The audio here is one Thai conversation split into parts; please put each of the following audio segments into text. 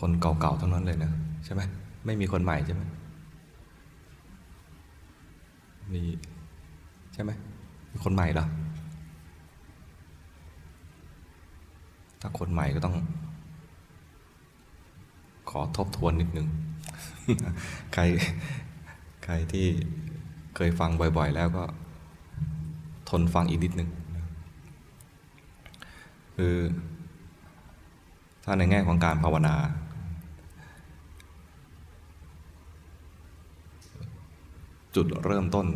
คนเก่าๆทั้งนั้นเลยนะใช่ไหมไม่มีคนใหม่ใช่ไหมมีใช่ไหมมีคนใหม่เหรอถ้าคนใหม่ก็ต้อง ขอทบทวนนิดนึงใครใครที่เคยฟังบ่อยๆ แล้วก็ทนฟังอีกนิดนึงคือถ้าในแง่ของการภาวนา จุดเริ่มต้น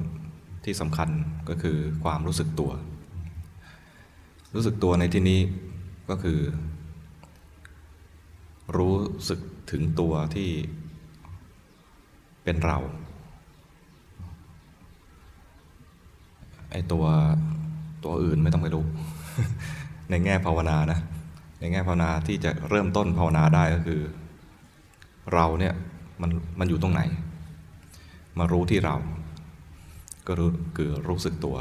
ที่สำคัญก็คือความรู้สึกตัว รู้สึกตัวในที่นี้ก็คือ รู้สึกถึงตัวที่เป็นเราไอตัวตัวอื่นไม่ต้องไปรู้ ในแง่ภาวนานะ ในแง่ภาวนาที่จะเริ่มต้นภาวนาได้ก็คือ เราเนี่ยมันมันอยู่ตรงไหน มารู้ที่เรา ก็รู้คือรู้สึกตัว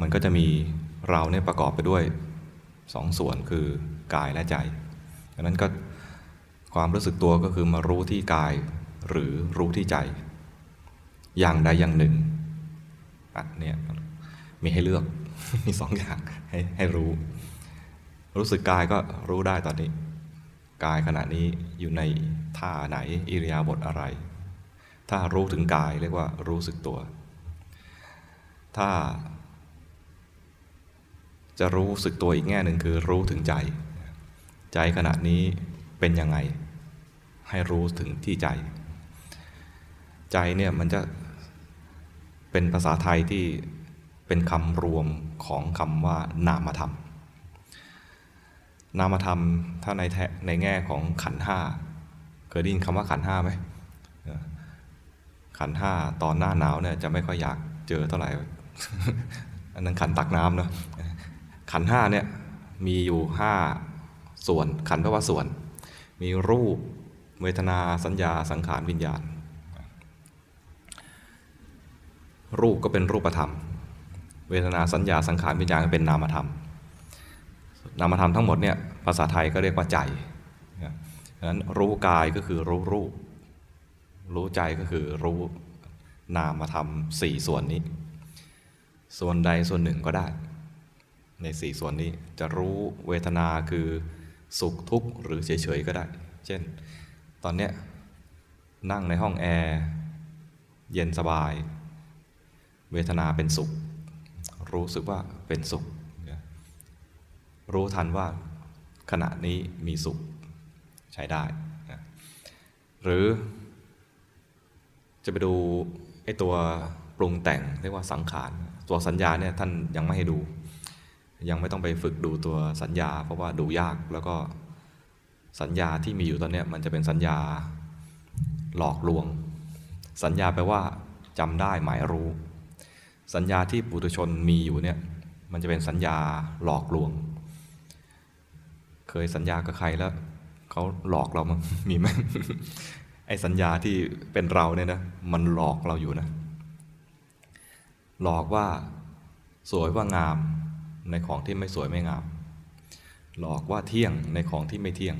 มันก็จะมีเราเนี่ยประกอบไปด้วยสองส่วนคือกายและใจดังนั้นก็ความรู้สึกตัวก็คือมารู้ที่กายหรือรู้ที่ใจ อย่างใดอย่างหนึ่งอะเนี่ยมีให้เลือกมีสองอย่างให้ให้รู้ รู้สึกกายก็รู้ได้ตอนนี้ กายขณะนี้อยู่ในท่าไหนอิริยาบถอะไร ถ้ารู้ถึงกายเรียกว่ารู้สึกตัว ถ้า จะรู้สึกตัวอีกแง่หนึ่งคือรู้ถึงใจ ใจขณะนี้เป็นยังไง ให้รู้ถึงที่ใจ ใจเนี่ยมันจะเป็นภาษาไทยที่เป็นคำรวมของคำว่านามธรรม นามธรรมถ้าในในแง่ของขันห้าเคยได้ยินคำว่าขันห้าไหม ขันห้าตอนหน้าหนาวเนี่ยจะไม่ค่อยอยากเจอเท่าไหร่ อันนั้นขันตักน้ำเนาะขันห้าเนี่ยมีอยู่ห้าส่วน ขันแปลว่าส่วน มีรูปเวทนาสัญญาสังขารวิญญาณ รูปก็เป็นรูปธรรม เวทนาสัญญาสังขารวิญญาณก็เป็นนามธรรม นามธรรมทั้งหมดเนี่ยภาษาไทยก็เรียกว่าใจดังนั้นรู้กายก็คือรู้รูป รู้ใจก็คือรู้นามธรรมสี่ส่วนนี้ ส่วนใดส่วนหนึ่งก็ได้ ในสี่ส่วนนี้จะรู้เวทนาคือสุขทุกข์หรือเฉยๆก็ได้ เช่น ตอนเนี้ยนั่งในห้องแอร์เย็นสบาย เวทนาเป็นสุข รู้สึกว่าเป็นสุข รู้ทันว่าขณะนี้มีสุขใช้ได้ หรือ จะไปดูไอ้ตัวปรุงแต่งเรียกว่าสังขารตัวสัญญาเนี่ยท่านยังไม่ให้ดู ยังไม่ต้องไปฝึกดูตัวสัญญา เพราะว่าดูยากแล้วก็สัญญาที่มีอยู่ตอนนี้มันจะเป็นสัญญาหลอกลวง สัญญาแปลว่าจำได้หมายรู้ สัญญาที่ปุถุชนมีอยู่เนี่ยมันจะเป็นสัญญาหลอกลวง เคยสัญญากับใครแล้วเขาหลอกเรามั้งมีไหม ไอ้สัญญาที่เป็นเราเนี่ยนะมันหลอกเราอยู่นะ หลอกว่าสวยว่างามในของที่ไม่สวยไม่งาม หลอกว่าเที่ยงในของที่ไม่เที่ยง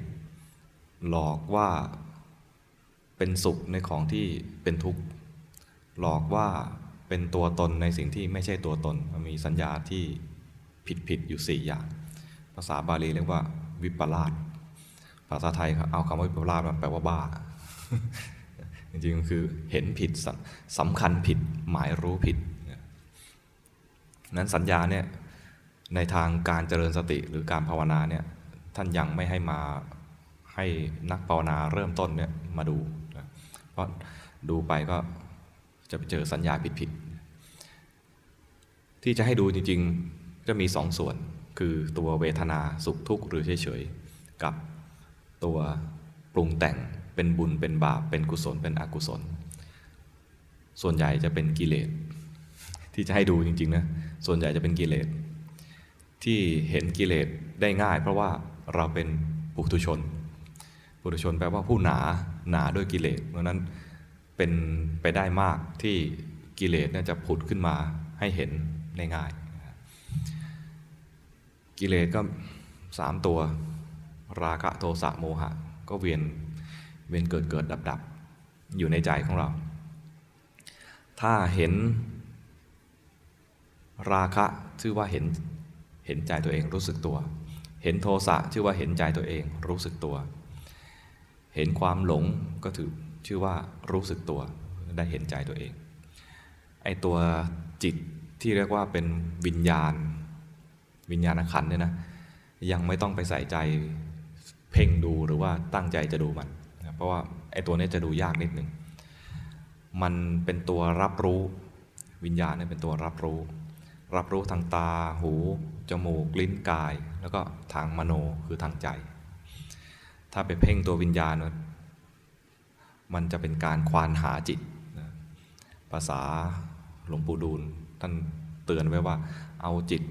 หลอกว่าเป็นสุขในของที่เป็นทุกข์ หลอกว่าเป็นตัวตนในสิ่งที่ไม่ใช่ตัวตนมันมีสัญญาที่ผิดผิดอยู่สี่อย่าง ภาษาบาลีเรียกว่าวิปลาสภาษาไทยเอาคำว่าวิปลาสมาแปลว่าบ้า จริงๆคือเห็นผิดสำคัญผิดหมายรู้ผิดนั้นสัญญาเนี่ยในทางการเจริญสติหรือการภาวนาเนี่ยท่านยังไม่ให้มาให้นักภาวนาเริ่มต้นเนี่ยมาดูเพราะดูไปก็จะไปเจอสัญญาผิดๆที่จะให้ดูจริงๆจะมีสองส่วนคือตัวเวทนาสุขทุกข์หรือเฉยๆกับตัวปรุงแต่ง เป็นบุญเป็นบาป เป็นกุศลเป็นอกุศล ส่วนใหญ่จะเป็นกิเลส ที่จะให้ดูจริงๆนะส่วนใหญ่จะเป็นกิเลส ที่เห็นกิเลสได้ง่าย เพราะว่าเราเป็นปุถุชน ปุถุชนแปลว่าผู้หนาหนาด้วยกิเลสเพราะนั้นเป็นไปได้มากที่กิเลสจะผุดขึ้นมาให้เห็นได้ง่าย กิเลสก็สามตัว ราคะโทสะโมหะ ก็เวียน เวียนเกิดเกิดดับดับอยู่ในใจของเรา ถ้าเห็นราคะชื่อว่าเห็นเห็นใจตัวเองรู้สึกตัว เห็นโทสะชื่อว่าเห็นใจตัวเองรู้สึกตัว เห็นความหลงก็ถือชื่อว่ารู้สึกตัวได้เห็นใจตัวเอง ไอตัวจิตที่เรียกว่าเป็นวิญญาณ วิญญาณขันเนี่ยนะยังไม่ต้องไปใส่ใจเพ่งดูหรือว่าตั้งใจจะดูมัน เพราะว่าไอตัวนี้จะดูยากนิดหนึ่งมันเป็นตัวรับรู้วิญญาณเนี่ยเป็นตัวรับรู้ รับรู้ทางตา หู จมูก ลิ้น กาย แล้วก็ทางมโนคือทางใจ ถ้าไปเพ่งตัววิญญาณ มันจะเป็นการควานหาจิต ภาษาหลวงปู่ดูลท่านเตือนไว้ว่าเอาจิต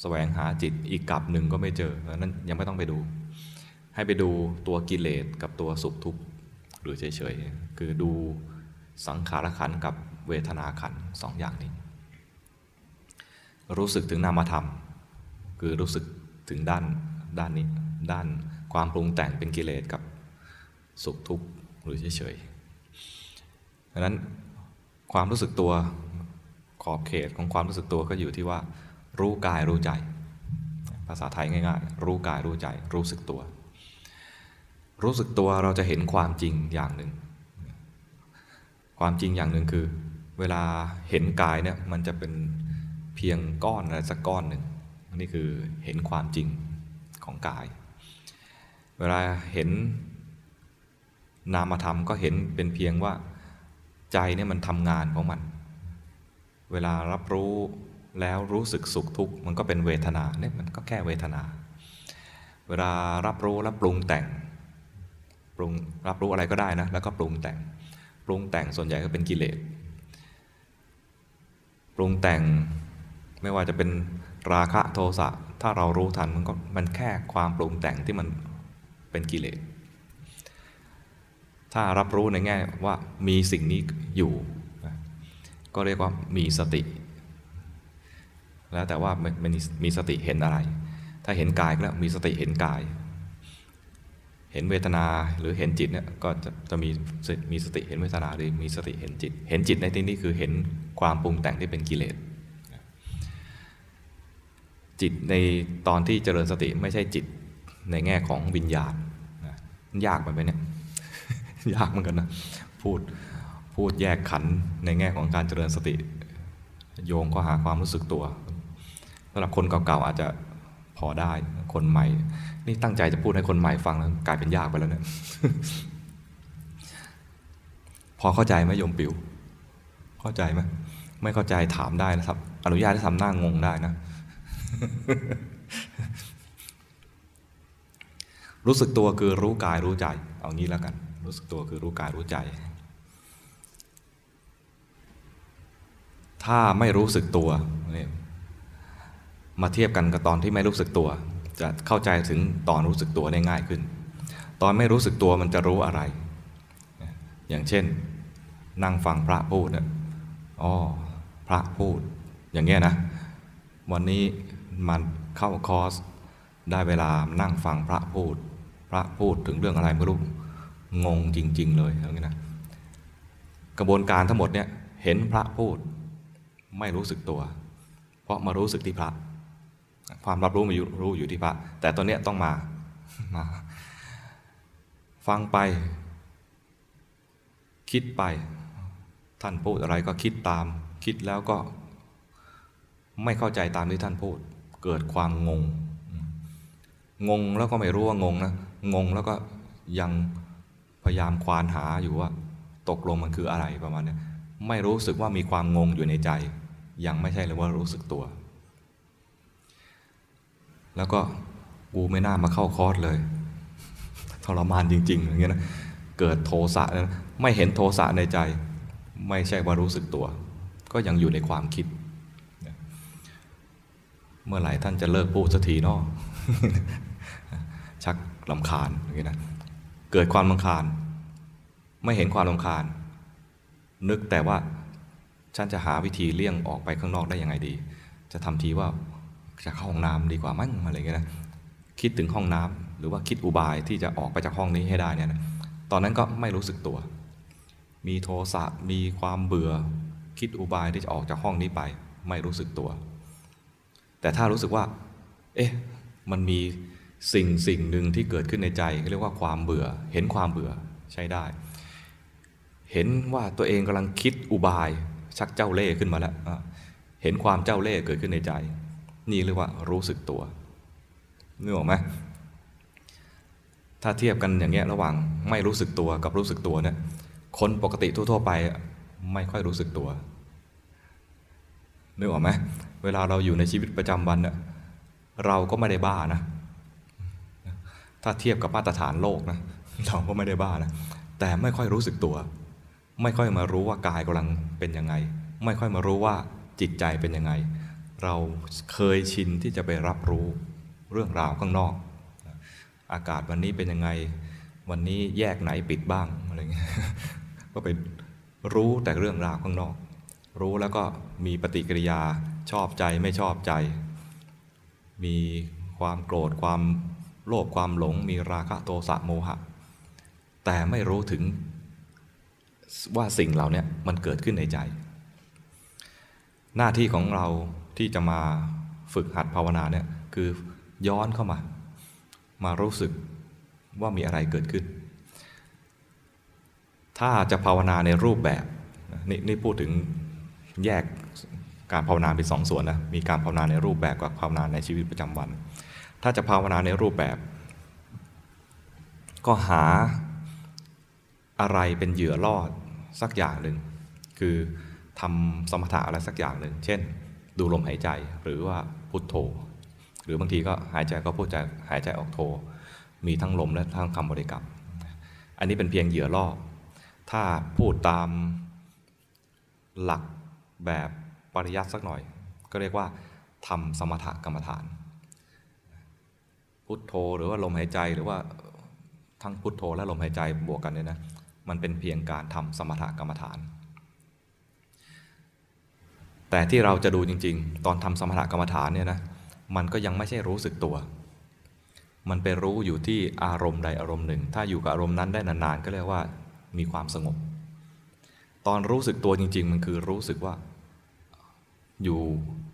แสวงหาจิตอีกกลับหนึ่งก็ไม่เจอ นั้นยังไม่ต้องไปดู ให้ไปดูตัวกิเลสกับตัวสุขทุกข์หรือเฉยๆ คือดูสังขารขันกับเวทนาขันสองอย่างนี้ รู้สึกถึงนามธรรม คือรู้สึกถึงด้านด้านนี้ ด้านความปรุงแต่งเป็นกิเลสกับสุขทุกข์หรือเฉยๆดังนั้นความรู้สึกตัวขอบเขตของความรู้สึกตัวก็อยู่ที่ว่า รู้กายรู้ใจ ภาษาไทยง่ายๆ รู้กายรู้ใจ รู้สึกตัว รู้สึกตัวเราจะเห็นความจริงอย่างหนึ่ง ความจริงอย่างหนึ่งคือ เวลาเห็นกายเนี่ยมันจะเป็นเพียงก้อนอะไรสักก้อนหนึ่งนี่คือเห็นความจริงของกาย เวลาเห็นนามธรรมก็เห็นเป็นเพียงว่าใจเนี่ยมันทำงานของมัน เวลารับรู้แล้วรู้สึกสุขทุกข์มันก็เป็นเวทนาเนี่ยมันก็แค่เวทนา เวลารับรู้แล้วปรุงแต่ง ปรุงรับรู้อะไรก็ได้นะ แล้วก็ปรุงแต่ง ปรุงแต่งส่วนใหญ่ก็เป็นกิเลส ปรุงแต่งไม่ว่าจะเป็นราคะโทสะ ถ้าเรารู้ทันมันก็มันแค่ความปรุงแต่งที่มันเป็นกิเลส ถ้ารับรู้ในแง่ว่ามีสิ่งนี้อยู่ ก็เรียกว่ามีสติ แล้วแต่ว่ามันมีสติเห็นอะไร ถ้าเห็นกายก็แล้วมีสติเห็นกาย เห็นเวทนาหรือเห็นจิตเนี่ยก็จะจะมีมีสติเห็นเวทนาหรือมีสติเห็นจิต เห็นจิตในที่นี้คือเห็นความปรุงแต่งที่เป็นกิเลสจิตในตอนที่เจริญสติไม่ใช่จิตในแง่ของวิญญาณยากไปไหมเนี่ยยากเหมือนกันนะพูดพูดแยกขันในแง่ของการเจริญสติ โยงก็หาความรู้สึกตัวสำหรับคนเก่าๆอาจจะพอได้คนใหม่ นี่ตั้งใจจะพูดให้คนใหม่ฟังแล้วกลายเป็นยากไปแล้วเนี่ยพอเข้าใจไหมโยมปิว เข้าใจไหมไม่เข้าใจถามได้นะครับ อนุญาตให้ทำหน้างงได้นะ รู้สึกตัวคือรู้กายรู้ใจ เอางี้แล้วกัน รู้สึกตัวคือรู้กายรู้ใจ ถ้าไม่รู้สึกตัว มาเทียบกันกับตอนที่ไม่รู้สึกตัว จะเข้าใจถึงตอนรู้สึกตัวได้ง่ายขึ้น ตอนไม่รู้สึกตัวมันจะรู้อะไร อย่างเช่น นั่งฟังพระพูดเนี่ยอ๋อพระพูด อย่างเงี้ยนะ วันนี้มันเข้าคอร์สได้เวลานั่งฟังพระพูด พระพูดถึงเรื่องอะไรไม่รู้ งงจริง ๆ เลยอย่างนี้ยนะ กระบวนการทั้งหมดเนี่ยเห็นพระพูดไม่รู้สึกตัว เพราะมารู้สึกที่พระ ความรับรู้มารู้อยู่ที่พระ แต่ตอนนี้ต้องมามาฟังไป คิดไป ท่านพูดอะไรก็คิดตาม คิดแล้วก็ไม่เข้าใจตามที่ท่านพูด เกิดความงง งงแล้วก็ไม่รู้ว่างงนะ งงแล้วก็ยังพยายามควานหาอยู่ว่า ตกลงมันคืออะไรประมาณนี้ไม่รู้สึกว่ามีความงงอยู่ในใจ ยังไม่ใช่เลยว่ารู้สึกตัว แล้วก็กูไม่น่ามาเข้าคอร์สเลยทรมานจริง ๆ อย่างเงี้ยนะเกิดโทสะนะไม่เห็นโทสะในใจ ไม่ใช่ว่ารู้สึกตัว ก็ยังอยู่ในความคิด เมื่อไหร่ท่านจะเลิกพูดสักทีนาะชักลำคาญอย่างเงี้ยนะเกิดความลำคาญ ไม่เห็นความลำคาญ นึกแต่ว่าฉันจะหาวิธีเลี่ยงออกไปข้างนอกได้ยังไงดี จะทำทีว่า จะเข้าห้องน้ำดีกว่ามั้งอะไรเงี้ยนะคิดถึงห้องน้ำหรือว่าคิดอุบายที่จะออกไปจากห้องนี้ให้ได้เนี่ยนะตอนนั้นก็ไม่รู้สึกตัว มีโทสะมีความเบื่อ คิดอุบายที่จะออกจากห้องนี้ไป ไม่รู้สึกตัว แต่ถ้ารู้สึกว่า เอ๊ะมันมีสิ่งสิ่งหนึ่งที่เกิดขึ้นในใจเรียกว่าความเบื่อ เห็นความเบื่อใช้ได้ เห็นว่าตัวเองกำลังคิดอุบายชักเจ้าเล่ห์ขึ้นมาแล้วเห็นความเจ้าเล่ห์เกิดขึ้นในใจ นี่เรียกว่ารู้สึกตัวนึกออกไหมถ้าเทียบกันอย่างเงี้ยระหว่างไม่รู้สึกตัวกับรู้สึกตัวเนี่ยคนปกติทั่วๆไปไม่ค่อยรู้สึกตัวนึกออกไหมเวลาเราอยู่ในชีวิตประจำวันเนี่ยเราก็ไม่ได้บ้านะ ถ้าเทียบกับมาตรฐานโลกนะเราก็ไม่ได้บ้านะแต่ไม่ค่อยรู้สึกตัว ไม่ค่อยมารู้ว่ากายกำลังเป็นยังไง ไม่ค่อยมารู้ว่าจิตใจเป็นยังไง เราเคยชินที่จะไปรับรู้เรื่องราวข้างนอก อากาศวันนี้เป็นยังไง วันนี้แยกไหนปิดบ้างอะไรเงี้ยก็ไปรู้แต่เรื่องราวข้างนอก รู้แล้วก็มีปฏิกิริยาชอบใจไม่ชอบใจ มีความโกรธความโลภความหลง มีราคะโทสะโมหะ แต่ไม่รู้ถึงว่าสิ่งเหล่านี้มันเกิดขึ้นในใจ หน้าที่ของเรา ที่จะมาฝึกหัดภาวนาเนี่ยคือย้อนเข้ามา มารู้สึกว่ามีอะไรเกิดขึ้น ถ้าจะภาวนาในรูปแบบนี่นี่พูดถึงแยกการภาวนาเป็นสองส่วนนะมีการภาวนาในรูปแบบกับภาวนาในชีวิตประจำวัน ถ้าจะภาวนาในรูปแบบ ก็หาอะไรเป็นเหยื่อล่อสักอย่างหนึ่งคือทำสมถะอะไรสักอย่างหนึ่งเช่น ดูลมหายใจหรือว่าพุทโธ หรือบางทีก็หายใจก็พูดใจหายใจออกโธ มีทั้งลมและทั้งคำบริกรรม อันนี้เป็นเพียงเหยื่อล่อ ถ้าพูดตามหลักแบบปริยัติสักหน่อย ก็เรียกว่าทำสมถกรรมฐาน พุทโธหรือว่าลมหายใจหรือว่าทั้งพุทโธและลมหายใจบวกกันเนี่ยนะมันเป็นเพียงการทำสมถกรรมฐาน แต่ที่เราจะดูจริง ๆ ตอนทำสมถกรรมฐานเนี่ยนะมันก็ยังไม่ใช่รู้สึกตัว มันไปรู้อยู่ที่อารมณ์ใดอารมณ์หนึ่ง ถ้าอยู่กับอารมณ์นั้นได้นานๆก็เรียกว่ามีความสงบ ตอนรู้สึกตัวจริง ๆ มันคือรู้สึกว่า อยู่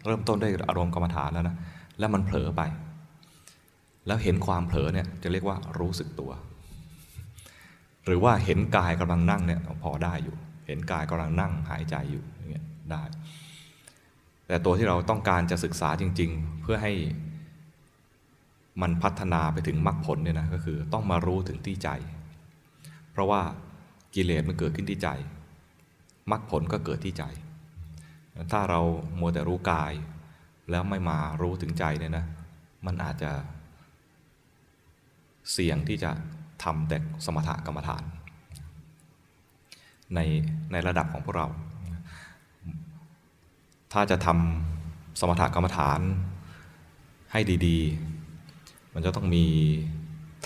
เริ่มต้นด้วยอารมณ์กรรมฐานแล้วนะแล้วมันเผลอไป แล้วเห็นความเผลอเนี่ยจะเรียกว่ารู้สึกตัว หรือว่าเห็นกายกำลังนั่งเนี่ยพอได้อยู่ เห็นกายกำลังนั่งหายใจอยู่อย่างเงี้ยได้ แต่ตัวที่เราต้องการจะศึกษาจริง ๆ เพื่อให้มันพัฒนาไปถึงมรรคผลเนี่ยนะก็คือต้องมารู้ถึงที่ใจ เพราะว่ากิเลสมันเกิดขึ้นที่ใจมรรคผลก็เกิดที่ใจ ถ้าเรามัวแต่รู้กาย แล้วไม่มารู้ถึงใจเนี่ยนะมันอาจจะเสี่ยงที่จะทำแต่สมถะกรรมฐาน ในในระดับของพวกเรา ถ้าจะทำสมถะกรรมฐานให้ดีๆ มันจะต้องมี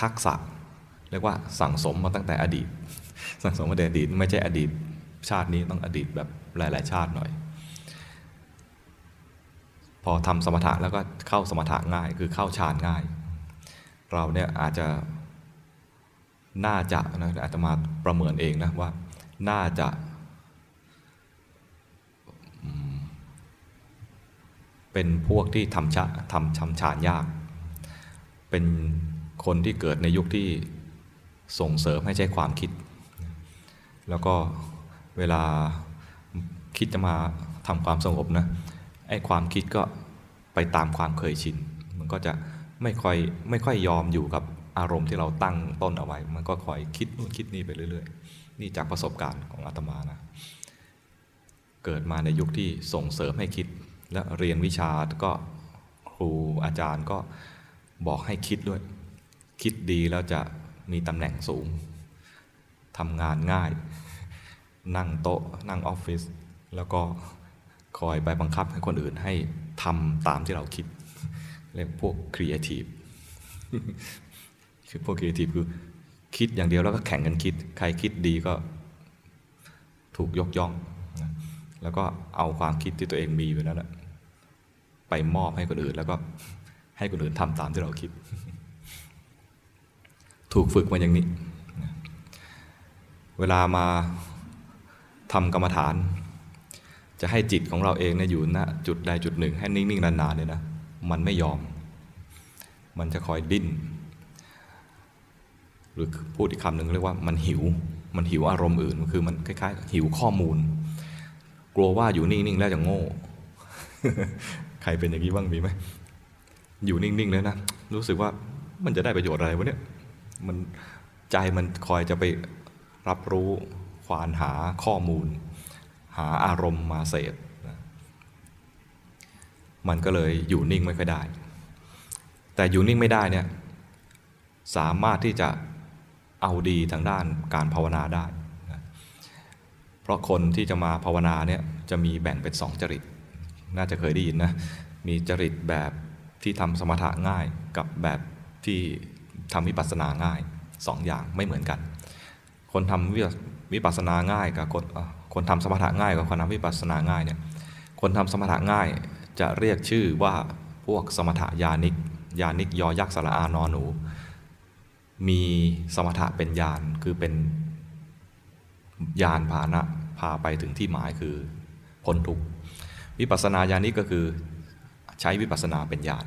ทักษะเรียกว่าสั่งสมมาตั้งแต่อดีต สั่งสมมาแต่อดีตไม่ใช่อดีตชาตินี้ต้องอดีตแบบหลาย ๆ ชาติหน่อย พอทำสมถะแล้วก็เข้าสมถะง่ายคือเข้าฌานง่าย เราเนี่ยอาจจะน่าจะนะอาจจะมาประเมินเองนะว่าน่าจะ เป็นพวกที่ทำชะทำชำชานยาก เป็นคนที่เกิดในยุคที่ส่งเสริมให้ใช้ความคิด แล้วก็เวลาคิดจะมาทำความสงบนะไอ้ความคิดก็ไปตามความเคยชิน มันก็จะไม่ค่อยไม่ค่อยยอมอยู่กับอารมณ์ที่เราตั้งต้นเอาไว้ มันก็คอยคิดนู่นคิดนี่ไปเรื่อยๆ นี่จากประสบการณ์ของอาตมานะ เกิดมาในยุคที่ส่งเสริมให้คิด และเรียนวิชาก็ครูอาจารย์ก็บอกให้คิดด้วย คิดดีแล้วจะมีตำแหน่งสูงทำงานง่าย นั่งโต๊ะ นั่งออฟฟิศแล้วก็คอยไปบังคับให้คนอื่นให้ทำตามที่เราคิด เรียกพวกครีเอทีฟคือพวกครีเอทีฟคือคิดอย่างเดียวแล้วก็แข่งกันคิด ใครคิดดีก็ถูกยกย่อง แล้วก็เอาความคิดที่ตัวเองมีไปนั้น ไปมอบให้คนอื่น แล้วก็ให้คนอื่นทำตามที่เราคิด ถูกฝึกมาอย่างนี้ เวลามาทำกรรมฐาน จะให้จิตของเราเองเนี่ยอยู่ณจุดใดจุดหนึ่ง ให้นิ่งๆนานๆเนี่ยนะมันไม่ยอม มันจะคอยดิ้น หรือพูดอีกคำหนึ่งเรียกว่ามันหิว มันหิวอารมณ์อื่น คือมันคล้ายๆ หิวข้อมูล กลัวว่าอยู่นิ่งๆแล้วจะโง่ ใครเป็นอย่างนี้บ้างมีไหมอยู่นิ่งๆเลยนะ รู้สึกว่ามันจะได้ประโยชน์อะไรวะเนี่ยมันใจมันคอยจะไปรับรู้ควานหาข้อมูล หาอารมณ์มาเสพมันก็เลยอยู่นิ่งไม่ค่อยได้ แต่อยู่นิ่งไม่ได้เนี่ยสามารถที่จะเอาดีทางด้านการภาวนาได้ เพราะคนที่จะมาภาวนาเนี่ยจะมีแบ่งเป็นสองจริต น่าจะเคยได้ยินนะ มีจริตแบบที่ทำสมถะง่ายกับแบบที่ทำวิปัสสนาง่ายสองอย่างไม่เหมือนกัน คนทำวิปัสสนาง่ายกับคนคนทำสมถะง่ายกับคนทำวิปัสสนาง่ายเนี่ย คนทำสมถะง่ายจะเรียกชื่อว่าพวกสมถะญาณิกญาณิกยอยักษ์สระอานอนหนู มีสมถะเป็นญาณคือเป็นญาณพานะพาไปถึงที่หมายคือพ้นทุกข์ วิปัสสนาญาณิกก็คือใช้วิปัสสนาเป็นญาณ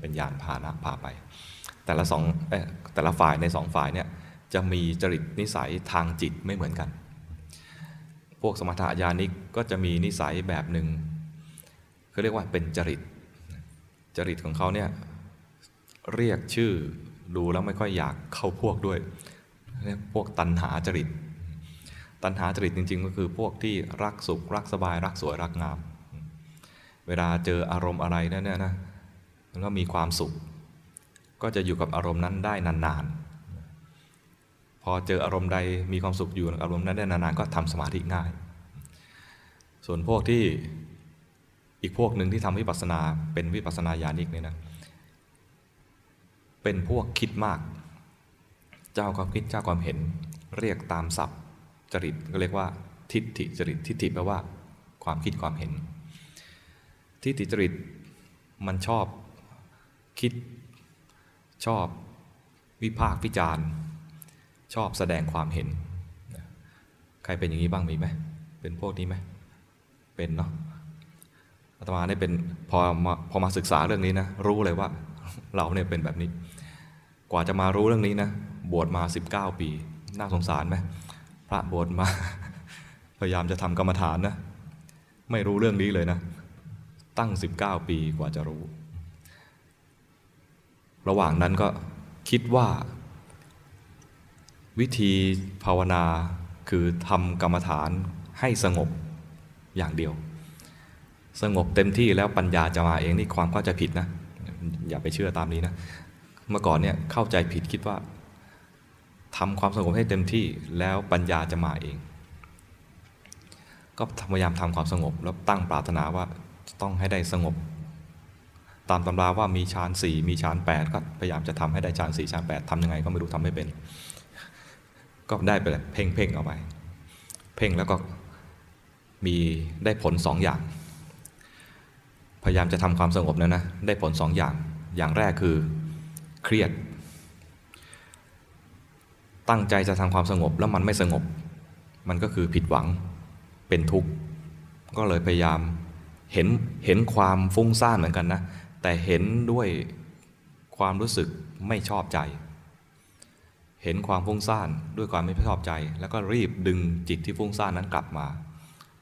เป็นญาณพานะพาไป แต่ละสองแต่ละฝ่ายในสองฝ่ายเนี่ยจะมีจริตนิสัยทางจิตไม่เหมือนกัน พวกสมถะญาณิกก็จะมีนิสัยแบบหนึ่งเขาเรียกว่าเป็นจริต จริตของเขาเนี่ยเรียกชื่อดูแล้วไม่ค่อยอยากเข้าพวกด้วยเรียกพวกตันหาจริต ตันหาจริตจริง ๆ ก็คือพวกที่รักสุข รักสบาย รักสวย รักงาม เวลาเจออารมณ์อะไรนั่นเนี่ยนะแล้วมีความสุข ก็จะอยู่กับอารมณ์นั้นได้นานๆ พอเจออารมณ์ใดมีความสุขอยู่กับอารมณ์นั้นได้นานๆ ก็ทำสมาธิง่าย ส่วนพวกที่อีกพวกหนึ่งที่ทำวิปัสสนาเป็นวิปัสสนาญาณิกเนี่ยนะเป็นพวกคิดมาก เจ้าความคิดเจ้าความเห็น เรียกตามศัพท์ จริตก็เรียกว่า ทิฏฐิจริตทิฏฐิแปลว่า ความคิดความเห็น ทิฏฐิจริตมันชอบคิดชอบวิพากษ์วิจารณ์ ชอบแสดงความเห็น ใครเป็นอย่างนี้บ้างมีไหมเป็นพวกนี้ไหมเป็นเนาะอาตมาได้เป็นพอมาพอมาศึกษาเรื่องนี้นะรู้เลยว่า เราเนี่ยเป็นแบบนี้ กว่าจะมารู้เรื่องนี้นะบวชมา 19 ปี น่าสงสารไหม ระบวชมา พยายามจะทำกรรมฐานนะ ไม่รู้เรื่องนี้เลยนะ ตั้ง 19 ปีกว่าจะรู้ ระหว่างนั้นก็คิดว่า วิธีภาวนาคือทำกรรมฐานให้สงบอย่างเดียว สงบเต็มที่แล้วปัญญาจะมาเองนี่ความเข้าใจผิดนะ อย่าไปเชื่อตามนี้นะ เมื่อก่อนเนี่ยเข้าใจผิดคิดว่า ทำความสงบให้เต็มที่แล้วปัญญาจะมาเอง ก็พยายามทำความสงบแล้วตั้งปรารถนาว่าต้องให้ได้สงบ ตามตำราว่ามีฌานสี่มีฌานแปดก็พยายามจะทำให้ได้ฌานสี่ฌานแปดทำยังไงก็ไม่รู้ทำไม่เป็น ก็ได้ไปเลยเพ่งเพ่งเอาไป เพ่งแล้วก็มีได้ผลสองอย่าง พยายามจะทำความสงบนะนะได้ผลสองอย่าง อย่างแรกคือเครียด ตั้งใจจะทำความสงบแล้วมันไม่สงบ มันก็คือผิดหวังเป็นทุกข์ ก็เลยพยายามเห็นเห็นความฟุ้งซ่านเหมือนกันนะ แต่เห็นด้วยความรู้สึกไม่ชอบใจ เห็นความฟุ้งซ่านด้วยความไม่ชอบใจ แล้วก็รีบดึงจิตที่ฟุ้งซ่านนั้นกลับมา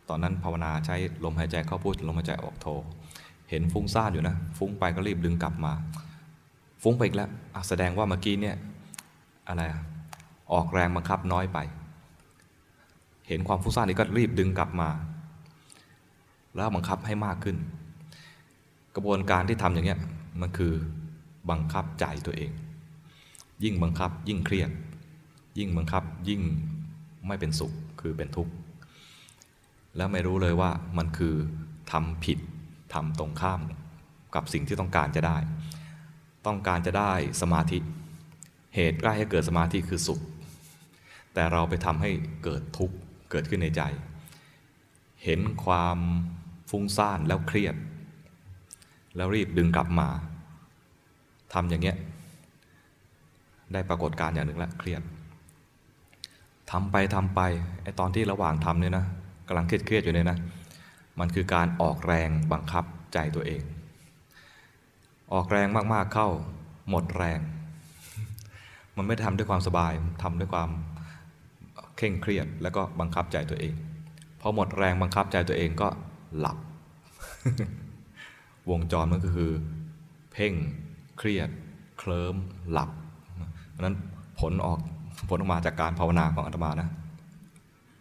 ตอนนั้นภาวนาใช้ลมหายใจเข้าพุทลมหายใจออกโท เห็นฟุ้งซ่านอยู่นะ ฟุ้งไปก็รีบดึงกลับมา ฟุ้งไปอีกแล้วแสดงว่าเมื่อกี้เนี่ยอะไรอ ออกแรงบังคับน้อยไป เห็นความฟุ้งซ่านนี้ก็รีบดึงกลับมา แล้วบังคับให้มากขึ้น กระบวนการที่ทำอย่างเงี้ยมันคือบังคับใจตัวเอง ยิ่งบังคับยิ่งเครียด ยิ่งบังคับยิ่งไม่เป็นสุขคือเป็นทุกข์แล้วไม่รู้เลยว่ามันคือทำผิดทำตรงข้ามกับสิ่งที่ต้องการจะได้ ต้องการจะได้สมาธิ เหตุใกล้ให้เกิดสมาธิคือสุข แต่เราไปทำให้เกิดทุกข์เกิดขึ้นในใจ เห็นความฟุ้งซ่านแล้วเครียด แล้วรีบดึงกลับมาทำอย่างเงี้ยได้ปรากฏการอย่างหนึ่งแล้วเครียดทำไปทำไปไอตอนที่ระหว่างทำเนี่ยนะกำลังเครียดๆอยู่เนี่ยนะมันคือการออกแรงบังคับใจตัวเอง ออกแรงมากๆเข้าหมดแรง มันไม่ทำด้วยความสบายทำด้วยความ เคร่งเครียดแล้วก็บังคับใจตัวเอง พอหมดแรงบังคับใจตัวเองก็หลับ วงจรมันก็คือ เพ่งเครียด เคลิ้มหลับนั้นผลออกผลออกมาจากการภาวนาของอาตมานะ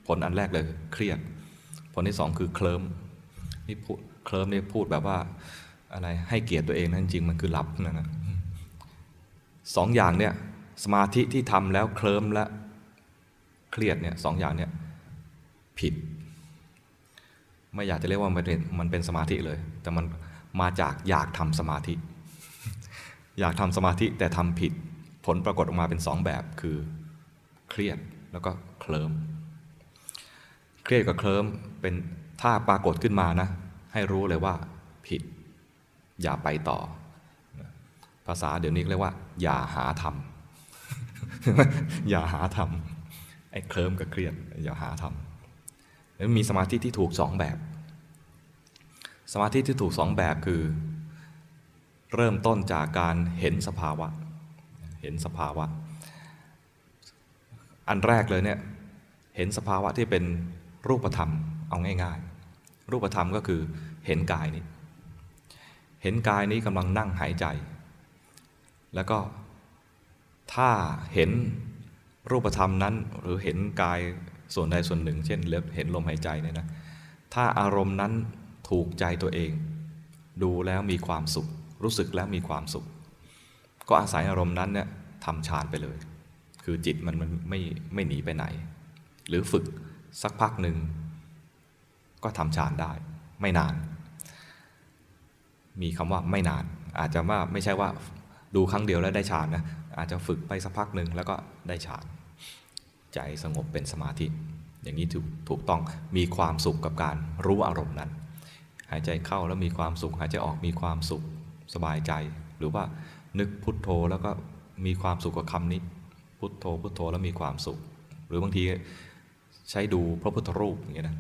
ผลอันแรกเลยเครียด ผลที่สองคือเคลิ้มนี่พูดเคลิ้มนี่พูดแบบว่าอะไรให้เกียรติตัวเองนั่นจริงมันคือหลับนะนะสองอย่างเนี่ยสมาธิที่ทำแล้วเคลิ้มและ เครียดเนี่ยสองอย่างเนี่ยผิด ไม่อยากจะเรียกว่ามันเป็นมันเป็นสมาธิเลย แต่มันมาจากอยากทำสมาธิ อยากทำสมาธิแต่ทำผิด ผลปรากฏออกมาเป็นสองแบบคือเครียดแล้วก็เคลิ้มเครียดกับเคลิ้มเป็นถ้าปรากฏขึ้นมานะ ให้รู้เลยว่าผิด อย่าไปต่อ ภาษาเดี๋ยวนี้เรียกว่า อย่าหาทำอย่าหาทำ ไอ้เคลิ้มกับเครียดอย่าหาทำแล้วมีสมาธิที่ถูกสองแบบ สมาธิที่ถูกสองแบบคือ เริ่มต้นจากการเห็นสภาวะ เห็นสภาวะ อันแรกเลยเนี่ยเห็นสภาวะที่เป็นรูปธรรมเอาง่ายๆ รูปธรรมก็คือเห็นกายนี้ เห็นกายนี้กำลังนั่งหายใจ แล้วก็ถ้าเห็น รูปธรรมนั้น หรือเห็นกายส่วนใดส่วนหนึ่ง เช่นเห็นลมหายใจเนี่ยนะถ้าอารมณ์นั้นถูกใจตัวเอง ดูแล้วมีความสุข รู้สึกแล้วมีความสุข ก็อาศัยอารมณ์นั้นเนี่ยทำฌานไปเลย คือจิตมันมันไม่ไม่หนีไปไหน หรือฝึกสักพักหนึ่งก็ทำฌานได้ ไม่นาน มีคำว่าไม่นาน อาจจะว่าไม่ใช่ว่าดูครั้งเดียวแล้วได้ฌานนะอาจจะฝึกไปสักพักหนึ่งแล้วก็ได้ฌาน ใจสงบเป็นสมาธิ อย่างนี้ถูกถูกต้องมีความสุขกับการรู้อารมณ์นั้น หายใจเข้าแล้วมีความสุข หายใจออกมีความสุขสบายใจ หรือว่านึกพุทโธแล้วก็มีความสุขกับคำนี้ พุทโธพุทโธแล้วมีความสุข หรือบางทีใช้ดูพระพุทธรูปอย่างเงี้ยนะ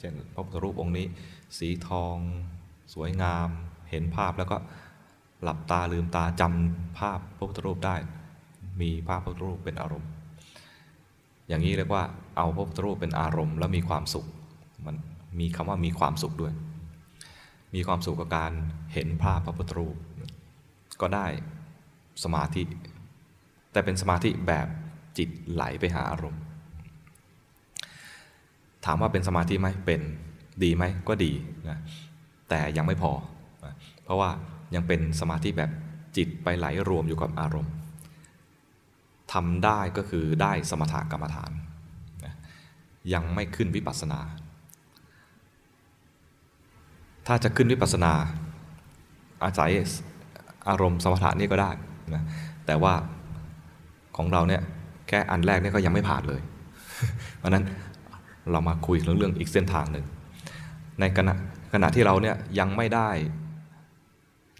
เช่นพระพุทธรูปองค์นี้ สีทองสวยงาม เห็นภาพแล้วก็หลับตาลืมตาจำภาพพระพุทธรูปได้ มีภาพพระพุทธรูปเป็นอารมณ์ อย่างนี้เรียกว่าเอาพระพุทธรูปเป็นอารมณ์ แล้วมีความสุข มันมีคำว่ามีความสุขด้วย มีความสุขกับการเห็นภาพพระพุทธรูป ก็ได้สมาธิ แต่เป็นสมาธิแบบจิตไหลไปหาอารมณ์ ถามว่าเป็นสมาธิไหมเป็นดีไหมก็ดีนะแต่ยังไม่พอ เพราะว่ายังเป็นสมาธิแบบจิตไปไหลรวมอยู่กับอารมณ์ ทำได้ก็คือได้สมถกรรมฐาน ยังไม่ขึ้นวิปัสสนา ถ้าจะขึ้นวิปัสสนา อาศัยอารมณ์สมถะนี่ก็ได้นะแต่ว่าของเราเนี่ยแค่อันแรกเนี่ยก็ยังไม่ผ่านเลย เพราะนั้นเรามาคุยเรื่องเรื่องอีกเส้นทางหนึ่ง ในขณะขณะที่เราเนี่ยยังไม่ได้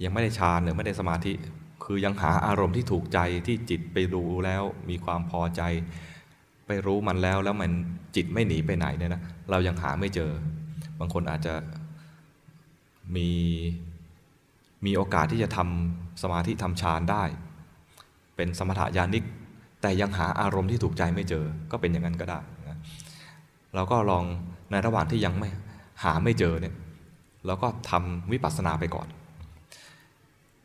ยังไม่ได้ฌานหรือไม่ได้สมาธิ คือยังหาอารมณ์ที่ถูกใจที่จิตไปรู้แล้วมีความพอใจ ไปรู้มันแล้วแล้วมันจิตไม่หนีไปไหนเนี่ยนะเรายังหาไม่เจอ บางคนอาจจะมีมีโอกาสที่จะทำสมาธิทำฌานได้ เป็นสมถะญาณิก แต่ยังหาอารมณ์ที่ถูกใจไม่เจอ ก็เป็นอย่างนั้นก็ได้นะเราก็ลองในระหว่างที่ยังไม่หาไม่เจอเนี่ยเราก็ทำวิปัสสนาไปก่อน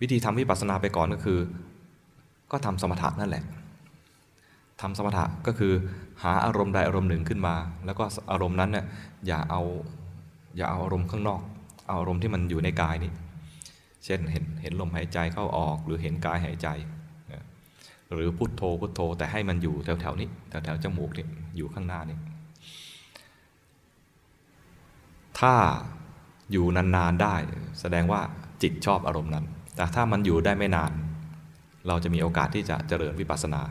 วิธีทำวิปัสสนาไปก่อนก็คือ ก็ทำสมถะนั่นแหละทำสมถะก็คือหาอารมณ์ใดอารมณ์หนึ่งขึ้นมา แล้วก็อารมณ์นั้นเนี่ยอย่าเอาอย่าเอาอารมณ์ข้างนอก เอาอารมณ์ที่มันอยู่ในกายนี้เช่นเห็นเห็นลมหายใจเข้าออกหรือเห็นกายหายใจ หรือพุทโธพุทโธแต่ให้มันอยู่แถวแถวนี้แถวแถวจมูกนี่อยู่ข้างหน้านี่ถ้าอยู่นานๆได้ แสดงว่าจิตชอบอารมณ์นั้น แต่ถ้ามันอยู่ได้ไม่นาน เราจะมีโอกาสที่จะเจริญวิปัสสนา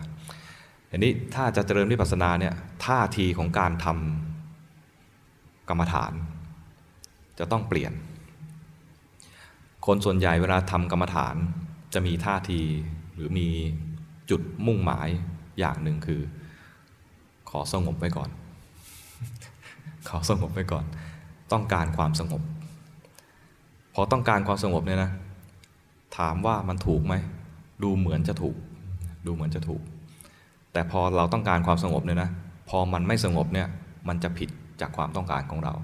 อันนี้ถ้าจะเจริญวิปัสสนาเนี่ยท่าทีของการทำกรรมฐาน จะต้องเปลี่ยน คนส่วนใหญ่เวลาทำกรรมฐานจะมีท่าทีหรือมีจุดมุ่งหมายอย่างหนึ่งคือ ขอสงบไว้ก่อน ขอสงบไว้ก่อน ต้องการความสงบ พอต้องการความสงบเนี่ยนะ ถามว่ามันถูกไหม ดูเหมือนจะถูก ดูเหมือนจะถูก แต่พอเราต้องการความสงบเนี่ยนะ พอมันไม่สงบเนี่ย มันจะผิดจากความต้องการของเรา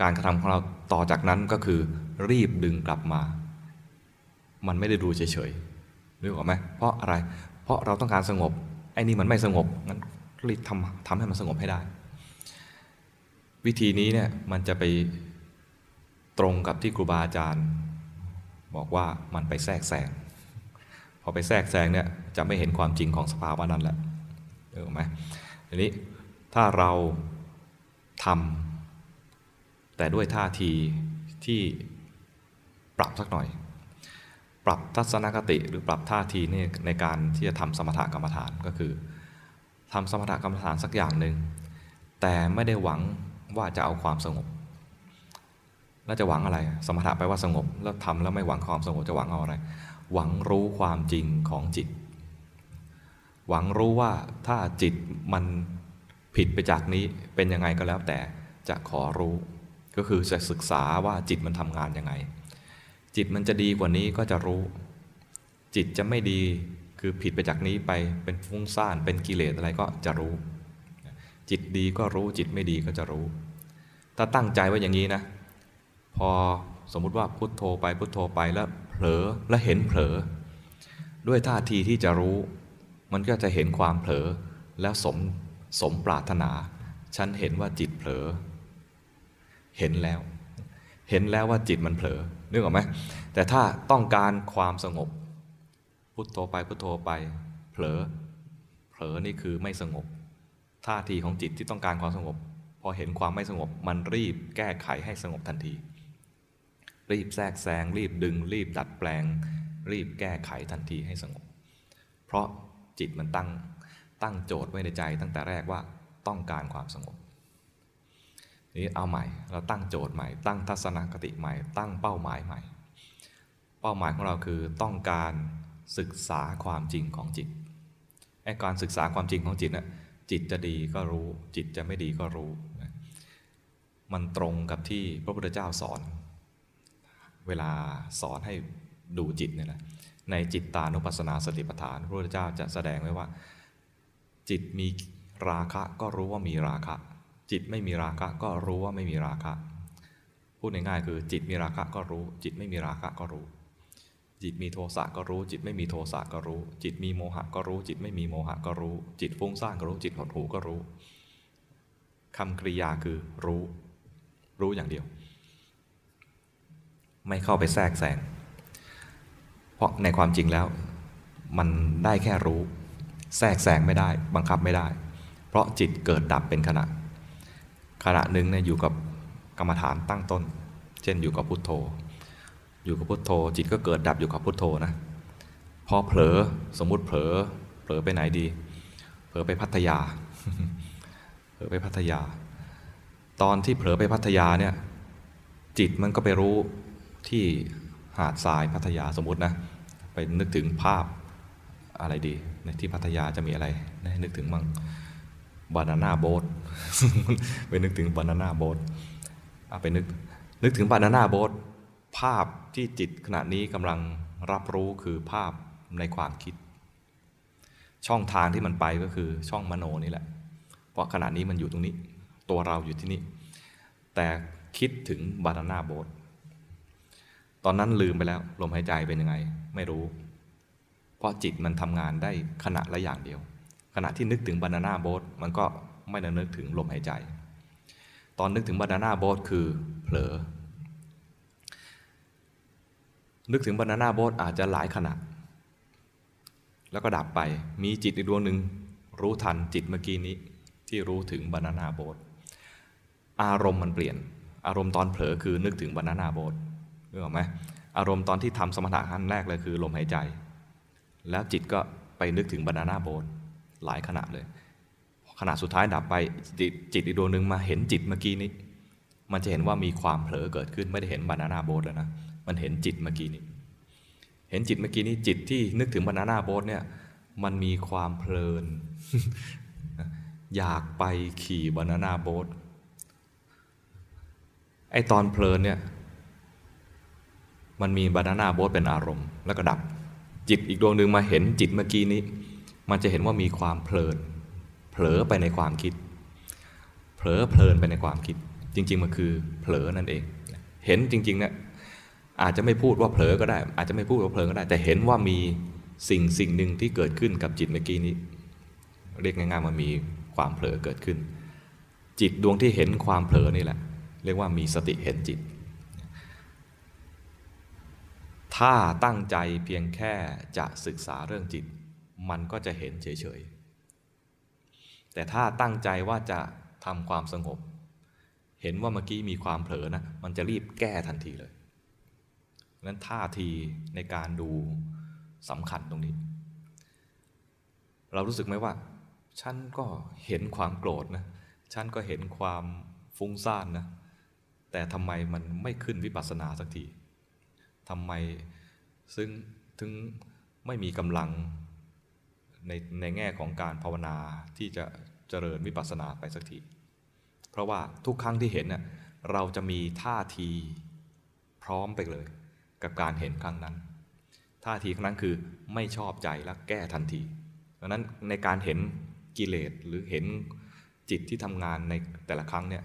การกระทำของเราต่อจากนั้นก็คือรีบดึงกลับมา มันไม่ได้ดูเฉยๆรู้ไหมเพราะอะไร เพราะเราต้องการสงบ ไอ้นี่มันไม่สงบ งั้นรีบทำทำให้มันสงบให้ได้ วิธีนี้เนี่ยมันจะไปตรงกับที่ครูบาอาจารย์ บอกว่ามันไปแทรกแซงพอไปแทรกแซงเนี่ยจะไม่เห็นความจริงของสภาวะนั้นแหละเออไหมทีนี้ถ้าเราทำแต่ด้วยท่าทีที่ปรับสักหน่อย ปรับทัศนคติหรือปรับท่าทีนี่ในการที่จะทำสมถกรรมฐานก็คือทำสมถกรรมฐานสักอย่างหนึ่งแต่ไม่ได้หวังว่าจะเอาความสงบ แล้วจะหวังอะไร สมถะแปลว่าสงบ แล้วทำแล้วไม่หวังความสงบจะหวังเอาอะไร หวังรู้ความจริงของจิต หวังรู้ว่าถ้าจิตมันผิดไปจากนี้เป็นยังไงก็แล้วแต่จะขอรู้ ก็คือจะศึกษาว่าจิตมันทำงานยังไง จิตมันจะดีกว่านี้ก็จะรู้ จิตจะไม่ดีคือผิดไปจากนี้ไปเป็นฟุ้งซ่านเป็นกิเลสอะไรก็จะรู้ จิตดีก็รู้จิตไม่ดีก็จะรู้ ถ้าตั้งใจไว้อย่างนี้นะ พอสมมุติว่าพุทโธไปพุทโธไปแล้วเผลอแล้วเห็นเผลอ ด้วยท่าทีที่จะรู้ มันก็จะเห็นความเผลอแล้วสมสมปรารถนา ฉันเห็นว่าจิตเผลอ เห็นแล้ว เห็นแล้วว่าจิตมันเผลอนึกออกไหมแต่ถ้าต้องการความสงบ พุทโธไปพุทโธไปเผลอ เผลอนี่คือไม่สงบ ท่าทีของจิตที่ต้องการความสงบ พอเห็นความไม่สงบมันรีบแก้ไขให้สงบทันที รีบแทรกแซงรีบดึง รีบดัดแปลง รีบแก้ไขทันทีให้สงบ เพราะจิตมันตั้งตั้งโจทย์ไว้ในใจตั้งแต่แรกว่าต้องการความสงบนี้เอาใหม่เราตั้งโจทย์ใหม่ ตั้งทัศนคติใหม่ ตั้งเป้าหมายใหม่ เป้าหมายของเราคือต้องการศึกษาความจริงของจิตไอ้การศึกษาความจริงของจิตนะ่ะจิตจะดีก็รู้ จิตจะไม่ดีก็รู้ มันตรงกับที่พระพุทธเจ้าสอน เวลาสอนให้ดูจิตเนี่ยนะในจิตตานุปัสสนาสติปัฏฐานพระพุทธเจ้าจะแสดงไว้ว่า จิตมีราคะก็รู้ว่ามีราคะ จิตไม่มีราคะก็รู้ว่าไม่มีราคะ พูดง่ายๆคือจิตมีราคะก็รู้ จิตไม่มีราคะก็รู้ จิตมีโทสะก็รู้ จิตไม่มีโทสะก็รู้ จิตมีโมหะก็รู้ จิตไม่มีโมหะก็รู้ จิตฟุ้งซ่านก็รู้ จิตหดหู่ก็รู้คำกริยาคือรู้ รู้อย่างเดียว ไม่เข้าไปแทรกแซงเพราะในความจริงแล้ว มันได้แค่รู้ แทรกแซงไม่ได้ บังคับไม่ได้ เพราะจิตเกิดดับเป็นขณะ ขณะหนึ่งเนี่ยอยู่กับกรรมฐานตั้งต้น เช่นอยู่กับพุทโธ อยู่กับพุทโธ จิตก็เกิดดับอยู่กับพุทโธนะพอเผลอสมมุติเผลอเผลอไปไหนดี เผลอไปพัทยา เผลอไปพัทยา ตอนที่เผลอไปพัทยาเนี่ยจิตมันก็ไปรู้ ที่หาดทรายพัทยาสมมตินะไปนึกถึงภาพอะไรดี ในที่พัทยาจะมีอะไรนะนึกถึงมั่งบานาน่าโบ๊ทไปนึกถึงบานาน่าโบ๊ทไปนึกนึกถึงบานาน่าโบ๊ทภาพที่จิตขณะนี้กำลังรับรู้คือภาพในความคิด ช่องทางที่มันไปก็คือช่องมโนนี่แหละ เพราะขณะนี้มันอยู่ตรงนี้ ตัวเราอยู่ที่นี่ แต่คิดถึงบานาน่าโบ๊ท ตอนนั้นลืมไปแล้ว ลมหายใจเป็นยังไง ไม่รู้ เพราะจิตมันทำงานได้ขณะละอย่างเดียว ขณะที่นึกถึงบานาน่าโบ๊ทมันก็ไม่ได้นึกถึงลมหายใจ ตอนนึกถึงบานาน่าโบ๊ทคือเผลอ นึกถึงบานาน่าโบ๊ทอาจจะหลายขณะ แล้วก็ดับไป มีจิตอีกดวงหนึ่งรู้ทันจิตเมื่อกี้นี้ ที่รู้ถึงบานาน่าโบ๊ทอารมณ์มันเปลี่ยน อารมณ์ตอนเผลอคือนึกถึงบานาน่าโบ๊ท นึกออกไหมอารมณ์ตอนที่ทำสมถะขั้นแรกเลยคือลมหายใจ แล้วจิตก็ไปนึกถึงบานาน่าโบ๊ทหลายขณะเลยขณะสุดท้ายดับไปจิตจิตอีกดวงหนึ่งมาเห็นจิตเมื่อกี้นี้ มันจะเห็นว่ามีความเผลอเกิดขึ้นไม่ได้เห็นบานาน่าโบ๊ทแล้วนะมันเห็นจิตเมื่อกี้นี้ เห็นจิตเมื่อกี้นี้จิตที่นึกถึงบานาน่าโบ๊ทเนี่ยมันมีความเพลิน อยากไปขี่บานาน่าโบ๊ทไอตอนเพลินเนี่ย มันมีบานาน่าโบ๊ทเป็นอารมณ์ แล้วก็ดับ จิตอีกดวงหนึ่งมาเห็นจิตเมื่อกี้นี้ มันจะเห็นว่ามีความเพลิน เผลอไปในความคิด เผลอเพลินไปในความคิด จริง ๆ มันคือเผลอนั่นเอง เห็นจริงๆเนี่ยอาจจะไม่พูดว่าเผลอก็ได้ อาจจะไม่พูดว่าเผลอก็ได้ แต่เห็นว่ามีสิ่งสิ่งหนึ่งที่เกิดขึ้นกับจิตเมื่อกี้นี้ เรียกง่ายๆว่ามีความเผลอเกิดขึ้น จิตดวงที่เห็นความเผลอนี่แหละ เรียกว่ามีสติเห็นจิต ถ้าตั้งใจเพียงแค่จะศึกษาเรื่องจิต มันก็จะเห็นเฉยๆ แต่ถ้าตั้งใจว่าจะทำความสงบ เห็นว่าเมื่อกี้มีความเผลอนะ มันจะรีบแก้ทันทีเลยนั้นท่าทีในการดูสำคัญตรงนี้ เรารู้สึกไหมว่า ฉันก็เห็นความโกรธนะ ฉันก็เห็นความฟุ้งซ่านนะ แต่ทำไมมันไม่ขึ้นวิปัสสนาสักที ทำไมซึ่งถึงไม่มีกำลังในในแง่ของการภาวนาที่จะเจริญวิปัสสนาไปสักที เพราะว่าทุกครั้งที่เห็นเน่ยเราจะมีท่าทีพร้อมไปเลย กับการเห็นครั้งนั้น ท่าทีครั้งนั้นคือไม่ชอบใจแล้วแก้ทันทีดังนั้นในการเห็นกิเลสหรือเห็นจิตที่ทำงานในแต่ละครั้งเนี่ย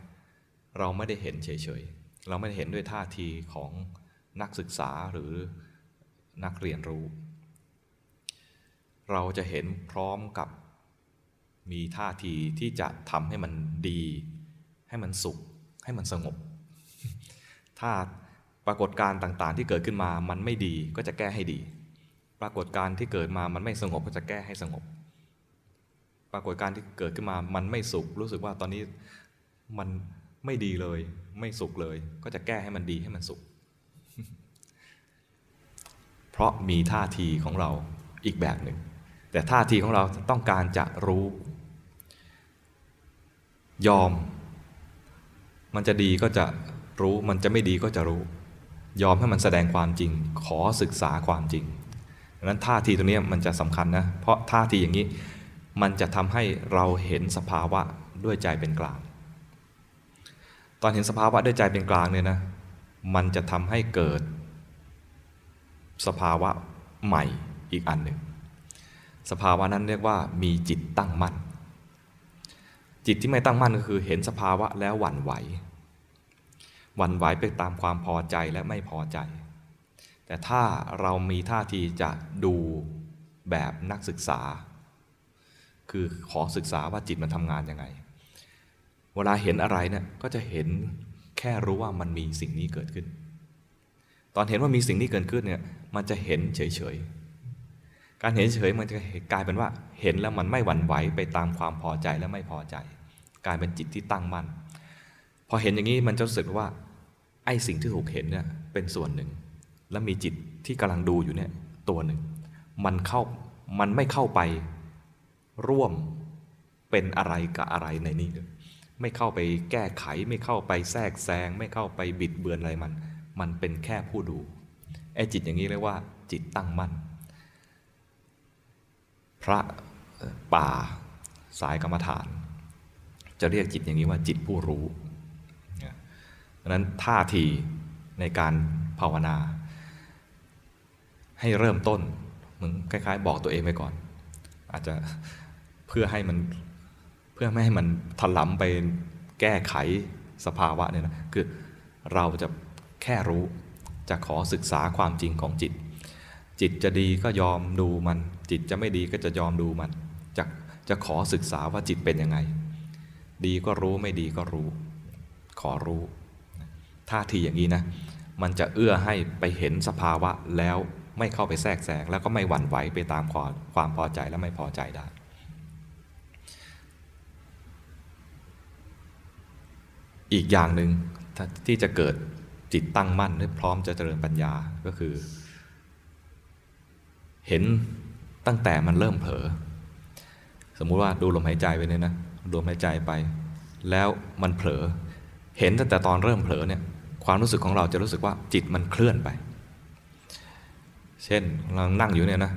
เราไม่ได้เห็นเฉยๆ เราไม่ได้เห็นด้วยท่าทีของ นักศึกษาหรือนักเรียนรู้ เราจะเห็นพร้อมกับมีท่าทีที่จะทำให้มันดี ให้มันสุข ให้มันสงบ ถ้าปรากฏการณ์ต่างๆ ที่เกิดขึ้นมามันไม่ดีก็จะแก้ให้ดี ปรากฏการณ์ที่เกิดมามันไม่สงบก็จะแก้ให้สงบ ปรากฏการณ์ที่เกิดขึ้นมามันไม่สุข รู้สึกว่าตอนนี้มันไม่ดีเลย ไม่สุขเลย ก็จะแก้ให้มันดีให้มันสุข เพราะมีท่าทีของเราอีกแบบหนึ่ง แต่ท่าทีของเราต้องการจะรู้ ยอม มันจะดีก็จะรู้มันจะไม่ดีก็จะรู้ ยอมให้มันแสดงความจริง ขอศึกษาความจริงดังนั้นท่าทีตรงนี้มันจะสำคัญนะเพราะท่าทีอย่างนี้มันจะทำให้เราเห็นสภาวะด้วยใจเป็นกลาง ตอนเห็นสภาวะด้วยใจเป็นกลางเนี่ยนะ มันจะทำให้เกิด สภาวะใหม่อีกอันหนึ่ง สภาวะนั้นเรียกว่ามีจิตตั้งมั่น จิตที่ไม่ตั้งมั่นก็คือเห็นสภาวะแล้วหวั่นไหว หวั่นไหวไปตามความพอใจและไม่พอใจ แต่ถ้าเรามีท่าทีจะดูแบบนักศึกษา คือขอศึกษาว่าจิตมันทำงานยังไง เวลาเห็นอะไรเนี่ยก็จะเห็นแค่รู้ว่ามันมีสิ่งนี้เกิดขึ้น ตอนเห็นว่ามีสิ่งนี้เกิดขึ้นเนี่ยมันจะเห็นเฉยๆ การเห็นเฉยมันจะกลายเป็นว่าเห็นแล้วมันไม่หวั่นไหวไปตามความพอใจและไม่พอใจ กลายเป็นจิตที่ตั้งมั่น พอเห็นอย่างนี้มันจะรู้สึกว่าไอ้สิ่งที่ถูกเห็นเนี่ยเป็นส่วนหนึ่ง แล้วมีจิตที่กำลังดูอยู่เนี่ยตัวหนึ่ง มันเข้ามันไม่เข้าไปร่วมเป็นอะไรกับอะไรในนี้เลยไม่เข้าไปแก้ไขไม่เข้าไปแทรกแซง ไม่เข้าไปบิดเบือนอะไรมัน มันเป็นแค่ผู้ดูไอ้จิตอย่างนี้เรียกว่า จิตตั้งมั่น พระป่าสายกรรมฐาน จะเรียกจิตอย่างนี้ว่าจิตผู้รู้ดังนั้นท่าทีในการภาวนา ให้เริ่มต้นมึงคล้ายๆ บอกตัวเองไปก่อน อาจจะเพื่อให้มันเพื่อไม่ให้มันถลำไปแก้ไขสภาวะเนี่ยนะคือเราจะ แค่รู้ จะขอศึกษาความจริงของจิต จิตจะดีก็ยอมดูมัน จิตจะไม่ดีก็จะยอมดูมัน จะจะขอศึกษาว่าจิตเป็นยังไง ดีก็รู้ไม่ดีก็รู้ ขอรู้ท่าทีอย่างนี้นะ มันจะเอื้อให้ไปเห็นสภาวะแล้วไม่เข้าไปแทรกแซงแล้วก็ไม่หวั่นไหวไปตามความความพอใจและไม่พอใจได้ อีกอย่างหนึ่งที่จะเกิด จิตตั้งมั่นและพร้อมจะเจริญปัญญาก็คือ เห็นตั้งแต่มันเริ่มเผลอสมมุติว่าดูลมหายใจไปเนี่ยนะดูลมหายใจไป แล้วมันเผลอ เห็นตั้งแต่ตอนเริ่มเผลอเนี่ยความรู้สึกของเราจะรู้สึกว่าจิตมันเคลื่อนไป เช่นเรานั่งอยู่เนี่ยนะ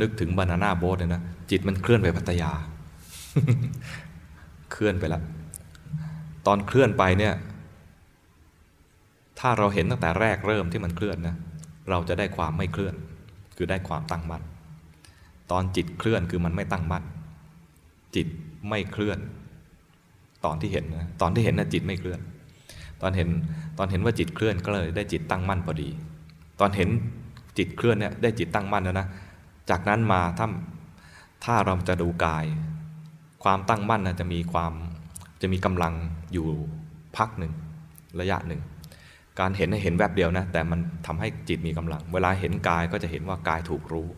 นึกถึงบานาน่าโบ๊ทเนี่ยนะจิตมันเคลื่อนไปพัทยา เคลื่อนไปล้วตอนเคลื่อนไปเนี่ย ถ้าเราเห็นตั้งแต่แรกเริ่มที่มันเคลื่อนนะเราจะได้ความไม่เคลื่อน คือได้ความตั้งมั่นตอนจิตเคลื่อนคือมันไม่ตั้งมั่นจิตไม่เคลื่อน ตอนที่เห็นนะตอนที่เห็นนะจิตไม่เคลื่อน ตอนเห็นตอนเห็นว่าจิตเคลื่อนก็เลยได้จิตตั้งมั่นพอดี ตอนเห็นจิตเคลื่อนเนี่ยได้จิตตั้งมั่นแล้วนะจากนั้นมาถ้าถ้าเราจะดูกาย ความตั้งมั่นนะจะมีความจะมีกำลังอยู่พักหนึ่งระยะหนึ่ง การเห็นเห็นแวบเดียวนะแต่มันทำให้จิตมีกำลัง เวลาเห็นกายก็จะเห็นว่ากายถูกรู้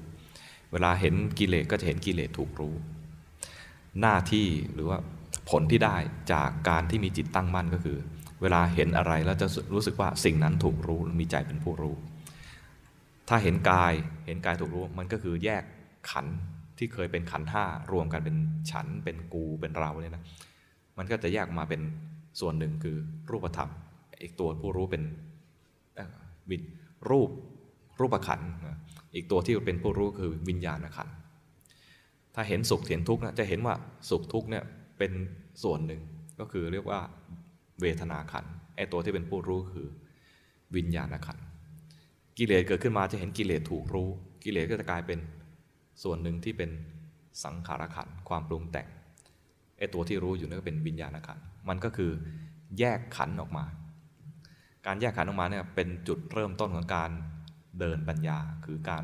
เวลาเห็นกิเลสก็จะเห็นกิเลสถูกรู้ หน้าที่หรือว่าผลที่ได้จากการที่มีจิตตั้งมั่นก็คือ เวลาเห็นอะไรแล้วจะรู้สึกว่าสิ่งนั้นถูกรู้มีใจเป็นผู้รู้ ถ้าเห็นกายเห็นกายถูกรู้มันก็คือแยกขันที่เคยเป็นขันห้ารวมกันเป็นฉันเป็นกูเป็นเราเนี่ยนะมันก็จะแยกมาเป็นส่วนหนึ่งคือรูปธรรม อีกตัวผู้รู้เป็นวิรูปรูปขันอีกตัวที่เป็นผู้รู้คือวิญญาณขันถ้าเห็นสุขเห็นทุกข์นะจะเห็นว่าสุขทุกข์เนี่ยเป็นส่วนหนึ่งก็คือเรียกว่าเวทนาขันไอตัวที่เป็นผู้รู้คือวิญญาณขันกิเลสเกิดขึ้นมาจะเห็นกิเลสถูกรู้ กิเลสก็จะกลายเป็นส่วนหนึ่งที่เป็นสังขารขันความปรุงแต่งไอตัวที่รู้อยู่นั่นก็เป็นวิญญาณขันมันก็คือแยกขันออกมา การแยกขันออกมาเนี่ยเป็นจุดเริ่มต้นของการเดินปัญญาคือการ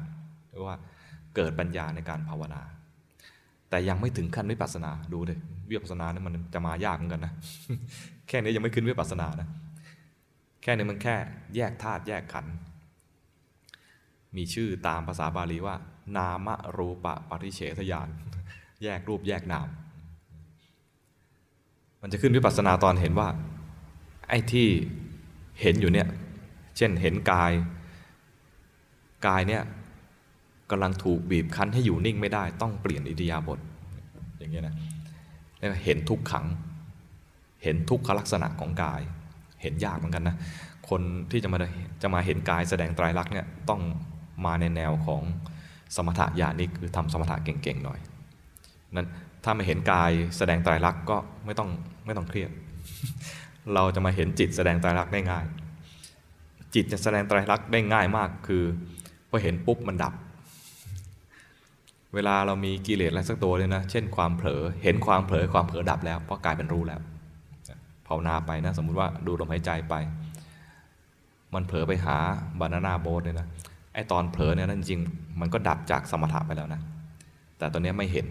เรียกว่าเกิดปัญญาในการภาวนา แต่ยังไม่ถึงขั้นวิปัสสนาดูเลยวิปัสสนาเนี่ยมันจะมายากเหมือนกันนะแค่นี้ยังไม่ขึ้นวิปัสสนานะแค่นี้มันแค่แยกธาตุแยกขันธ์มีชื่อตามภาษาบาลีว่า นามรูปะปริเฉทยานแยกรูปแยกนาม มันจะขึ้นวิปัสสนาตอนเห็นว่า ไอ้ที่ เห็นอยู่เนี่ย เช่นเห็นกาย กายเนี่ยกำลังถูกบีบคั้นให้อยู่นิ่งไม่ได้ ต้องเปลี่ยนอิทยาบทอย่างเงี้ยนะเห็นทุกขัง เห็นทุกขลักษณะของกาย เห็นยากเหมือนกันนะคนที่จะมาจะมาเห็นกายแสดงไตรลักษณ์เนี่ยต้องมาในแนวของสมถะญาณิกคือทำสมถะเก่งๆหน่อยนั้นถ้าไม่เห็นกายแสดงไตรลักษณ์ก็ไม่ต้องไม่ต้องเครียด เราจะมาเห็นจิตแสดงไตรลักษณ์ได้ง่าย จิตจะแสดงไตรลักษณ์ได้ง่ายมากคือพอเห็นปุ๊บมันดับ เวลาเรามีกิเลสอะไรสักตัวเลยนะ เช่นความเผลอ เห็นความเผลอความเผลอดับแล้ว เพราะกลายเป็นรู้แล้วภาวนาไปนะ สมมุติว่าดูลมหายใจไป มันเผลอไปหาบานาน่าโบ๊ทเนี่ยนะ ไอตอนเผลอเนี่ยนั่นจริง มันก็ดับจากสมถะไปแล้วนะ แต่ตอนนี้ไม่เห็น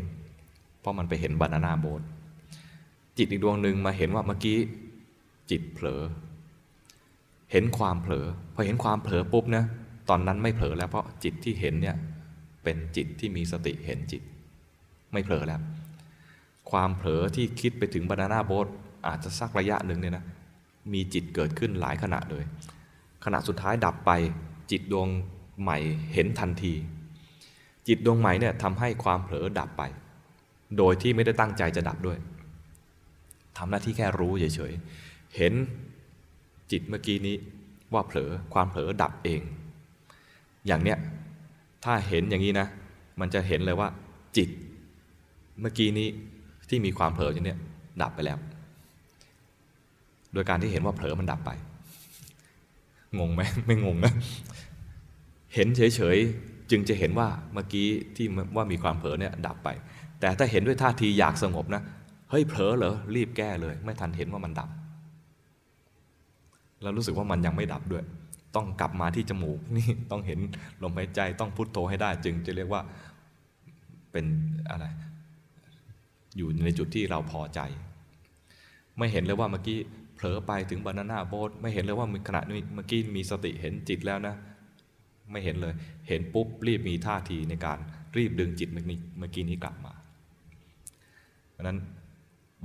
เพราะมันไปเห็นบานาน่าโบสจิตอีกดวงหนึ่งมาเห็นว่าเมื่อกี้ จิตเผลอ เห็นความเผลอ พอเห็นความเผลอปุ๊บนะตอนนั้นไม่เผลอแล้วเพราะจิตที่เห็นเนี่ยเป็นจิตที่มีสติเห็นจิต ไม่เผลอแล้ว ความเผลอที่คิดไปถึงบานาน่าโบสอาจจะสักระยะหนึ่งเนี่ยนะมีจิตเกิดขึ้นหลายขณะเลย ขณะสุดท้ายดับไปจิตดวงใหม่เห็นทันที จิตดวงใหม่เนี่ยทำให้ความเผลอดับไป โดยที่ไม่ได้ตั้งใจจะดับด้วยทำหน้าที่แค่รู้เฉยๆ เห็นจิตเมื่อกี้นี้ว่าเผลอความเผลอดับเอง อย่างเนี้ยถ้าเห็นอย่างนี้นะ มันจะเห็นเลยว่า จิต เมื่อกี้นี้ที่มีความเผลออย่างเนี้ยดับไปแล้ว โดยการที่เห็นว่าเผลอมันดับไป งงไหมไม่งงนะเห็นเฉยๆจึงจะเห็นว่าเมื่อกี้ที่ว่ามีความเผลอเนี่ยดับไป แต่ถ้าเห็นด้วยท่าทีอยากสงบนะเฮ้ยเผลอเหรอรีบแก้เลย ไม่ทันเห็นว่ามันดับ แล้วรู้สึกว่ามันยังไม่ดับด้วย ต้องกลับมาที่จมูกนี่ต้องเห็นลมหายใจต้องพุทโธให้ได้จึงจะเรียกว่าเป็นอะไรอยู่ในจุดที่เราพอใจ ไม่เห็นเลยว่าเมื่อกี้เผลอไปถึงบานาน่าโบสไม่เห็นเลยว่าขณะนี้เมื่อกี้มีสติเห็นจิตแล้วนะ ไม่เห็นเลย เห็นปุ๊บรีบมีท่าทีในการรีบดึงจิตเมื่อกี้นี้กลับมาเพราะนั้น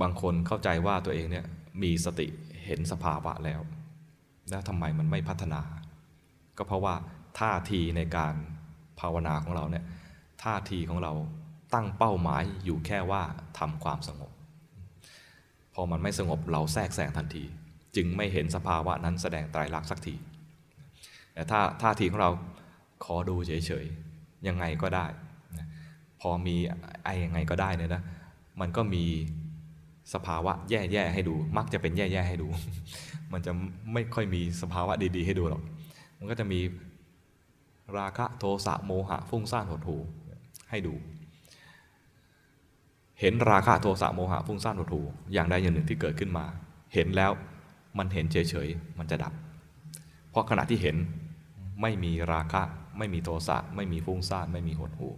บางคนเข้าใจว่าตัวเองเนี่ยมีสติเห็นสภาวะแล้ว แล้วทำไมมันไม่พัฒนา ก็เพราะว่าท่าทีในการภาวนาของเราเนี่ยท่าทีของเราตั้งเป้าหมายอยู่แค่ว่าทำความสงบ พอมันไม่สงบเราแทรกแซงทันที จึงไม่เห็นสภาวะนั้นแสดงไตรลักษณ์สักทีแต่ถ้าท่าทีของเราขอดูเฉยๆยังไงก็ได้ พอมีไอ้ยังไงก็ได้เนี่ยนะมันก็มีสภาวะแย่ๆให้ดู มักจะเป็นแย่ๆให้ดู มันจะไม่ค่อยมีสภาวะดีๆ ให้ดูหรอก มันก็จะมีราคะโทสะโมหะฟุ้งซ่านหดหูให้ดู เห็นราคะโทสะโมหะฟุ้งซ่านหดหูอย่างใดอย่างหนึ่งที่เกิดขึ้นมา เห็นแล้วมันเห็นเฉยๆ มันจะดับ เพราะขณะที่เห็นไม่มีราคะ ไม่มีโทสะไม่มีฟุ้งซ่านไม่มีหดหู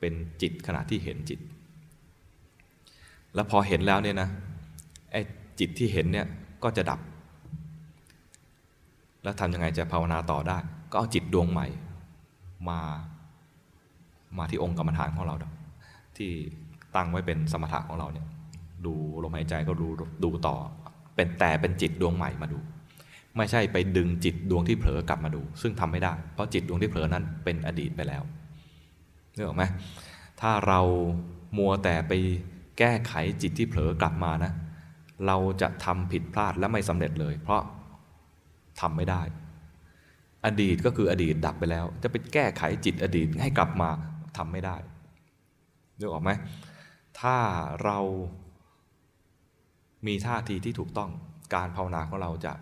เป็นจิตขณะที่เห็นจิต แล้วพอเห็นแล้วเนี่ยนะไอ้จิตที่เห็นเนี่ย ก็จะดับ แล้วทำยังไงจะภาวนาต่อได้ ก็เอาจิตดวงใหม่มามาที่องค์กรรมฐานของเรา ที่ตั้งไว้เป็นสมถะของเราเนี่ยดูลมหายใจก็ดูดูต่อ เป็นแต่เป็นจิตดวงใหม่มาดู ไม่ใช่ไปดึงจิตดวงที่เผลอกลับมาดู ซึ่งทำไม่ได้ เพราะจิตดวงที่เผลอนั้นเป็นอดีตไปแล้วนึกออกไหมถ้าเรามัวแต่ไปแก้ไขจิตที่เผลอกลับมานะ เราจะทำผิดพลาดและไม่สำเร็จเลย เพราะทำไม่ได้ อดีตก็คืออดีตดับไปแล้ว จะไปแก้ไขจิตอดีตให้กลับมาทำไม่ได้นึกออกไหมถ้าเรามีท่าทีที่ถูกต้องการภาวนาของเราจะ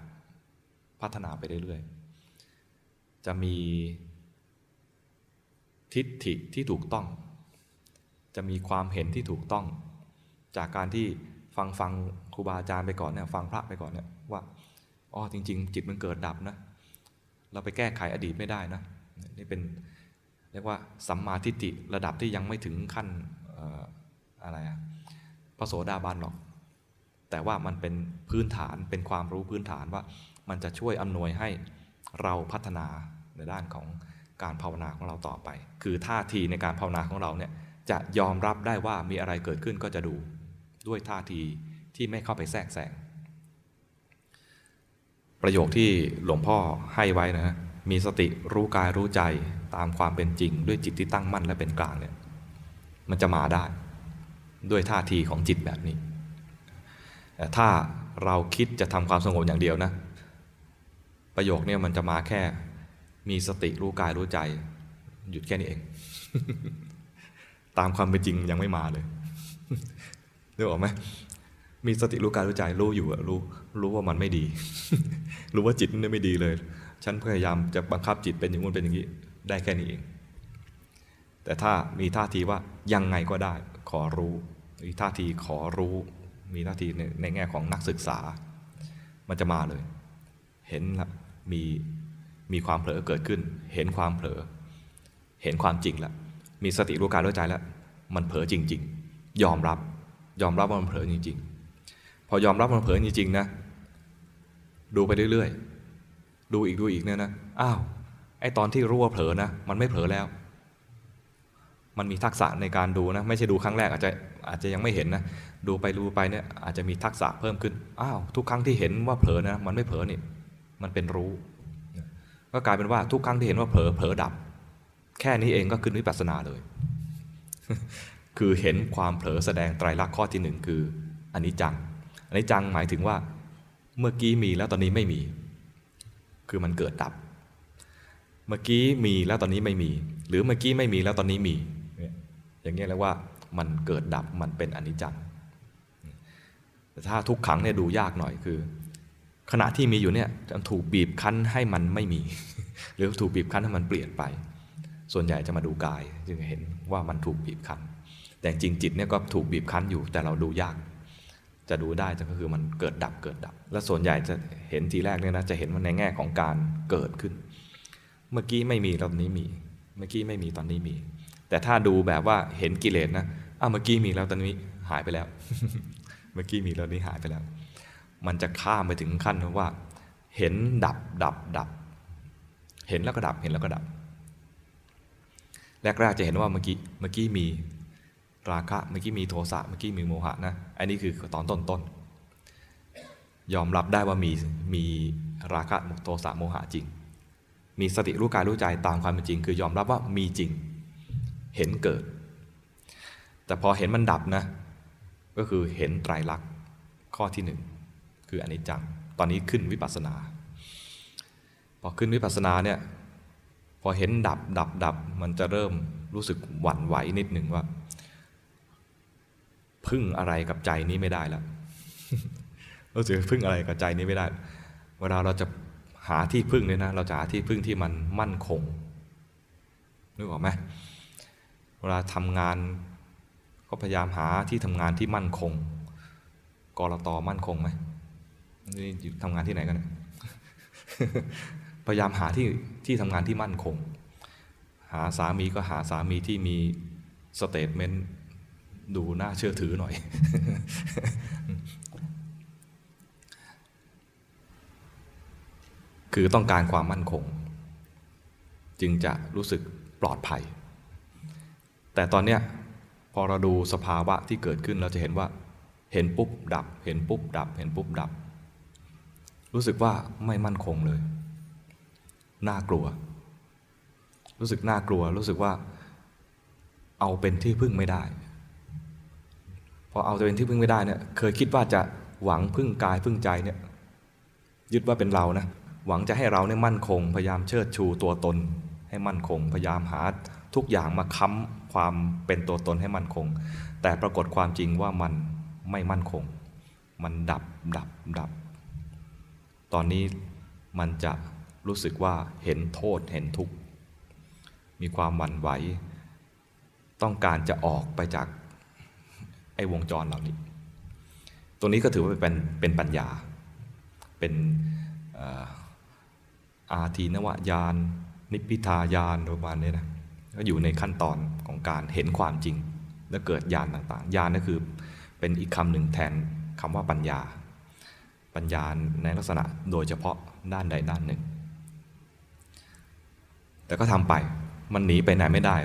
พัฒนาไปเรื่อยๆ จะมีทิฏฐิที่ถูกต้อง จะมีความเห็นที่ถูกต้อง จากการที่ฟังฟัง ครูบาอาจารย์ไปก่อนเนี่ยฟังพระไปก่อนเนี่ยว่าอ๋อจริง ๆ จิตมันเกิดดับนะ เราไปแก้ไขอดีตไม่ได้นะนี่เป็นเรียกว่าสัมมาทิฏฐิระดับที่ยังไม่ถึงขั้นอะไรอะพระโสดาบันหรอก แต่ว่ามันเป็นพื้นฐานเป็นความรู้พื้นฐานว่ามันจะช่วยอำนวยให้เราพัฒนาในด้านของการภาวนาของเราต่อไป คือท่าทีในการภาวนาของเราเนี่ยจะยอมรับได้ว่ามีอะไรเกิดขึ้นก็จะดูด้วยท่าที ที่ไม่เข้าไปแทรกแซงประโยคที่หลวงพ่อให้ไว้นะ มีสติรู้กายรู้ใจตามความเป็นจริง ด้วยจิตที่ตั้งมั่นและเป็นกลางเนี่ยมันจะมาได้ ด้วยท่าทีของจิตแบบนี้แต่ถ้าเราคิดจะทำความสงบอย่างเดียวนะ ประโยคเนี้มันจะมาแค่มีสติรู้กายรู้ใจ หยุดแค่นี้เอง ตามความเป็นจริงยังไม่มาเลยนึกออกไหม มีสติรู้กายรู้ใจรู้อยู่อะรู้รู้ว่ามันไม่ดี รู้ว่าจิตมันไม่ดีเลย ฉันพยายามจะบังคับจิตเป็นอย่างนู้นเป็นอย่างนี้ได้แค่นี้เอง แต่ถ้ามีท่าทีว่ายังไงก็ได้ขอรู้มีท่าทีขอรู้ มีหน้าทีในในแง่ของนักศึกษา มันจะมาเลย เห็นละมีมีความเผลอเกิดขึ้น เห็นความเผลอ เห็นความจริงแล้วมีสติรู้กายรู้ใจแล้วมันเผลอจริง ๆ ยอมรับยอมรับว่ามันเผลอจริง ๆ อยอมรับมันเผลอจริงๆนะ ดูไปเรื่อยๆ ดูอีกดูอีกเนี่ยนะ อ้าว ไอตอนที่รู้ว่าเผลอนะ มันไม่เผลอแล้ว มันมีทักษะในการดูนะ ไม่ใช่ดูครั้งแรกอาจจะอาจจะยังไม่เห็นนะ ดูไปดูไปเนี่ยอาจจะมีทักษะเพิ่มขึ้น อ้าว ทุกครั้งที่เห็นว่าเผลอนะ มันไม่เผลอนี่ มันเป็นรู้ ก็กลายเป็นว่าทุกครั้งที่เห็นว่าเผลอ เผลอดับ แค่นี้เองก็ขึ้นวิปัสสนาเลย คือเห็นความเผลอแสดงไตรลักษณ์ข้อที่หนึ่งคืออันนี้จัง นนี้จังหมายถึงว่า เมื่อกี้มีแล้วตอนนี้ไม่มี คือมันเกิดดับ เมื่อกี้มีแล้วตอนนี้ไม่มี หรือเมื่อกี้ไม่มีแล้วตอนนี้มี อย่างนี้แล้วว่ามันเกิดดับมันเป็นอนิจจังแต่ถ้าทุกขังเนี่ยดูยากหน่อยคือ ขณะที่มีอยู่เนี่ยจะถูกบีบคั้นให้มันไม่มี หรือถูกบีบคั้นให้มันเปลี่ยนไป ส่วนใหญ่จะมาดูกายจึงเห็นว่ามันถูกบีบคั้น แต่จริงจิตเนี่ยก็ถูกบีบคั้นอยู่แต่เราดูยาก จะดูได้ก็คือมันเกิดดับเกิดดับ และส่วนใหญ่จะเห็นทีแรกเนี่ยนะจะเห็นมันในแง่ของการเกิดขึ้น เมื่อกี้ไม่มีตอนนี้มี เมื่อกี้ไม่มีตอนนี้มี แต่ถ้าดูแบบว่าเห็นกิเลสนะอ้าเมื่อกี้มีแล้วตอนนี้หายไปแล้ว เมื่อกี้มีแล้วนี้หายไปแล้ว มันจะข้ามไปถึงขั้นว่า เห็นดับดับดับ เห็นแล้วก็ดับเห็นแล้วก็ดับแรกๆจะเห็นว่าเมื่อกี้เมื่อกี้มี ราคะเมื่อกี้มีโทสะเมื่อกี้มีโมหะนะอันนี้คือตอนต้นๆยอมรับได้ว่ามีมีราคะโทสะโมหะจริง มีสติรู้กายรู้ใจตามความเป็นจริง คือยอมรับว่ามีจริงเห็นเกิด แต่พอเห็นมันดับนะ ก็คือเห็นไตรลักษณ์ข้อที่หนึ่งคืออนิจจังตอนนี้ขึ้นวิปัสสนา พอขึ้นวิปัสสนาเนี่ยพอเห็นดับดับดับมันจะเริ่มรู้สึกหวั่นไหวนิดหนึ่งว่า พึ่งอะไรกับใจนี้ไม่ได้แล้วรู้สึกพึ่งอะไรกับใจนี้ไม่ได้ เวลาเราจะหาที่พึ่งเนี่ยนะ เราจะหาที่พึ่งที่มันมั่นคงนึกออกไหมเวลาทำงานก็พยายามหาที่ทำงานที่มั่นคงกรตมั่นคงไหมนี่ทำงานที่ไหนกันพยายามหาที่ที่ทำงานที่มั่นคง หาสามีก็หาสามีที่มีสเตทเมนต์ ดูน่าเชื่อถือหน่อย คือต้องการความมั่นคง จึงจะรู้สึกปลอดภัย แต่ตอนเนี้ยพอเราดูสภาวะที่เกิดขึ้นเราจะเห็นว่า เห็นปุ๊บดับ เห็นปุ๊บดับ เห็นปุ๊บดับ รู้สึกว่าไม่มั่นคงเลย น่ากลัว รู้สึกน่ากลัว รู้สึกว่าเอาเป็นที่พึ่งไม่ได้ พอเอาเป็นที่พึ่งไม่ได้เนี่ยเคยคิดว่าจะหวังพึ่งกายพึ่งใจเนี่ยยึดว่าเป็นเรานะหวังจะให้เราเนี่ยมั่นคง พยายามเชิดชูตัวตน ให้มั่นคง พยายามหาทุกอย่างมาค้ำความเป็นตัวตนให้มั่นคง แต่ปรากฏความจริงว่ามันไม่มั่นคง มันดับดับดับ ตอนนี้มันจะรู้สึกว่าเห็นโทษเห็นทุกข์มีความหวั่นไหว ต้องการจะออกไปจาก ไอ้วงจรเหล่านี้ตัวนี้ก็ถือว่าเป็นเป็นปัญญา เป็นอาทีนวายาน นิพพิทายานประมาณนี้นะก็อยู่ในขั้นตอนของการเห็นความจริง และเกิดญาณต่างๆญาณนั่นคือเป็นอีกคำหนึ่งแทนคำว่าปัญญา ปัญญาในลักษณะโดยเฉพาะด้านใดด้านหนึ่ง แต่ก็ทำไปมันหนีไปไหนไม่ได้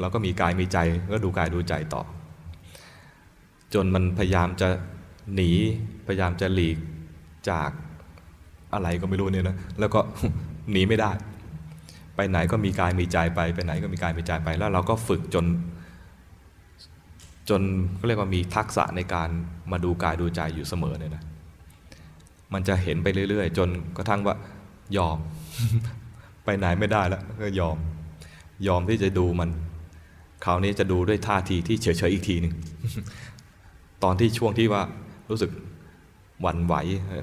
เราก็มีกายมีใจก็ดูกายดูใจต่อ จนมันพยายามจะหนี พยายามจะหลีกจากอะไรก็ไม่รู้เนี่ยนะแล้วก็หนีไม่ได้ ไปไหนก็มีกายมีใจไป ไปไหนก็มีกายมีใจไป แล้วเราก็ฝึกจน จนเขาเรียกว่ามีทักษะในการมาดูกายดูใจอยู่เสมอเนี่ยนะมันจะเห็นไปเรื่อย ๆ จนกระทั่งว่ายอม ไปไหนไม่ได้แล้วก็ยอม ยอมที่จะดูมันคราวนี้จะดูด้วยท่าทีที่เฉยๆอีกทีหนึ่ง ตอนที่ช่วงที่ว่ารู้สึกหวั่นไหว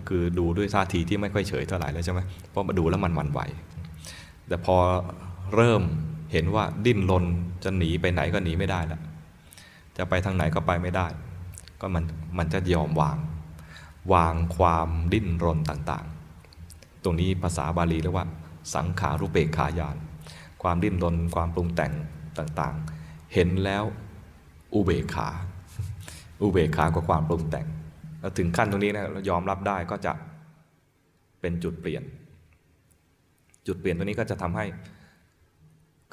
คือดูด้วยท่าทีที่ไม่ค่อยเฉยเท่าไหร่แล้วใช่ไหมเพราะมาดูแล้วมันหวั่นไหว แต่พอเริ่มเห็นว่าดิ้นรนจะหนีไปไหนก็หนีไม่ได้แล้วจะไปทางไหนก็ไปไม่ได้ ก็มันมันจะยอมวาง วางความดิ้นรนต่างๆ ตรงนี้ภาษาบาลีเรียกว่า สังขารุเปกขายาน ความดิ้นรนความปรุงแต่งต่างๆ เห็นแล้วอุเบกขา อุเบกขากว่าความปรุงแต่งแล้วถึงขั้นตรงนี้นะเรายอมรับได้ก็จะเป็นจุดเปลี่ยน จุดเปลี่ยนตัวนี้ก็จะทำให้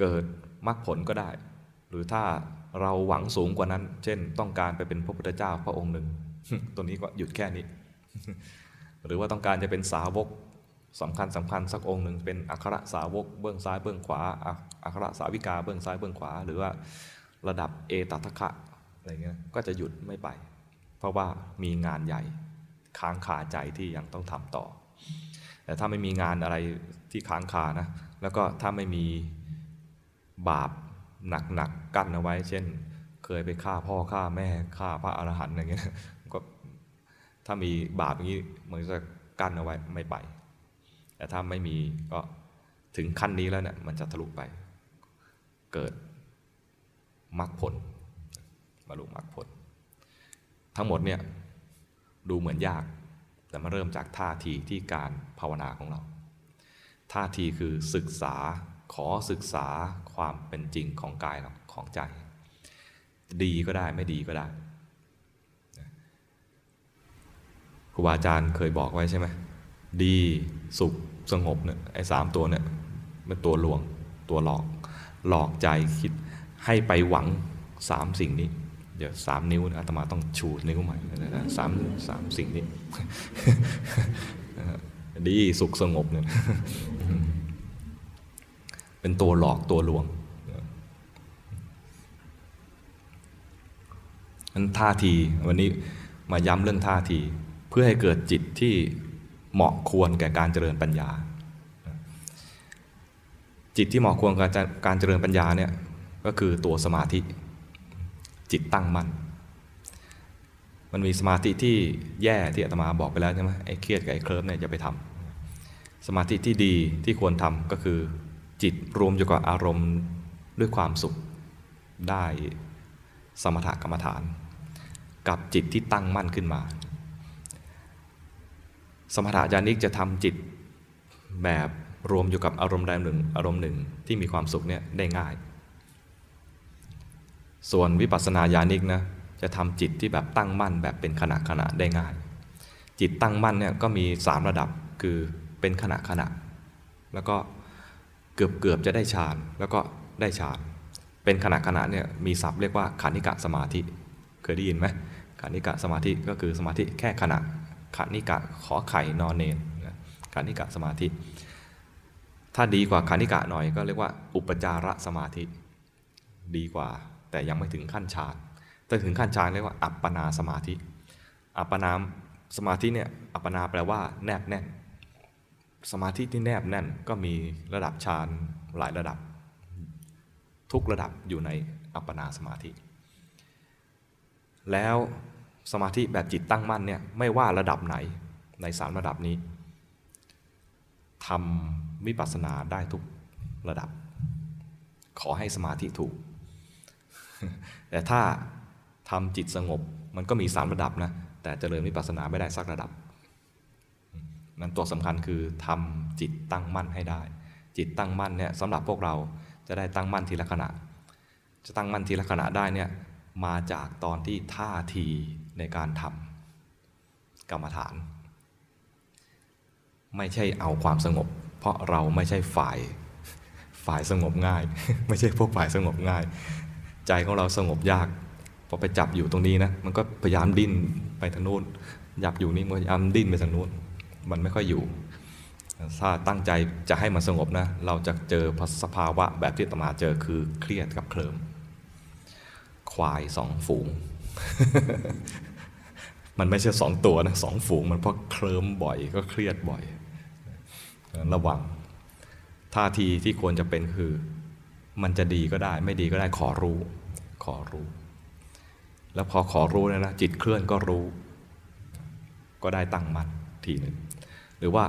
เกิดมรรคผลก็ได้ หรือถ้าเราหวังสูงกว่านั้น เช่น ต้องการไปเป็นพระพุทธเจ้าพระองค์หนึ่ง ตัวนี้ก็หยุดแค่นี้ หรือว่าต้องการจะเป็นสาวกสำคัญสำคัญสักองค์หนึ่งเป็นอัครสาวกเบื้องซ้ายเบื้องขวาอัครสาวิกาเบื้องซ้ายเบื้องขวา หรือว่าระดับเอตัทคะ อะไรเงี้ยก็จะหยุดไม่ไป เพราะว่ามีงานใหญ่ค้างคาใจที่ยังต้องทำต่อ แต่ถ้าไม่มีงานอะไรที่ค้างคานะแล้วก็ถ้าไม่มีบาปหนักๆกกั้นเอาไว้ เช่น เคยไปฆ่าพ่อฆ่าแม่ฆ่าพระอรหันต์อะไรเงี้ยก็ถ้ามีบาปอย่างนี้มันจะกั้นเอาไว้ไม่ไป แต่ถ้าไม่มีก็ถึงขั้นนี้แล้วเนี่ยมันจะทะลุไป เกิดมรรคผล รรลุมรรคผล ทั้งหมดเนี่ยดูเหมือนยาก แต่มาเริ่มจากท่าทีที่การภาวนาของเรา ท่าทีคือศึกษาขอศึกษาความเป็นจริงของกายของใจ ดีก็ได้ไม่ดีก็ได้ครูบาอาจารย์เคยบอกไว้ใช่ไหมดีสุขสงบเนี่ยไอ้สามตัวเนี่ยเป็นตัวลวงตัวหลอก หลอกใจคิดให้ไปหวังสามสิ่งนี้ เดี๋ยวสามนิ้วอาตมาต้องชูนิ้วใหม่สามสามสิ่งนี้ ดีสุขสงบเนี่ยเป็นตัวหลอกตัวลวงนั้นท่าทีวันนี้มาย้ำเรื่องท่าที เพื่อให้เกิดจิตที่เหมาะควรแก่การเจริญปัญญา จิตที่เหมาะควรกับการเจริญปัญญาเนี่ยก็คือตัวสมาธิ จิตตั้งมั่นมันมีสมาธิที่แย่ที่อาตมาบอกไปแล้วใช่ไหมไอ้เครียดกับไอ้เคลิมเนี่ยจะไปทำสมาธิที่ดีที่ควรทำก็คือ จิตรวมอยู่กับอารมณ์ด้วยความสุขได้สมถกรรมฐาน กับจิตที่ตั้งมั่นขึ้นมา สมถะญาณิกจะทำจิตแบบรวมอยู่กับอารมณ์ใดหนึ่ง อารมณ์หนึ่งที่มีความสุขเนี่ยได้ง่าย ส่วนวิปัสสนาญาณิกนะจะทำจิตที่แบบตั้งมั่นแบบเป็นขณะขณะได้ง่าย จิตตั้งมั่นเนี่ยก็มีสามระดับคือเป็นขณะขณะ แล้วก็เกือบเกือบจะได้ฌานแล้วก็ได้ฌานเป็นขณะขณะเนี่ยมีศัพท์เรียกว่าขานิกะสมาธิ เคยได้ยินไหมขานิกะสมาธิก็คือสมาธิแค่ขณะขานิกะขอไข่นอนเนนขานิกะสมาธิ ถ้าดีกว่าขานิกะหน่อยก็เรียกว่า อุปจารสมาธิ ดีกว่า แต่ยังไม่ถึงขั้นฌานแต่ถึงขั้นฌานเรียกว่าอัปปนาสมาธิ อัปปนาสมาธิเนี่ยอัปปนาแปลว่าแนบแน่น สมาธิที่แนบแน่นก็มีระดับฌานหลายระดับ ทุกระดับอยู่ในอัปปนาสมาธิ แล้วสมาธิแบบจิตตั้งมั่นเนี่ยไม่ว่าระดับไหนในสามระดับนี้ทำวิปัสสนาได้ทุกระดับ ขอให้สมาธิถูก แต่ถ้าทำจิตสงบมันก็มีสามระดับนะ แต่เจริญวิปัสสนาไม่ได้สักระดับ นั้นตัวสำคัญคือทำจิตตั้งมั่นให้ได้ จิตตั้งมั่นเนี่ยสำหรับพวกเราจะได้ตั้งมั่นทีละขณะ จะตั้งมั่นทีละขณะได้เนี่ยมาจากตอนที่ท่าทีในการทำกรรมฐาน ไม่ใช่เอาความสงบ เพราะเราไม่ใช่ฝ่ายฝ่ายสงบง่าย ไม่ใช่พวกฝ่ายสงบง่าย ใจของเราสงบยากพอไปจับอยู่ตรงนี้นะมันก็พยายามดิ้นไปทางโน้นหยับอยู่นี่มันพยายามดิ้นไปทางโน้นมันไม่ค่อยอยู่ ถ้าตั้งใจจะให้มันสงบนะเราจะเจอสภาวะแบบที่ตมาเจอคือเครียดกับเคลิมควายสองฝูง มันไม่ใช่สองตัวนะสองฝูง มันเพราะเคลิมบ่อยก็เครียดบ่อย ระวังท่าทีที่ควรจะเป็นคือ มันจะดีก็ได้ ไม่ดีก็ได้ขอรู้ ขอรู้ แล้วพอขอรู้นะนะจิตเคลื่อนก็รู้ ก็ได้ตั้งมั่นทีหนึ่งหรือว่า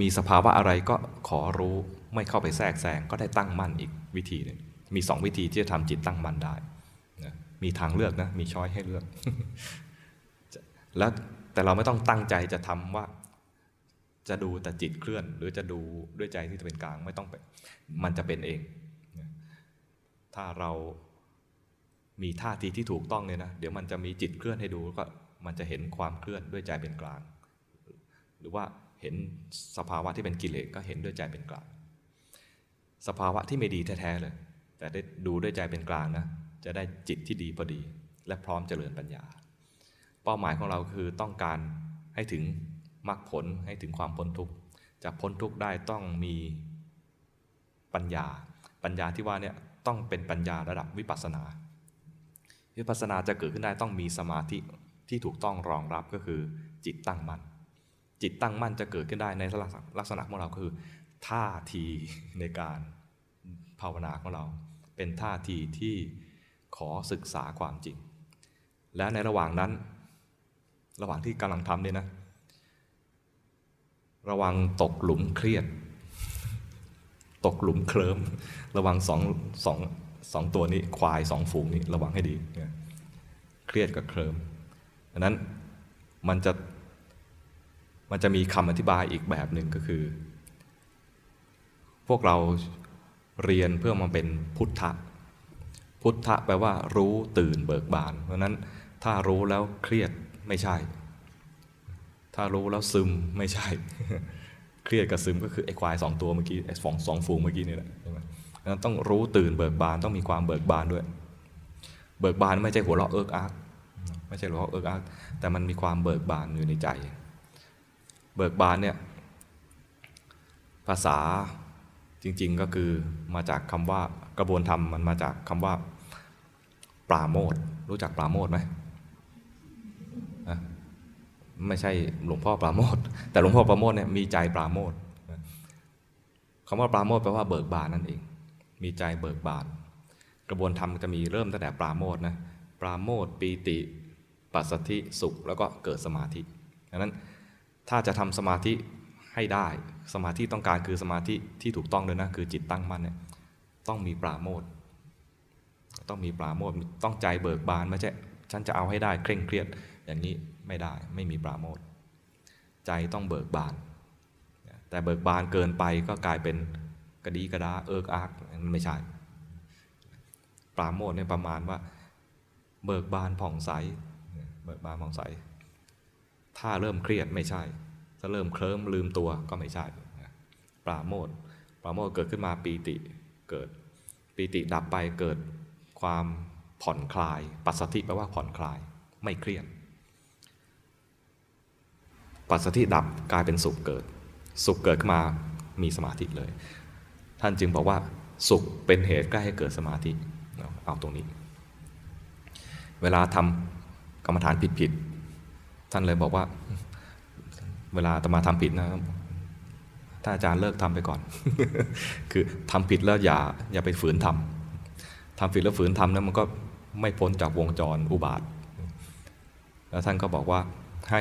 มีสภาวะอะไรก็ขอรู้ไม่เข้าไปแทรกแซงก็ได้ตั้งมั่นอีกวิธีหนึ่งมีสองวิธีที่จะทำจิตตั้งมั่นได้นะมีทางเลือกนะมีช้อยให้เลือก แล้วแต่เราไม่ต้องตั้งใจจะทำว่า จะดูแต่จิตเคลื่อน หรือจะดูด้วยใจที่จะเป็นกลางไม่ต้องไปมันจะเป็นเอง ถ้าเรามีท่าทีที่ถูกต้องเนี่ยนะ เดี๋ยวมันจะมีจิตเคลื่อนให้ดูก็มันจะเห็นความเคลื่อนด้วยใจเป็นกลาง หรือว่าเห็นสภาวะที่เป็นกิเลสก็เห็นด้วยใจเป็นกลาง สภาวะที่ไม่ดีแท้ๆเลย แต่ได้ดูด้วยใจเป็นกลางนะจะได้จิตที่ดีพอดี และพร้อมเจริญปัญญา เป้าหมายของเราคือต้องการให้ถึงมรรคผลให้ถึงความพ้นทุกข์จะพ้นทุกข์ได้ต้องมีปัญญา ปัญญาที่ว่าเนี่ย ต้องเป็นปัญญาระดับวิปัสนา วิปัสสนาจะเกิดขึ้นได้ต้องมีสมาธิที่ถูกต้องรองรับก็คือจิตตั้งมั่น จิตตั้งมั่นจะเกิดขึ้นได้ในลักษณะของเราคือ ท่าทีในการภาวนาของเรา เป็นท่าทีที่ขอศึกษาความจริง และในระหว่างนั้น ระหว่างที่กำลังทำเนี่ยนะ ระวังตกหลุมเครียด ตกหลุมเคลิมระวังสองสองสองตัวนี้ควายสองฝูงนี้ระวังให้ดี เครียดกับเคลิมดังนั้นมันจะมันจะมีคำอธิบายอีกแบบหนึ่งก็คือ พวกเราเรียนเพื่อมาเป็นพุทธะ พุทธะแปลว่ารู้ตื่นเบิกบาน เพราะนั้นถ้ารู้แล้วเครียดไม่ใช่ ถ้ารู้แล้วซึมไม่ใช่ เครียดกับซึมก็คือไอ้ควายสองตัวเมื่อกี้ไอ้ฟองสองฝูงเมื่อกี้นี่แหละใช่ไหมนั้นต้องรู้ตื่นเบิกบานต้องมีความเบิกบานด้วย เบิกบานไม่ใช่หัวเราะเอิกอักไม่ใช่หัวเราะเอิกอักแต่มันมีความเบิกบานอยู่ในใจ เบิกบานเนี่ยภาษาจริงๆก็คือมาจากคำว่ากระบวนธรรมมันมาจากคำว่าปราโมทรู้จักปราโมทไหม ไม่ใช่หลวงพ่อปราโมทแต่หลวงพ่อปราโมทเนี่ยมีใจปราโมทคำว่าปราโมทแปลว่าเบิกบานนั่นเอง มีใจเบิกบาน กระบวนธรรมจะมีเริ่มตั้งแต่ปราโมทนะปราโมทปีติ ปัสสธิสุขแล้วก็เกิดสมาธิดังนั้นถ้าจะทำสมาธิให้ได้สมาธิต้องการคือสมาธิที่ถูกต้องเลยนะคือจิตตั้งมั่นเนี่ยต้องมีปราโมทต้องมีปราโมทต้องใจเบิกบานไม่ใช่ฉันจะเอาให้ได้เคร่งเครียดอย่างนี้ ไม่ได้ ไม่มีปราโมทใจต้องเบิกบาน แต่เบิกบานเกินไปก็กลายเป็นกระดีกระดาเอิกอักไม่ใช่ ปราโมทเนี่ยประมาณว่า เบิกบานผ่องใส เบิกบานผ่องใส ถ้าเริ่มเครียดไม่ใช่ ถ้าเริ่มเคลิ้มลืมตัวก็ไม่ใช่ ปราโมทปราโมทเกิดขึ้นมาปีติเกิดปีติดับไปเกิดความผ่อนคลาย ปัสสติแปลว่าผ่อนคลาย ไม่เครียด ปัสสติดับกลายเป็นสุขเกิด สุขเกิดขึ้นมามีสมาธิเลย ท่านจึงบอกว่าสุขเป็นเหตุใกล้ให้เกิดสมาธิเอาตรงนี้ เวลาทำกรรมฐานผิดๆท่านเลยบอกว่า เวลาตมาทำผิดนะถ้าอาจารย์เลิกทำไปก่อน คือทำผิดแล้วอย่าอย่าไปฝืนทำทำผิดแล้วฝืนทำนั้นมันก็ไม่พ้นจากวงจรอุบาท แล้วท่านก็บอกว่าให้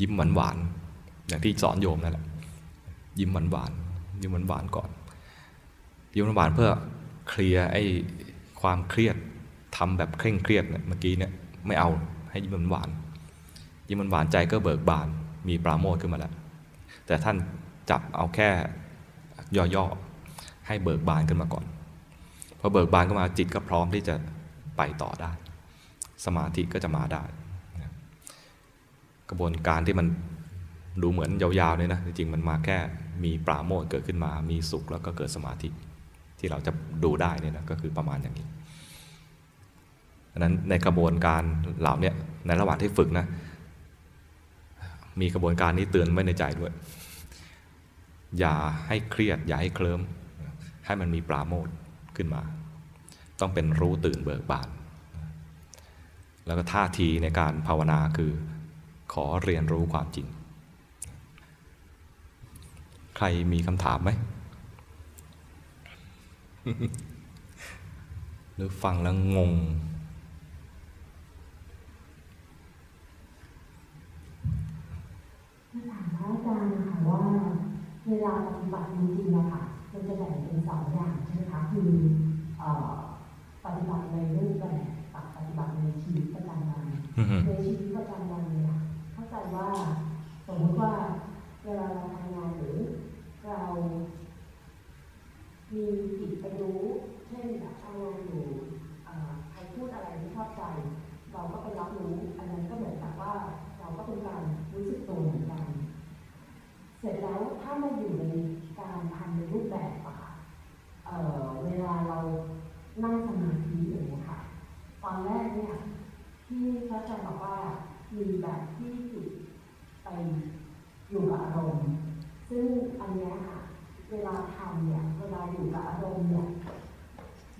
ยิ้มหวานหวานอย่างที่สอนโยมนั่นแหละยิ้มหวานหวานยิ้มหวานหวานก่อน ยิ้มหวานหวานเพื่อเคลียร์ไอ้ความเครียดทำแบบเคร่งเครียดเนี่ยเมื่อกี้เนี่ยไม่เอาให้ยิ้มหวานหวานยิ้มหวานหวานใจก็เบิกบานมีปราโมทขึ้นมาแล้วแต่ท่านจับเอาแค่ย่อๆให้เบิกบานขึ้นมาก่อนพอเบิกบานขึ้นมาจิตก็พร้อมที่จะไปต่อได้ สมาธิก็จะมาได้ ระบวนการที่มันดูเหมือนยาวๆเนี่ยนะจริงๆมันมาแค่มีปราโมทเกิดขึ้นมา มีสุขแล้วก็เกิดสมาธิที่เราจะดูได้เนี่ยนะก็คือประมาณอย่างนี้ดังนั้นในกระบวนการเหล่านี้ในระหว่างที่ฝึกนะมีกระบวนการนี้เตือนไว้ในใจด้วย อย่าให้เครียด อย่าให้เคลิ้มให้มันมีปราโมทขึ้นมา ต้องเป็นรู้ตื่นเบิกบาน แล้วก็ท่าทีในการภาวนาคือ ขอเรียนรู้ความจริง ใครมีคำถามไหม หรือฟังแล้วงงถามพระอาจารย์ค่ะว่าเวลาปฏิบัติจริงๆนะคะมันจะแบ่งเป็นสองอย่างใช่ไหมคะคือปฏิบัติในรูปแบบกับปฏิบัติในชีวิตประจำวันในชีวิตประจำวันเนี่ยเข้าใจ ว่าสมมติว่าเวลาเราทำงานหรือเรามีจิตไปรู้เช่นแบบทำงานอยู่ใครพูดอะไรไม่ชอบใจ เราก็ไปรับรู้อันนั้นก็เหมือนกับว่าเราก็เป็นการรู้สึกตัวเหมือนกัน เสร็จแล้วถ้ามาอยู่ในการทำในรูปแบบอะค่ะเเวลาเรานั่งสมาธิอย่างนี้ค่ะ ตอนแรกเนี่ยที่พระอาจารย์บอกว่า มีแบบที่จิตไปอยู่กับอารมณ์ ซึ่งอันนี้ค่ะ เวลาทำเนี่ย เวลาอยู่กับอารมณ์เนี่ย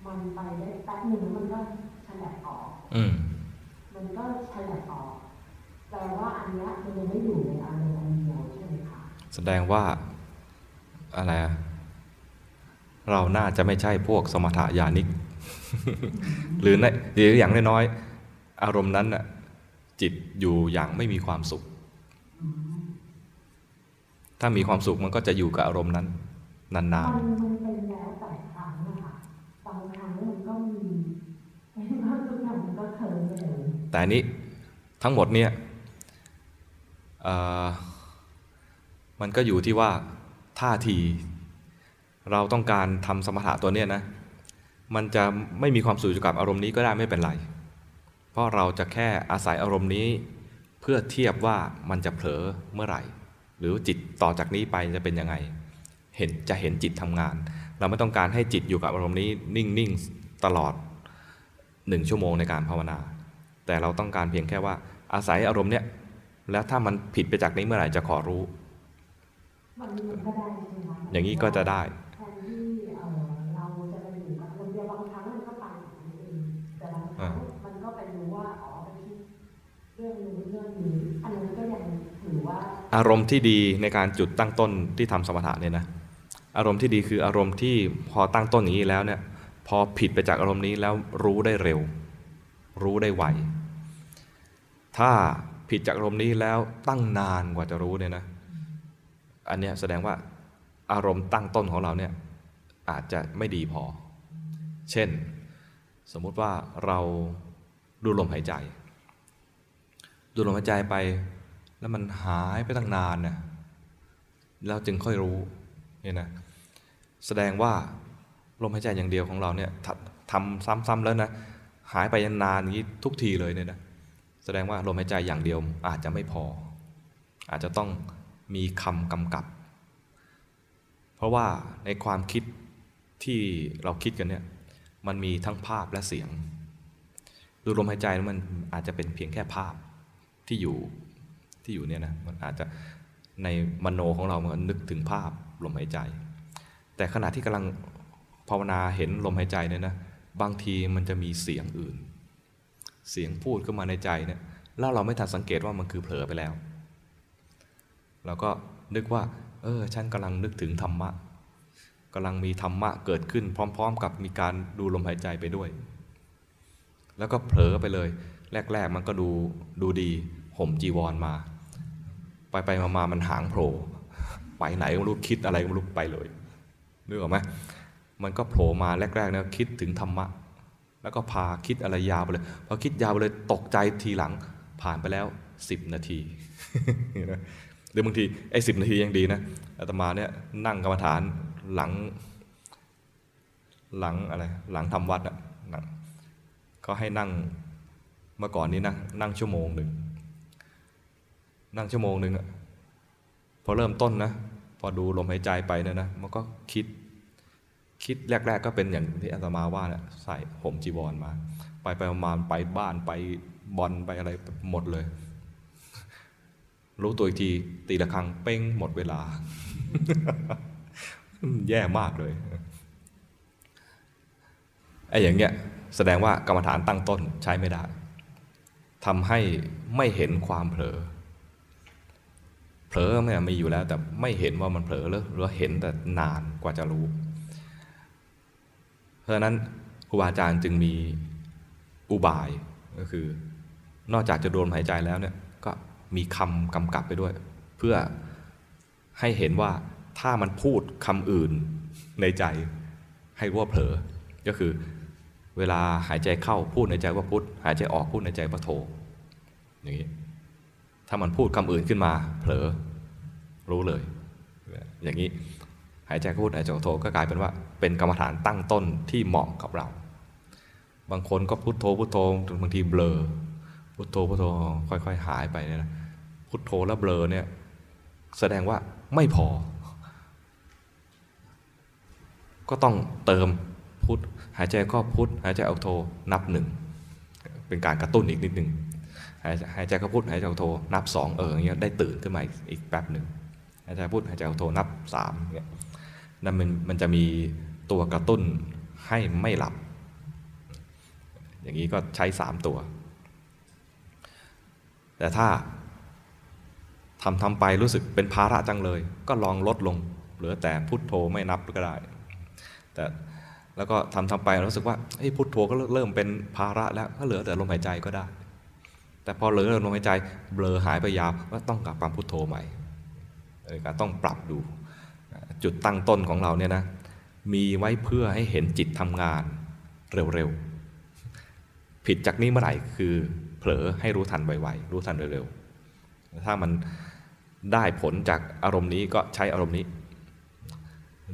มันไปได้แป๊บหนึ่งมันก็ฉลับออก อืมมันก็ฉลับออก แปลว่าอันนี้มันยังไม่อยู่ในอารมณ์อันเดียวใช่ไหมคะ แสดงว่าอะไรเราน่าจะไม่ใช่พวกสมถะญาณิก หรือในหรืออย่างน้อยๆอารมณ์นั้นน่ะ จิตอยู่อย่างไม่มีความสุข ถ้ามีความสุขมันก็จะอยู่กับอารมณ์นั้น นานๆมันเป็นแล้วแต่ครั้งนะคะบางครั้งมันก็มีบางทุกอย่างมันก็เคยเลยแต่นี้ทั้งหมดเนี่ยมันก็อยู่ที่ว่าท่าทีเราต้องการทำสมถะตัวเนี้ยนะ มันจะไม่มีความสุขกับอารมณ์นี้ก็ได้ไม่เป็นไร เพราะเราจะแค่อาศัยอารมณ์นี้ เพื่อเทียบว่ามันจะเผลอเมื่อไหร่ หรือจิตต่อจากนี้ไปจะเป็นยังไง เห็นจะเห็นจิตทำงาน เราไม่ต้องการให้จิตอยู่กับอารมณ์นี้นิ่งๆตลอดหนึ่งชั่วโมงในการภาวนา แต่เราต้องการเพียงแค่ว่าอาศัยอารมณ์เนี้ยแล้วถ้ามันผิดไปจากนี้เมื่อไหร่จะขอรู้ อย่างนี้ก็จะได้ อารมณ์ที่ดีในการจุดตั้งต้นที่ทำสมถะเนี่ยนะอารมณ์ที่ดีคืออารมณ์ที่พอตั้งต้นอย่างนี้แล้วเนี่ยพอผิดไปจากอารมณ์นี้แล้วรู้ได้เร็ว รู้ได้ไวถ้าผิดจากอารมณ์นี้แล้วตั้งนานกว่าจะรู้เนี่ยนะอันเนี้ยแสดงว่าอารมณ์ตั้งต้นของเราเนี่ยอาจจะไม่ดีพอ เช่น สมมุติว่าเราดูลมหายใจ ดูลมหายใจไป แล้วมันหายไปตั้งนานเนี่ยเราจึงค่อยรู้เนี่ยนะแสดงว่าลมหายใจอย่างเดียวของเราเนี่ยทำซ้ำๆแล้วนะหายไปยนานอย่างนี้ทุกทีเลยเนี่ยนะแสดงว่าลมหายใจอย่างเดียวอาจจะไม่พอ อาจจะต้องมีคำกำกับ เพราะว่าในความคิดที่เราคิดกันเนี่ยมันมีทั้งภาพและเสียง ดูลมหายใจมันอาจจะเป็นเพียงแค่ภาพที่อยู่ ที่อยู่เนี่ยนะมันอาจจะในมโนของเรามันนึกถึงภาพลมหายใจ แต่ขณะที่กำลังภาวนาเห็นลมหายใจเนี่ยนะบางทีมันจะมีเสียงอื่น เสียงพูดขึ้นมาในใจเนี่ยแล้วเราไม่ทันสังเกตว่ามันคือเผลอไปแล้ว เราก็นึกว่า เออฉันกำลังนึกถึงธรรมะกำลังมีธรรมะเกิดขึ้น พร้อม ๆ กับมีการดูลมหายใจไปด้วย แล้วก็เผลอไปเลย แรก ๆ มันก็ดูดูดีห่มจีวรมา ไปไปมามามันหางโผล่ไปไหนก็ไม่รู้คิดอะไรก็ไม่รู้ไปเลยนึกออกไหมมันก็โผล่มาแรกๆเนี่ยคิดถึงธรรมะ แล้วก็พาคิดอะไรยาวไปเลยพอคิดยาวไปเลยตกใจทีหลังผ่านไปแล้วสิบนาทีหรือบางทีไอ้สิบนาทียังดีนะอาตมาเนี่ยนั่งกรรมฐานหลังหลังอะไรหลังทำวัดอะ่ะก็ให้นั่งเมื่อก่อนนี้นะนั่งชั่วโมงหนึ่ง นั่งชั่วโมงหนึ่งอะพอเริ่มต้นนะ พอดูลมหายใจไปเนี่ยนะ มันก็คิด คิดแรก ๆ ก็เป็นอย่างที่อาตมาว่าเนี่ยใส่ห่มจีวรมา ไปไปประมาณไปบ้านไปบอลไปอะไรหมดเลย รู้ตัวอีกที ตีละครั้งเป้งหมดเวลา แย่มากเลยไอ้อย่างเงี้ยแสดงว่ากรรมฐานตั้งต้นใช้ไม่ได้ทำให้ไม่เห็นความเผลอ เผลอไม่ยมีอยู่แล้วแต่ไม่เห็นว่ามันเผลอหรือเห็นแต่นานกว่าจะรู้ เพราะนั้นครูบาอาจารย์จึงมีอุบายก็คือ นอกจากจะโดนหายใจแล้วเนี่ยก็มีคำกำกับไปด้วย เพื่อให้เห็นว่าถ้ามันพูดคำอื่นในใจให้รู้ว่าเผลอ ก็คือเวลาหายใจเข้าพูดในใจว่าพุทหายใจออกพูดในใจว่าโทอย่างนี้ ถ้ามันพูดคำอื่นขึ้นมา เผลอรู้เลย อย่างนี้หายใจพูดหายใจโทก็กลายเป็นว่า เป็นกรรมฐานตั้งต้นที่เหมาะกับเรา บางคนก็พุทโธพุทโธบางทีเบลอพุทโธพุทโธค่อย ๆ หายไปเนี่ยนะพุทโธแล้วเบลอเนี่ยแสดงว่าไม่พอ ก็ต้องเติมพุทหายใจก็พุทหายใจออกโทนับหนึ่งเป็นการกระตุ้นอีกนิดหนึ่ง หายใจก็พุทหายใจออกโทนับสองเอออย่างเงี้ยได้ตื่นขึ้นมาอีกแป๊บหนึ่งหายใจพุทหายใจออกโทนับสามเงี้ยนั่นมันมันจะมีตัวกระตุ้นให้ไม่หลับ อย่างนี้ก็ใช้สามตัว แต่ถ้าทำทำไปรู้สึกเป็นภาระจังเลย ก็ลองลดลง เหลือแต่พุทโธไม่นับก็ได้ แต่แล้วก็ทำทำไปรู้สึกว่าพุทโธก็เริ่มเป็นภาระแล้วก็เหลือแต่ลมหายใจก็ได้ แต่พอเหลือลมหายใจเบลอหายไปยาวก็ต้องกลับมาพุทโธใหม่การต้องปรับดูจุดตั้งต้นของเราเนี่ยนะมีไว้เพื่อให้เห็นจิตทำงานเร็วๆ ผิดจากนี้เมื่อไหร่คือเผลอให้รู้ทันไวๆรู้ทันเร็วๆ ถ้ามันได้ผลจากอารมณ์นี้ก็ใช้อารมณ์นี้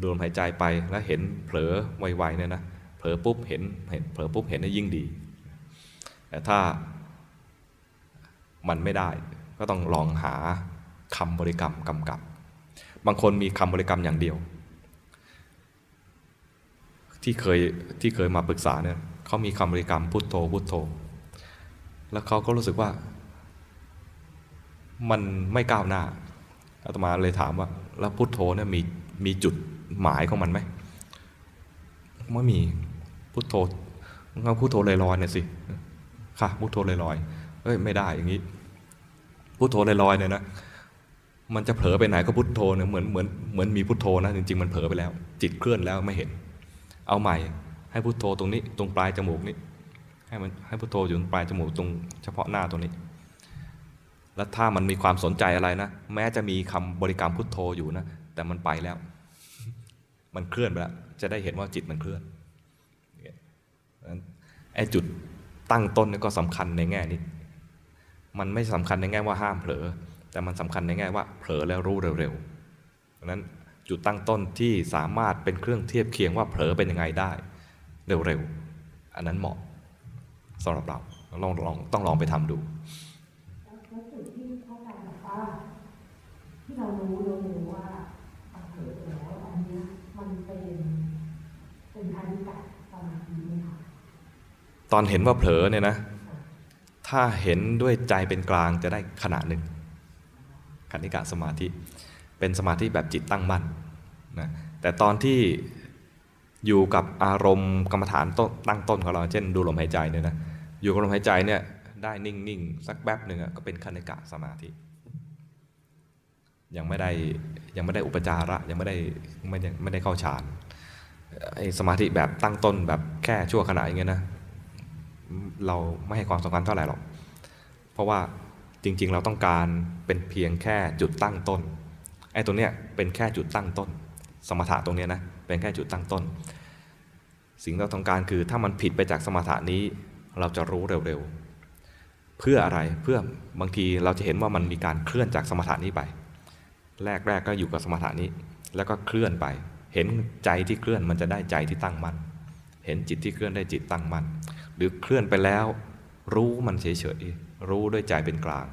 ดูลมหายใจไปแล้วเห็นเผลอไวๆเนี่ยนะเผลอปุ๊บเห็นเห็นเผลอปุ๊บเห็นได้ยิ่งดี แต่ถ้า มันไม่ได้ ก็ต้องลองหาคำบริกรรมกำกับ บางคนมีคำบริกรรมอย่างเดียว ที่เคยที่เคยมาปรึกษาเนี่ยเขามีคำบริกรรมพุทโธพุทโธ แล้วเขาก็รู้สึกว่ามันไม่ก้าวหน้าอาตมาเลยถามว่า แล้วพุทโธเนี่ยมีมีจุดหมายของมันไหมไม่มีพุทโธงั้นพุทโธลอยๆเนี่ยสิค่ะพุทโธลอยๆ อ้ยไม่ได้อย่างนี้พุทโธลอยๆเนี่ยนะมันจะเผลอไปไหนก็พุทโธเนี่ยเหมือนเหมือนเหมือนมีพุทโธนะจริงๆมันเผลอไปแล้ว จิตเคลื่อนแล้วไม่เห็น เอาใหม่ ให้พุทโธตรงนี้ ตรงปลายจมูกนี้ ให้มันให้พุทโธอยู่ตรงปลายจมูกตรงเฉพาะหน้าตรงนี้ แล้วถ้ามันมีความสนใจอะไรนะ แม้จะมีคำบริกรรมพุทโธอยู่นะ แต่มันไปแล้ว มันเคลื่อนไปแล้วจะได้เห็นว่าจิตมันเคลื่อนไอ้จุดตั้งต้นนี่ก็สำคัญในแง่นี้ มันไม่สำคัญในแง่ว่าห้ามเผลอ แต่มันสำคัญในแง่ว่าเผลอแล้วรู้เร็วๆเพราะนั้นจุดตั้งต้นที่สามารถเป็นเครื่องเทียบเคียงว่าเผลอเป็นยังไงได้เร็วๆ อันนั้นเหมาะสำหรับเราลองลองต้องลองไปทำดูแล้วจุดที่เข้าใจแบบว่าที่เรารู้เรารู้ว่ามันเกิดแล้วอันเนี้ยมันเป็นเป็นอนิจจสมาธิไหมคะตอนเห็นว่าเผลอเนี่ยนะ ถ้าเห็นด้วยใจเป็นกลางจะได้ขณะหนึ่งคณิกะสมาธิ เป็นสมาธิแบบจิตตั้งมั่นนะแต่ตอนที่อยู่กับอารมณ์กรรมฐานต้นตั้งต้นของเรา เช่น ดูลมหายใจเนี่ยนะอยู่กับลมหายใจเนี่ยได้นิ่งๆสักแป๊บหนึ่งก็เป็นคณิกะสมาธิ ยังไม่ได้ยังไม่ได้อุปจาระยังไม่ได้ไม่ได้ไม่ได้เข้าฌานไอ้สมาธิแบบตั้งต้นแบบแค่ชั่วขณะอย่างเงี้ยนะ เราไม่ให้ความสำคัญเท่าไหร่หรอก เพราะว่าจริงๆ เราต้องการเป็นเพียงแค่จุดตั้งต้น ไอ้ตรงเนี้ยเป็นแค่จุดตั้งต้น สมถะตรงเนี้ยนะเป็นแค่จุดตั้งต้น สิ่งเราต้องการคือถ้ามันผิดไปจากสมถะนี้เราจะรู้เร็วๆ เพื่ออะไรเพื่อบางทีเราจะเห็นว่ามันมีการเคลื่อนจากสมถะนี้ไป แรกๆก็อยู่กับสมถะนี้ แล้วก็เคลื่อนไป เห็นใจที่เคลื่อนมันจะได้ใจที่ตั้งมั่นเห็นจิตที่เคลื่อนได้จิตตั้งมั่น หรือเคลื่อนไปแล้ว รู้มันเฉยๆรู้ด้วยใจเป็นกลาง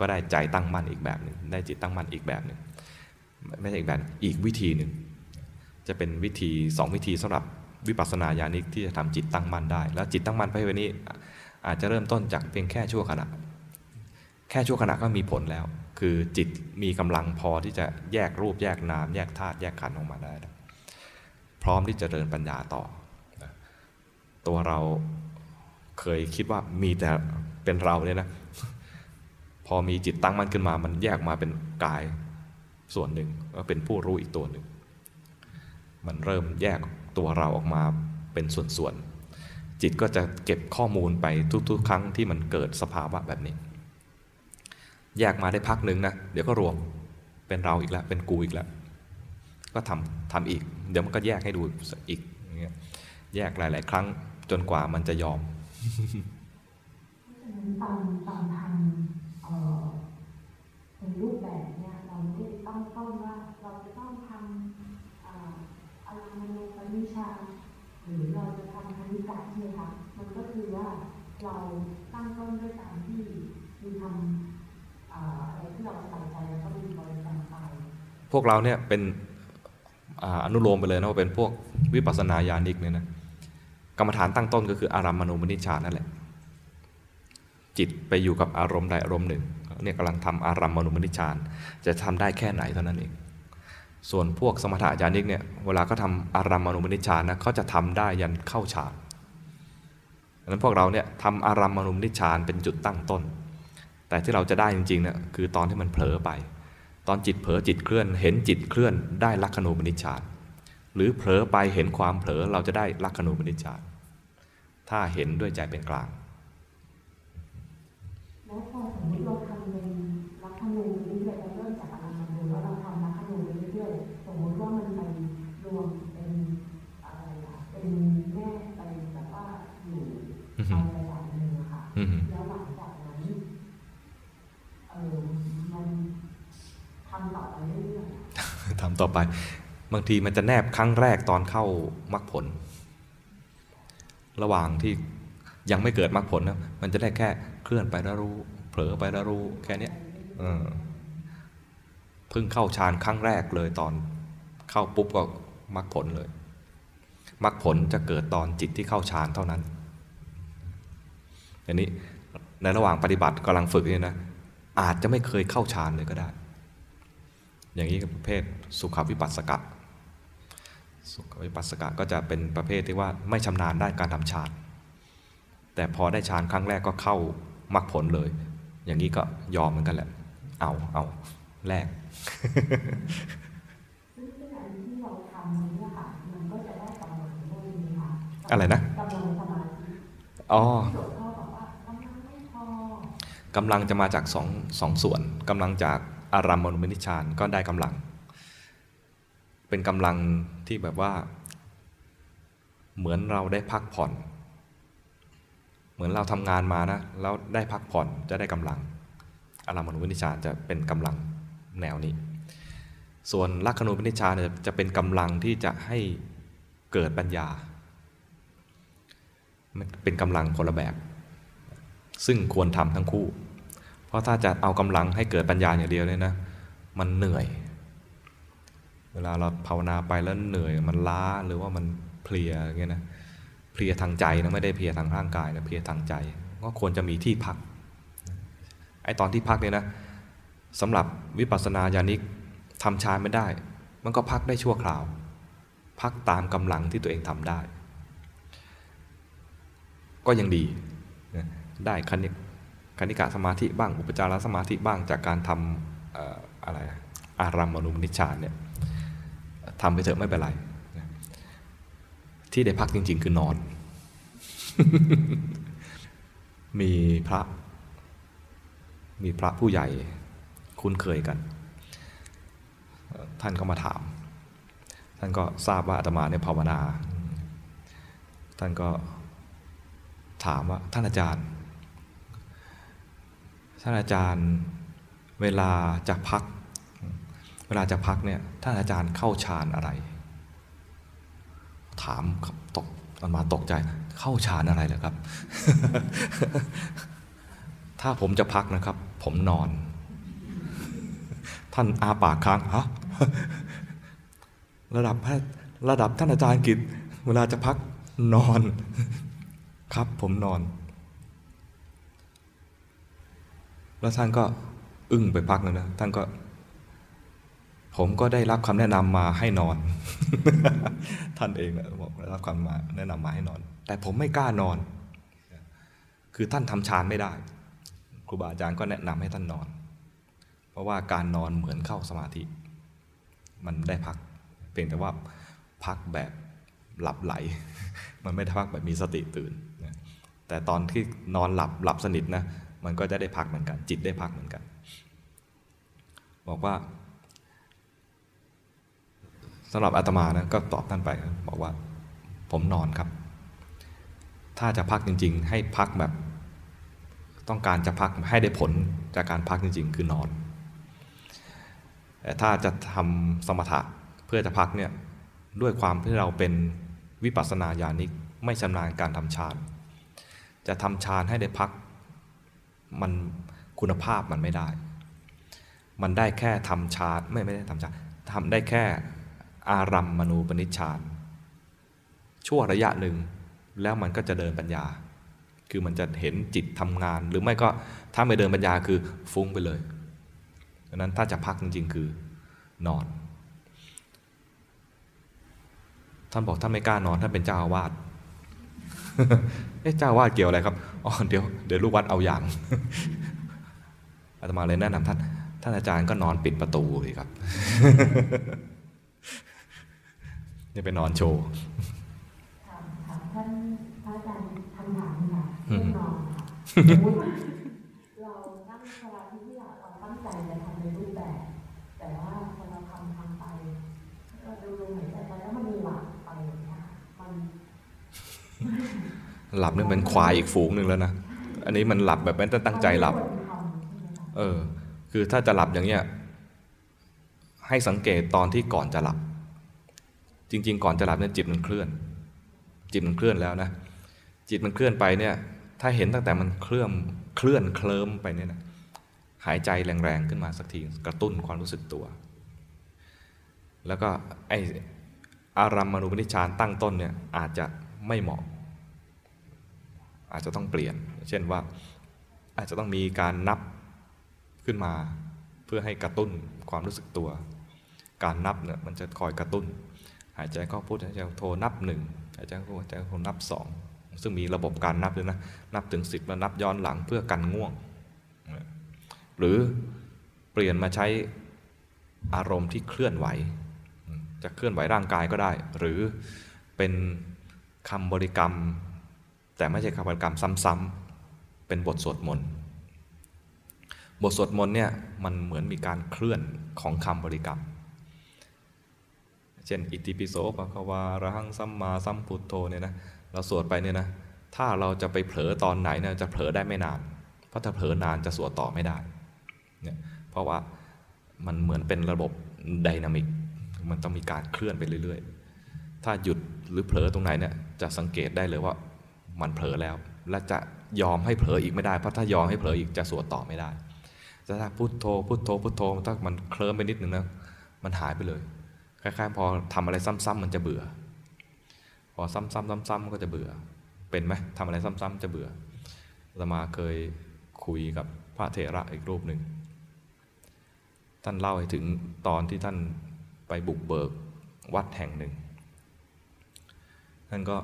ก็ได้ใจตั้งมั่นอีกแบบหนึ่งได้จิตตั้งมั่นอีกแบบหนึ่งไม่ใช่อีกแบบอีกวิธีหนึ่งจะเป็นวิธีสองวิธีสำหรับวิปัสสนาญาณิกที่จะทำจิตตั้งมั่นได้ แล้วจิตตั้งมั่นไปวันนี้ อาจจะเริ่มต้นจากเพียงแค่ชั่วขณะ แค่ชั่วขณะก็มีผลแล้ว คือจิตมีกำลังพอที่จะแยกรูปแยกนาม แยกธาตุแยกขันธ์ออกมาได้ พร้อมที่จะเดินปัญญาต่อ ตัวเราเคยคิดว่ามีแต่เป็นเราเนี่ยนะ พอมีจิตตั้งมั่นขึ้นมา มันแยกมาเป็นกายส่วนหนึ่งก็เป็นผู้รู้อีกตัวหนึ่ง มันเริ่มแยกตัวเราออกมาเป็นส่วนๆ จิตก็จะเก็บข้อมูลไปทุกๆ ครั้งที่มันเกิดสภาวะแบบนี้ แยกมาได้พักหนึ่งนะ เดี๋ยวก็รวมเป็นเราอีกแล้ว เป็นกูอีกแล้ว ก็ทำทำอีก เดี๋ยวมันก็แยกให้ดูอีก แยกหลาย ๆ ครั้ง จนกว่ามันจะยอมตอนตอนทำเอ่อเป็นรูปแบบเนี่ยเราไม่ได้ตั้งต้นว่าเราจะต้องทำอ่าอารมณ์ปณิชาหรือเราจะทำคณิกะใช่ไหมคะมันก็คือว่าเราตั้งต้นด้วยการที่มีทำอะไรที่เราใสบายใจแล้วก็มีบริกรรมไปพวกเราเนี่ยเป็นอนุโลมไปเลยนะว่าเป็นพวกวิปัสสนาญาณิกเนี่ยนะ กรรมฐานตั้งต้นก็คืออารัมมณูมนิชานนั่นแหละ จิตไปอยู่กับอารมณ์ใดอารมณ์หนึ่งเนี่ยกำลังทำอารัมมณูมนิชานจะทำได้แค่ไหนเท่านั้นเอง ส่วนพวกสมถะญาณิกเนี่ยเวลาเขาทำอารัมมณูมนิชานนะเขาจะทำได้ยันเข้าฌานดังนั้นพวกเราเนี่ยทำอารัมมณูมนิชานเป็นจุดตั้งต้น แต่ที่เราจะได้จริงๆเนี่ยคือตอนที่มันเผลอไป ตอนจิตเผลอจิตเคลื่อน เห็นจิตเคลื่อนได้ลักขณูปนิชาน หรือเผลอไปเห็นความเผลอเราจะได้ลักขณูปนิชฌานถ้าเห็นด้วยใจเป็นกลางแล้วพอสมมติเราทำเป็นลักขณูไปเรื่อยๆเราเริ่มจากอารมณ์ดูแล้วเราทำลักขณูไปเรื่อยๆสมมติว่ามันไปรวมเป็นอะไรอะเป็นแม่ไปแบบว่าอยู่อือฮึเอาระดับหนึ่งอะค่ะอือฮึแล้วหลังจากนั้นเออมันทำต่อไปเรื่อยๆทำต่อไป บางทีมันจะแนบครั้งแรกตอนเข้ามรรคผล ระหว่างที่ยังไม่เกิดมรรคผลนะมันจะได้แค่เคลื่อนไปแล้วรู้ เผลอไปแล้วรู้แค่นี้เพิ่งเข้าฌานครั้งแรกเลยตอน เข้าปุ๊บก็มรรคผลเลยมรรคผลจะเกิดตอนจิตที่เข้าฌานเท่านั้นอันนี้ในระหว่างปฏิบัติกำลังฝึกเนี่ยนะอาจจะไม่เคยเข้าฌานเลยก็ได้ อย่างนี้ก็ประเภทสุขวิปัสสกะ สุขวิปัสสกะก็จะเป็นประเภทที่ว่าไม่ชำนาญด้านการทำฌาน แต่พอได้ฌานครั้งแรกก็เข้ามรรคผลเลย อย่างนี้ก็ยอมเหมือนกันแหละ เอาเอาแรกซึ่งซึ่งอันที่เราทำนี้อะค่ะมันก็จะได้กำลังด้วยนี้ค่ะอะไรนะกำลังสมาธิอ๋อที่หลวงพ่อบอกว่ากำลังไม่พอกำลังจะมาจากสองสองส่วนกำลังจากอารัมมณุมินิชฌานก็ได้กำลัง เป็นกำลัง ที่แบบว่า เหมือนเราได้พักผ่อน เหมือนเราทำงานมานะแล้วได้พักผ่อนจะได้กำลังอารัมณุมินิชฌานจะเป็นกำลังแนวนี้ ส่วนลักขณูปนิชฌานจะเป็นกำลังที่จะให้เกิดปัญญา มันเป็นกำลังคนละแบบ ซึ่งควรทำทั้งคู่ เพราะถ้าจะเอากำลังให้เกิดปัญญาอย่างเดียวเนี่ยนะ มันเหนื่อย เวลาเราภาวนาไปแล้วเหนื่อยมันล้าหรือว่ามันเพลียอย่างเงี้ยนะเพลียทางใจนะไม่ได้เพลียทางร่างกายนะเพลียทางใจ ก็ควรจะมีที่พักไอตอนที่พักเนี่ยนะสำหรับวิปัสสนาญาณิกทำฌานไม่ได้ มันก็พักได้ชั่วคราว พักตามกำลังที่ตัวเองทำได้ ก็ยังดีได้คณิคณิกะสมาธิบ้าง อุปจารสมาธิบ้างจากการทำอออะไรอารัมมณุมนิชฌานเนี่ย ทำไปเถอะไม่เป็นไร ที่ได้พักจริง ๆ คือนอน มีพระ มีพระผู้ใหญ่คุ้นเคยกัน ท่านก็มาถาม ท่านก็ทราบว่าอาตมาเนี่ยภาวนา ท่านก็ถามว่าท่านอาจารย์ ท่านอาจารย์เวลาจะพัก เวลาจะพักเนี่ยท่านอาจารย์เข้าฌานอะไร ถามตกตอนมาตกใจ เข้าฌานอะไรเหรอครับ ถ้าผมจะพักนะครับ ผมนอน ท่านอาปากค้างฮะระดับระดับท่านอาจารย์กิจเวลาจะพักนอน ครับผมนอน แล้วท่านก็อึ้งไปพักนึงนะท่านก็ ผมก็ได้รับคำแนะนำมาให้นอน ท่านเองนะบอกได้รับคำมาแนะนำมาให้นอน แต่ผมไม่กล้านอน คือท่านทำฌานไม่ได้ ครูบาอาจารย์ก็แนะนำให้ท่านนอน เพราะว่าการนอนเหมือนเข้าสมาธิ มันได้พัก เพียงแต่ว่าพักแบบหลับไหล มันไม่ได้พักแบบมีสติตื่น แต่ตอนที่นอนหลับหลับสนิทนะ มันก็จะได้พักเหมือนกัน จิตได้พักเหมือนกัน บอกว่า สำหรับอาตมานะก็ตอบท่านไปบอกว่าผมนอนครับ ถ้าจะพักจริง ๆ ให้พักแบบ ต้องการจะพักให้ได้ผลจากการพักจริง ๆ คือนอนแต่ถ้าจะทำสมถะเพื่อจะพักเนี่ยด้วยความที่เราเป็นวิปัสสนาญาณิกไม่ชำนาญการทำฌาน จะทำฌานให้ได้พักมันคุณภาพมันไม่ได้ มันได้แค่ทำฌานไม่ไม่ได้ทำฌานทำได้แค่ อารัมมณูปนิชฌานชั่วระยะหนึ่ง แล้วมันก็จะเดินปัญญา คือมันจะเห็นจิตทำงาน หรือไม่ก็ถ้าไม่เดินปัญญาคือฟุ้งไปเลยดังนั้นถ้าจะพักจริงๆ คือนอน ท่านบอกท่านไม่กล้านอนท่านเป็นเจ้าอาวาสเอ๊ะเจ้าอาวาสเกี่ยวอะไรครับ อ๋อ เดี๋ยว เดี๋ยวลูกวัดเอาอย่าง อาตมาเลยแนะนำท่าน ท่านอาจารย์ก็นอนปิดประตูเลยครับ นี่ไปนอนโชว์ถามถามท่านพระอาจารย์คำถามค่ะอืมเรื่องนอนค่ะสมมติว่าเรานั่งสมาธิที่เราตั้งใจจะทำในรูปแบบ แต่ว่าพอเราทำทำไปเราดูลมหายใจไปแล้วมันหลับไปอย่างเงี้ยมันหลับนี่เป็นควายอีกฝูงหนึ่งแล้วนะ อันนี้มันหลับแบบไม่ได้ตั้งใจหลับมันไม่ควรทำใช่ไหมคะเออ คือถ้าจะหลับอย่างเงี้ย ให้สังเกตตอนที่ก่อนจะหลับ จริง ๆ ก่อนจะหลับเนี่ยจิตมันเคลื่อน จิตมันเคลื่อนแล้วนะ จิตมันเคลื่อนไปเนี่ย ถ้าเห็นตั้งแต่มันเคลื่อนเคลื่อนเคลิ้มไปเนี่ยนะหายใจแรงๆขึ้นมาสักทีกระตุ้นความรู้สึกตัว แล้วก็ไออารัมมณูปนิชฌานตั้งต้นเนี่ยอาจจะไม่เหมาะ อาจจะต้องเปลี่ยน เช่นว่าอาจจะต้องมีการนับขึ้นมา เพื่อให้กระตุ้นความรู้สึกตัว การนับเนี่ยมันจะคอยกระตุ้น หายใจเข้าพุทหายใจโทนับหนึ่งหายใจเข้าหายใจโทนับสองซึ่งมีระบบการนับด้วยนะ นับถึงสิบแล้วนับย้อนหลังเพื่อกันง่วง หรือเปลี่ยนมาใช้อารมณ์ที่เคลื่อนไหว จะเคลื่อนไหวร่างกายก็ได้ หรือเป็นคำบริกรรม แต่ไม่ใช่คำบริกรรมซ้ำๆเป็นบทสวดมนต์ บทสวดมนต์เนี่ยมันเหมือนมีการเคลื่อนของคำบริกรรม เช่นอิติปิโสปะคะวาระหังสัมมาสัมพุทโธเนี่ยนะเราสวดไปเนี่ยนะถ้าเราจะไปเผลอตอนไหนเนี่ยจะเผลอได้ไม่นาน เพราะถ้าเผลอนานจะสวดต่อไม่ได้เนี่ยเพราะว่ามันเหมือนเป็นระบบไดนามิกมันต้องมีการเคลื่อนไปเรื่อย ๆ ถ้าหยุดหรือเผลอตรงไหนเนี่ยจะสังเกตได้เลยว่ามันเผลอแล้ว และจะยอมให้เผลออีกไม่ได้ เพราะถ้ายอมให้เผลออีกจะสวดต่อไม่ได้ถ้าพุทโธพุทโธพุทโธถ้ามันเคลิ้มไปนิดนึงนะมันหายไปเลย คล้ายๆพอทำอะไรซ้ำๆมันจะเบื่อ พอซ้ำๆซ้ำๆก็จะเบื่อ เป็นไหมทำอะไรซ้ำๆจะเบื่ออามาเคยคุยกับพระเถระอีกรูปหนึ่ง ท่านเล่าให้ถึงตอนที่ท่านไปบุกเบิกวัดแห่งหนึ่ง ท่านก็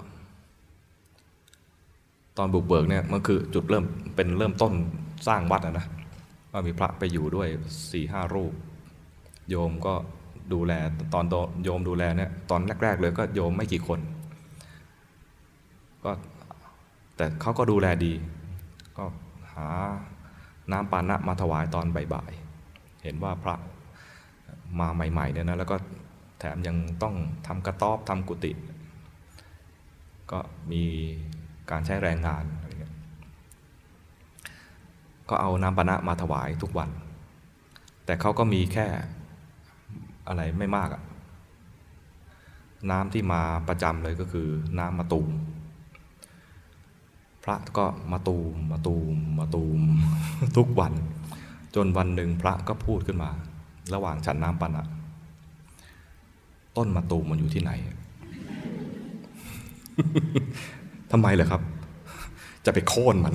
ตอนบุกเบิกเนี่ยมันคือจุดเริ่มเป็นเริ่มต้นสร้างวัดนะนะว่ามีพระไปอยู่ด้วยสี่ห้ารูป โยมก็ ดูแลตอนโยมดูแลเนี่ยตอนแรก ๆ เลยก็โยมไม่กี่คน ก็แต่เขาก็ดูแลดี ก็หาน้ำปานะมาถวายตอนบ่ายๆ เห็นว่าพระมาใหม่ๆเนี่ยนะแล้วก็แถมยังต้องทำกระต๊อบทำกุฏิก็มีการใช้แรงงานอะไรเงี้ยก็เอาน้ำปานะมาถวายทุกวัน แต่เขาก็มีแค่ อะไรไม่มากอะน้ำที่มาประจำเลยก็คือน้ำมะตูม พระก็มาตูมมาตูมมาตูมทุกวัน จนวันหนึ่งพระก็พูดขึ้นมา ระหว่างฉันน้ำปันอะต้นมาตูมมันอยู่ที่ไหนทำไมเหรอครับ จะไปโค่นมัน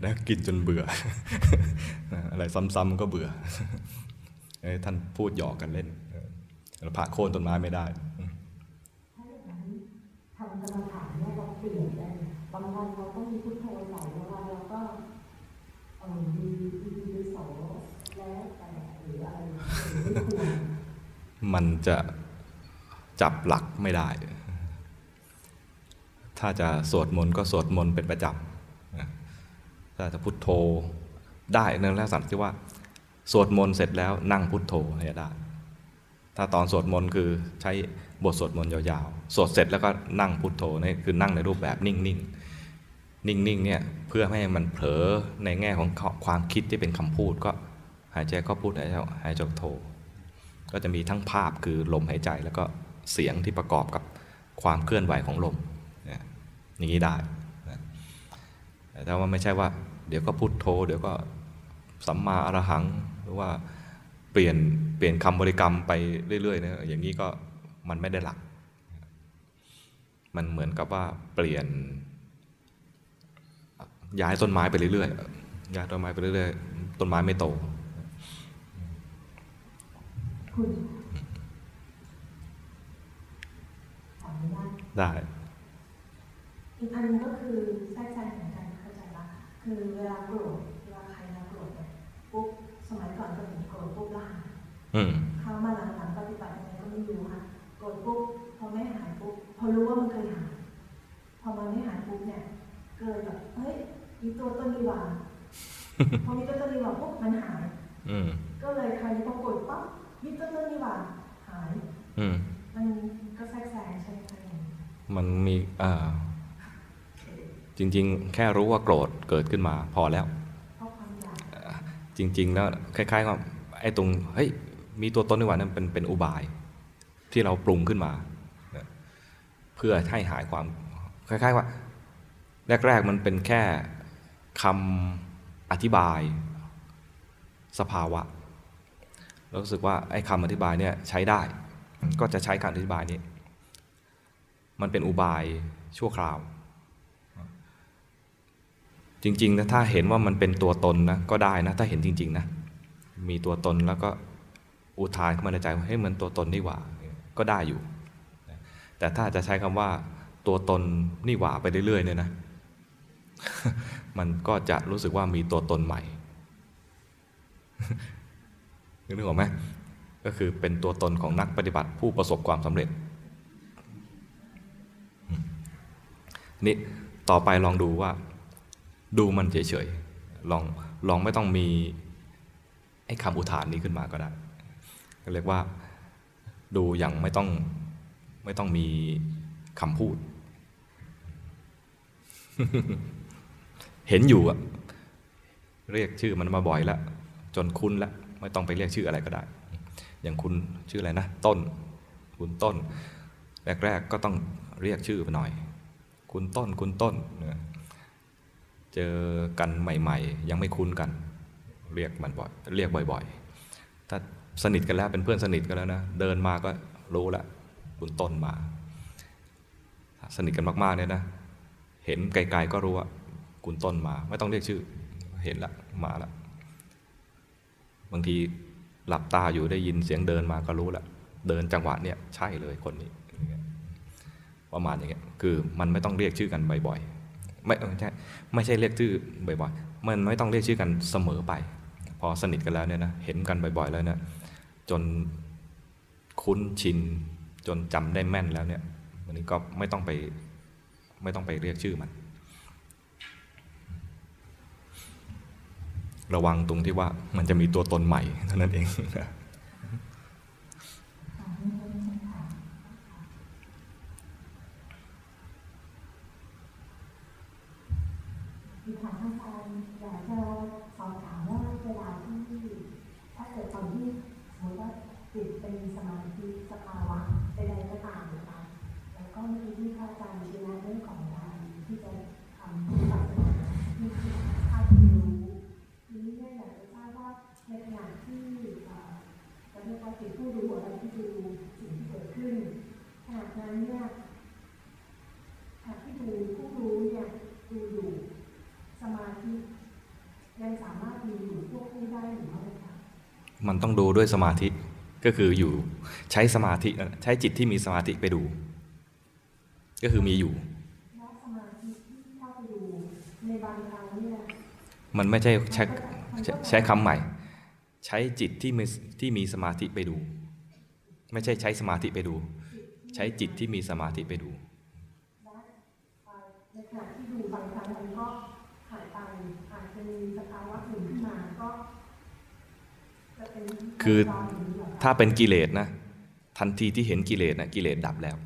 แล้วกินจนเบื่อ อะไรซ้ำๆก็เบื่อ ท่านพูดหยอกกันเล่นเราพระโค่นต้นไม้ไม่ได้ถ้าอย่างนั้นทำกรรมฐานเนี่ยเราเปลี่ยนได้บางวันเราต้องมีพุทโธใส่บางวันเราก็มีมีมีโสแล้วแต่หรืออะไรมันจะจับหลักไม่ได้ ถ้าจะสวดมนต์ก็สวดมนต์เป็นประจำถ้าจะพุทโธได้ในลักษณะที่ว่า สวดมนต์เสร็จแล้วนั่งพุทโธเนี่ยได้ ถ้าตอนสวดมนต์คือใช้บทสวดมนต์ยาวๆ สวดเสร็จแล้วก็นั่งพุทโธนี่คือนั่งในรูปแบบนิ่งๆ นิ่งๆเนี่ยเพื่อให้มันเผลอในแง่ของความคิดที่เป็นคำพูดก็หายใจก็พูดหายใจหายใจโธก็จะมีทั้งภาพคือลมหายใจแล้วก็เสียงที่ประกอบกับความเคลื่อนไหวของลมอย่างนี้ได้แต่ว่าไม่ใช่ว่า เดี๋ยวก็พุทโธเดี๋ยวก็สัมมาอรหัง รือว่าเปลี่ยนเปลี่ยนคำบริกรรมไปเรื่อยๆนะอย่างนี้ก็มันไม่ได้หลัก มันเหมือนกับว่าเปลี่ยน ย้ายต้นไม้ไปเรื่อยๆย้ายต้นไม้ไปเรื่อยๆต้นไม้ไม่โตคุณขออนุญาตได้อีกอันนึงก็คือแทรกแซงเหมือนกันเข้าใจปะคือเวลาโกรธเวลาใครมาโกรธเนี่ยปุ๊บ สมัยก่อนก็เห็นโกรธปุ๊บแล้วหายอืมเข้ามาหลังๆปฏิบัติยังไงก็ไม่รู้ค่ะโกรธปุ๊บพอไม่หายปุ๊บพอรู้ว่ามันเคยหายพอมันไม่หายปุ๊บเนี่ยเกิดแบบเฮ้ยมีตัวตนดีหว่าพอมีตัวตนดีหว่าปุ๊บมันหายอืมก็เลยคราวนี้พอโกรธปั๊บมีตัวตนดีหว่าหายอืมมันก็แทรกแซงใช่ไหมคะอย่างนี้มันมีอ่าจริง ๆ แค่รู้ว่าโกรธเกิดขึ้นมาพอแล้ว เพราะความอยาก จริง ๆ แล้วคล้ายๆว่าไอ้ตรงเฮ้ยมีตัวตนดีกว่านั้นเป็นเป็นอุบายที่เราปรุงขึ้นมา เพื่อให้หายความคล้ายๆว่า แรก ๆ มันเป็นแค่คำอธิบายสภาวะเรารู้สึกว่าไอ้คำอธิบายเนี่ยใช้ได้ ก็จะใช้คำอธิบายนี้ มันเป็นอุบายชั่วคราว จริงๆนะถ้าเห็นว่ามันเป็นตัวตนนะก็ได้นะ ถ้าเห็นจริง ๆ นะ มีตัวตนแล้วก็อุทานขึ้นมาในใจว่าเฮ้ยมันตัวตนนี่หว่าก็ได้อยู่ แต่ถ้าจะใช้คำว่าตัวตนนี่หว่าไปเรื่อยๆเนี่ยนะ มันก็จะรู้สึกว่ามีตัวตนใหม่นึกออกไหมก็คือเป็นตัวตนของนักปฏิบัติผู้ประสบความสำเร็จนี่ต่อไปลองดูว่า ดูมันเฉยๆ ลองลองไม่ต้องมีไอ้คำอุทานนี้ขึ้นมาก็ได้ ก็เรียกว่าดูอย่างไม่ต้องไม่ต้องมีคำพูด เห็นอยู่อะเรียกชื่อมันมาบ่อยแล้วจนคุ้นแล้วไม่ต้องไปเรียกชื่ออะไรก็ได้ อย่างคุณชื่ออะไรนะ ต้น คุณต้น แรกๆก็ต้องเรียกชื่อไปหน่อย คุณต้นคุณต้นเนี่ย เจอกันใหม่ ๆ ยังไม่คุ้นกัน เรียกมันบ่อยเรียกบ่อย ๆ ถ้าสนิทกันแล้วเป็นเพื่อนสนิทกันแล้วนะเดินมาก็รู้ละคุณต้นมา สนิทกันมากๆเนี่ยนะ เห็นไกลๆก็รู้ว่าคุณต้นมา ไม่ต้องเรียกชื่อ เห็นละมาละบางทีหลับตาอยู่ได้ยินเสียงเดินมาก็รู้ละเดินจังหวะเนี่ยใช่เลยคนนี้ประมาณอย่างเงี้ยคือมันไม่ต้องเรียกชื่อกันบ่อยๆ ไม่ใช่ไม่ใช่เรียกชื่อบ่อยๆมันไม่ต้องเรียกชื่อกันเสมอไป พอสนิทกันแล้วเนี่ยนะเห็นกันบ่อยๆแล้วเนี่ยจนคุ้นชินจนจำได้แม่นแล้วเนี่ยวันนี้ก็ไม่ต้องไปไม่ต้องไปเรียกชื่อมัน ระวังตรงที่ว่ามันจะมีตัวตนใหม่เท่านั้นเอง มีถามอาจารย์อยากจะสอบถามว่าเวลาที่ถ้าเกิดตอนที่สมมติว่าจิตเป็นสมาธิสภาวะใดๆก็ตามนะคะแล้วก็เมื่อกี้ที่พระอาจารย์ชี้แนะเรื่องของการที่จะทำวิปัสสนาที่ถ้าที่รู้ทีนี้เนี่ยอยากจะทราบว่าในขณะที่เอ่อจะเรียกว่าจิตผู้รู้อะไรที่ดูสิ่งที่เกิดขึ้นขณะนั้นเนี่ยขณะที่ดูผู้รู้เนี่ยดูอยู่ สมาธิยังสามารถมีอยู่ควบคู่ได้หรือไม่คะ มันต้องดูด้วยสมาธิก็คืออยู่ใช้สมาธิใช้จิตที่มีสมาธิไปดู ก็คือมีอยู่มันไม่ใช่ใชใช้ใช้คำใหม่ ใช้จิตที่มีที่มีสมาธิไปดู ไม่ใช่ใช้สมาธิไปดู ใช้จิตที่มีสมาธิไปดู และเอ่อในขณะที่ดูบางครั้งมันก็หายไปอาจจะมีสภาวะหนึ่งขึ้นมาก็จะเป็น คือถ้าเป็นกิเลสนะ ทันทีที่เห็นกิเลสนะกิเลสดับแล้ว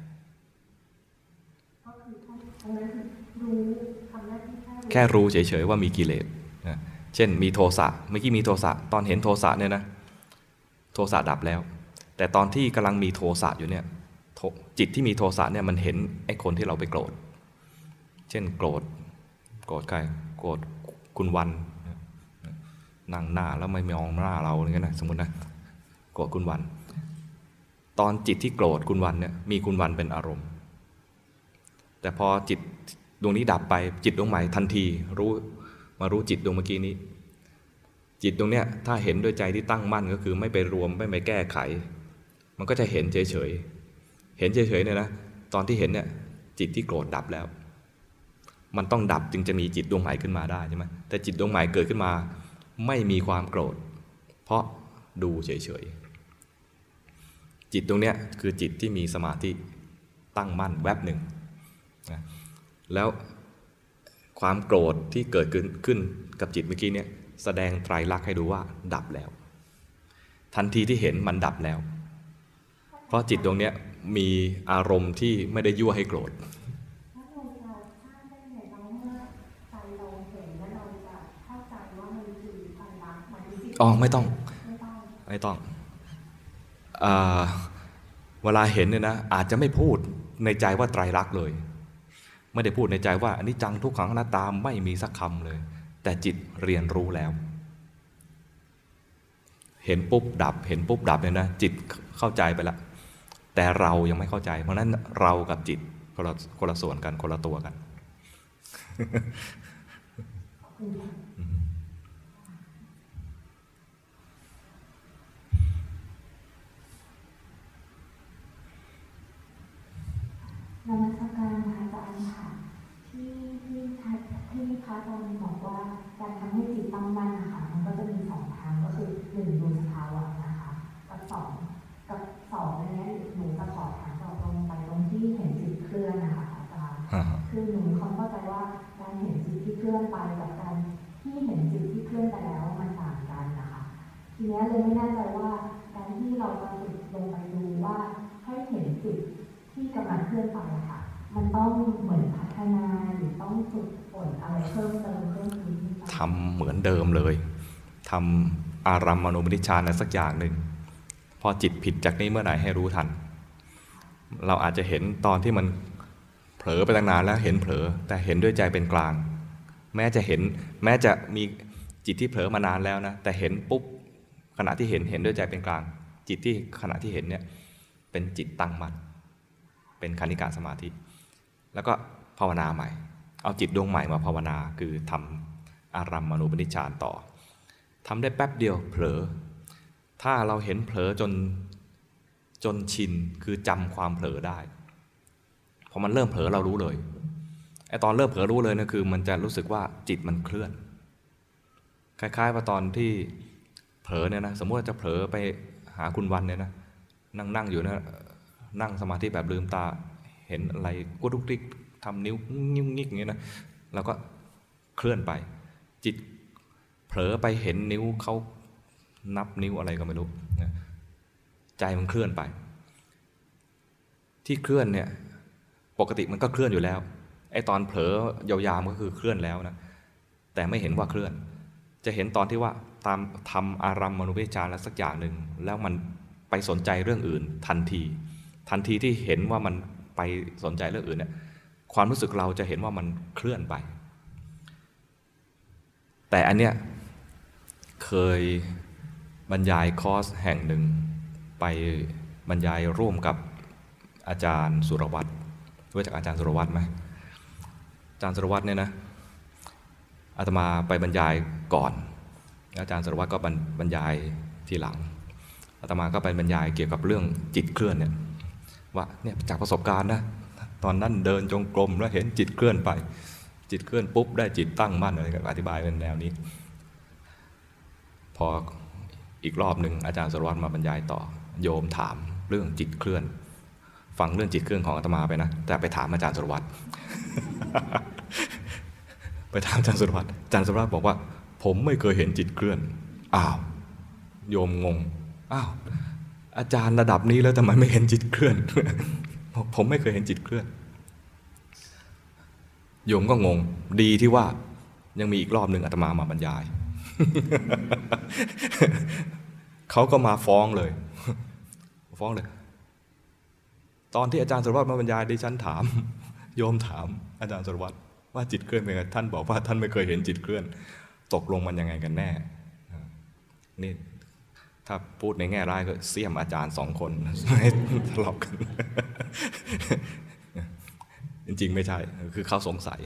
แค่รู้เฉยๆว่ามีกิเลสนะเช่นมีโทสะเมื่อกี้มีโทสะตอนเห็นโทสะเนี่ยนะโทสะดับแล้ว แต่ตอนที่กำลังมีโทสะอยู่เนี่ยจิตที่มีโทสะเนี่ยมันเห็นไอ้คนที่เราไปโกรธ เช่นโกรธโกรธใครโกรธคุณวัน นั่งหน้าแล้วไม่มองหน้าเราอย่างเงี้ยนะสมมตินะโกรธคุณวัน ตอนจิตที่โกรธคุณวันเนี่ยมีคุณวันเป็นอารมณ์ แต่พอจิตดวงนี้ดับไปจิตดวงใหม่ทันทีรู้มารู้จิตดวงเมื่อกี้นี้ จิตดวงเนี้ยถ้าเห็นด้วยใจที่ตั้งมั่นก็คือไม่ไปรวมไม่ไปแก้ไข มันก็จะเห็นเฉยๆเห็นเฉยๆเนี่ยนะตอนที่เห็นเนี่ยจิตที่โกรธดับแล้ว มันต้องดับจึงจะมีจิตดวงใหม่ขึ้นมาได้ใช่ไหมแต่จิตดวงใหม่เกิดขึ้นมา ไม่มีความโกรธ เพราะดูเฉยๆ จิตตรงเนี้ยคือจิตที่มีสมาธิตั้งมั่นแวบหนึ่งนะแล้วความโกรธที่เกิดขึ้นขึ้นกับจิตเมื่อกี้เนี่ยแสดงไตรลักษณ์ให้ดูว่าดับแล้ว ทันทีที่เห็นมันดับแล้ว เพราะจิตดวงเนี้ยมีอารมณ์ที่ไม่ได้ยั่วให้โกรธ อ๋อไม่ต้อง ไม่ต้องไม่ต้องอ่าเวลาเห็นเนี่ยนะอาจจะไม่พูดในใจว่าไตรลักษณ์เลย ไม่ได้พูดในใจว่าอันนี้จังทุกขังอนัตตาไม่มีสักคำเลย แต่จิตเรียนรู้แล้ว เห็นปุ๊บดับ เห็นปุ๊บดับเนี่ยนะจิตเข้าใจไปแล้วแต่เรายังไม่เข้าใจ เพราะฉะนั้นเรากับจิตคนละคนละส่วนกันคนละตัวกัน นมัสการพระอาจารย์ค่ะที่ที่ที่พระอาจารย์บอกว่าการทำให้จิตตั้งมั่นนะคะมันก็จะมีสองทางก็คือหนึ่งดูสภาวะนะคะกับสองกับสองอันนี้หนูจะขอถามต่อตรงไปตรงที่เห็นจิตเคลื่อนนะคะอาจารย์คือหนูเข้าใจว่าการเห็นจิตที่เคลื่อนไปกับการที่เห็นจิตที่เคลื่อนไปแล้วมันต่างกันนะคะทีนี้เลยไม่แน่ใจว่าการที่เราจะฝึกลงไปดูว่าให้เห็นจิต ที่กำลังเคลื่อนไปค่ะ มันต้องเหมือนพัฒนาหรือต้องฝึกฝนอะไรเพิ่มเติมเพิ่มขึ้นทำเหมือนเดิมเลยทำอารัมมณูปนิชานะสักอย่างหนึ่งพอจิตผิดจากนี้เมื่อไหร่ให้รู้ทัน เราอาจจะเห็นตอนที่มันเผลอไปตั้งนานแล้วเห็นเผลอแต่เห็นด้วยใจเป็นกลาง แม้จะเห็นแม้จะมีจิตที่เผลอมานานแล้วนะแต่เห็นปุ๊บขณะที่เห็นเห็นด้วยใจเป็นกลาง จิตที่ขณะที่เห็นเนี่ยเป็นจิตตั้งมั่น เป็นคณิกาสมาธิ แล้วก็ภาวนาใหม่ เอาจิตดวงใหม่มาภาวนาคือทำอารัมมณูปนิชฌานต่อทำได้แป๊บเดียวเผลอ ถ้าเราเห็นเผลอจนจนชินคือจำความเผลอได้พอมันเริ่มเผลอเรารู้เลยไอตอนเริ่มเผลอรู้เลยนะคือมันจะรู้สึกว่าจิตมันเคลื่อน คล้ายๆว่าตอนที่เผลอเนี่ยนะสมมติจะเผลอไปหาคุณวันเนี่ยนะนั่งนั่งอยู่นะ นั่งสมาธิแบบลืมตา เห็นอะไรกุดุกดิกทำนิ้วงิ้วงิกอย่างเงี้ยนะแล้วก็เคลื่อนไป จิตเผลอไปเห็นนิ้วเขานับนิ้วอะไรก็ไม่รู้ใจมันเคลื่อนไป ที่เคลื่อนเนี่ยปกติมันก็เคลื่อนอยู่แล้วไอ้ตอนเผลอยาวๆมันก็คือเคลื่อนแล้วนะแต่ไม่เห็นว่าเคลื่อน จะเห็นตอนที่ว่าตามทำอารัมมณูปนิชาแล้วสักอย่างหนึ่งแล้วมันไปสนใจเรื่องอื่นทันที ทันทีที่เห็นว่ามันไปสนใจเรื่องอื่นเนี่ยความรู้สึกเราจะเห็นว่ามันเคลื่อนไป แต่อันเนี้ยเคยบรรยายคอร์สแห่งหนึ่ง ไปบรรยายร่วมกับอาจารย์สุรวัตรรู้จักอาจารย์สุรวัตรไหมอาจารย์สุรวัตรเนี่ยนะอาตมาไปบรรยายก่อน อาจารย์สุรวัตรก็บรรยายทีหลังอาตมาก็ไปบรรยายเกี่ยวกับเรื่องจิตเคลื่อนเนี่ย ว่าเนี่ยจากประสบการณ์นะตอนนั้นเดินจงกรมแล้วเห็นจิตเคลื่อนไป จิตเคลื่อนปุ๊บได้จิตตั้งมั่นอะไรก็อธิบายเป็นแนวนี้ พออีกรอบหนึ่งอาจารย์สรวัตรมาบรรยายต่อ โยมถามเรื่องจิตเคลื่อน ฟังเรื่องจิตเคลื่อนของอาตมาไปนะ แต่ไปถามอาจารย์สรวัตรไปถามอาจารย์สรวัตรอาจารย์สรวัตรบอกว่า ผมไม่เคยเห็นจิตเคลื่อนอ้าวโยมงงอ้าว อาจารย์ระดับนี้แล้วทำไมไม่เห็นจิตเคลื่อน ผมไม่เคยเห็นจิตเคลื่อน โยมก็งง ดีที่ว่า ยังมีอีกรอบหนึ่งอาตมามาบรรยาย เขาก็มาฟ้องเลย ฟ้องเลย ตอนที่อาจารย์สรวัตรมาบรรยายดิฉันถาม โยมถาม อาจารย์สรวัตรว่าจิตเคลื่อนเป็นไงท่านบอกว่าท่านไม่เคยเห็นจิตเคลื่อน ตกลงมันยังไงกันแน่นี่ ถ้าพูดในแง่ร้ายก็เสี่ยมอาจารย์สองคนให้ทะเลาะกัน จริงๆไม่ใช่ คือเขาสงสัย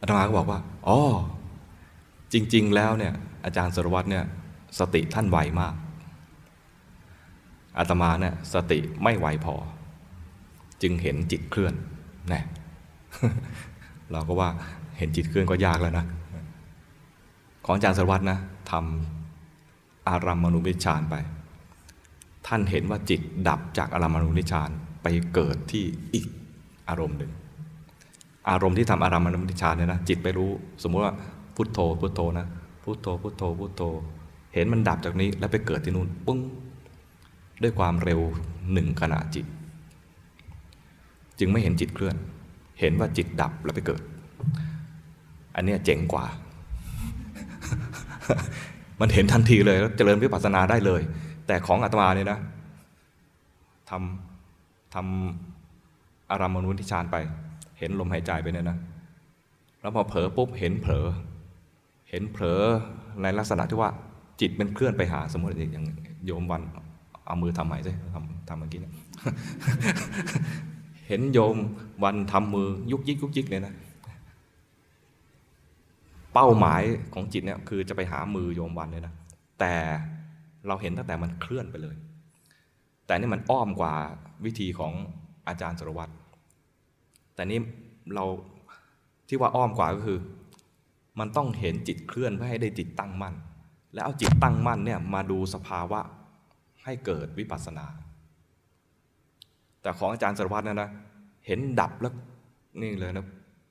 อาตมาก็บอกว่า อ๋อ จริง ๆ แล้วเนี่ย อาจารย์สรวัตรเนี่ย สติท่านไวมาก อาตมาเนี่ยสติไม่ไวพอ จึงเห็นจิตเคลื่อนนะเราก็ว่าเห็นจิตเคลื่อนก็ยากแล้วนะ ของอาจารย์สรวัตรนะทำ อารัมมณูปนิชานไป ท่านเห็นว่าจิตดับจากอารัมมณูปนิชานไปเกิดที่อีกอารมณ์หนึ่ง อารมณ์ที่ทำอารัมมณูปนิชานเนี่ยนะจิตไปรู้ สมมุติว่าพุทโธพุทโธนะพุทโธพุทโธพุทโธ เห็นมันดับจากนี้แล้วไปเกิดที่นู่นปุ้งด้วยความเร็วหนึ่งขณะจิต จึงไม่เห็นจิตเคลื่อน เห็นว่าจิตดับแล้วไปเกิด อันนี้เจ๋งกว่า มันเห็นทันทีเลยแล้วเจริญวิปัสสนาได้เลย แต่ของอาตมาเนี่ยนะทำทำอารัมมณูทิชานไป เห็นลมหายใจไปเนี่ยนะ แล้วพอเผลอปุ๊บเห็นเผลอ เห็นเผลอในลักษณะที่ว่าจิตมันเคลื่อนไปหาสมมติอย่างโยมวันเอามือทำใหม่สิทำทำเมื่อกี้เนี่ยเห็นโยมวันทำมือยุกยิกยุกยิกเนี่ยนะ เป้าหมายของจิตเนี่ยคือจะไปหามือโยมวันเลยนะ แต่เราเห็นตั้งแต่มันเคลื่อนไปเลย แต่นี่มันอ้อมกว่าวิธีของอาจารย์สรวัตรแต่นี่เราที่ว่าอ้อมกว่าก็คือ มันต้องเห็นจิตเคลื่อนเพื่อให้ได้จิตตั้งมั่น แล้วเอาจิตตั้งมั่นเนี่ยมาดูสภาวะให้เกิดวิปัสสนา แต่ของอาจารย์สรวัตรนะนะเห็นดับแล้วนี่เลยนะ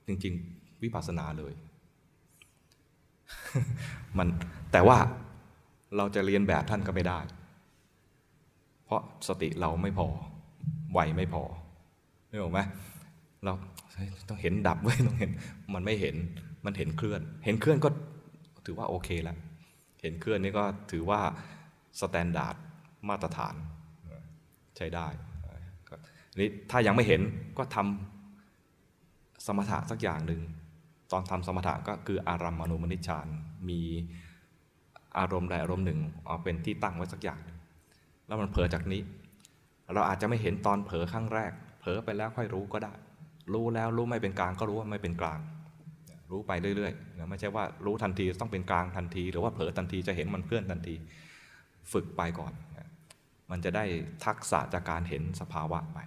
จริง ๆ วิปัสสนาเลย มันแต่ว่าเราจะเรียนแบบท่านก็ไม่ได้ เพราะสติเราไม่พอไวไม่พอนึกออกไหมเราต้องเห็นดับไว้ต้องเห็นมันไม่เห็นมันเห็นเคลื่อน เห็นเคลื่อนก็ถือว่าโอเคแล้วเห็นเคลื่อนนี่ก็ถือว่า standardมาตรฐานใช้ได้นี่ถ้ายังไม่เห็นก็ทำสมถะสักอย่างหนึ่ง ตอนทำสมถะก็คืออารัมมณูมนิชานมีอารมณ์ใดอารมณ์หนึ่งเอาเป็นที่ตั้งไว้สักอย่างแล้วมันเผลอจากนี้ เราอาจจะไม่เห็นตอนเผลอครั้งแรก เผลอไปแล้วค่อยรู้ก็ได้ รู้แล้วรู้ไม่เป็นกลางก็รู้ว่าไม่เป็นกลาง รู้ไปเรื่อยๆไม่ใช่ว่ารู้ทันทีต้องเป็นกลางทันที หรือว่าเผลอทันทีจะเห็นมันเคลื่อนทันที ฝึกไปก่อน มันจะได้ทักษะจากการเห็นสภาวะไป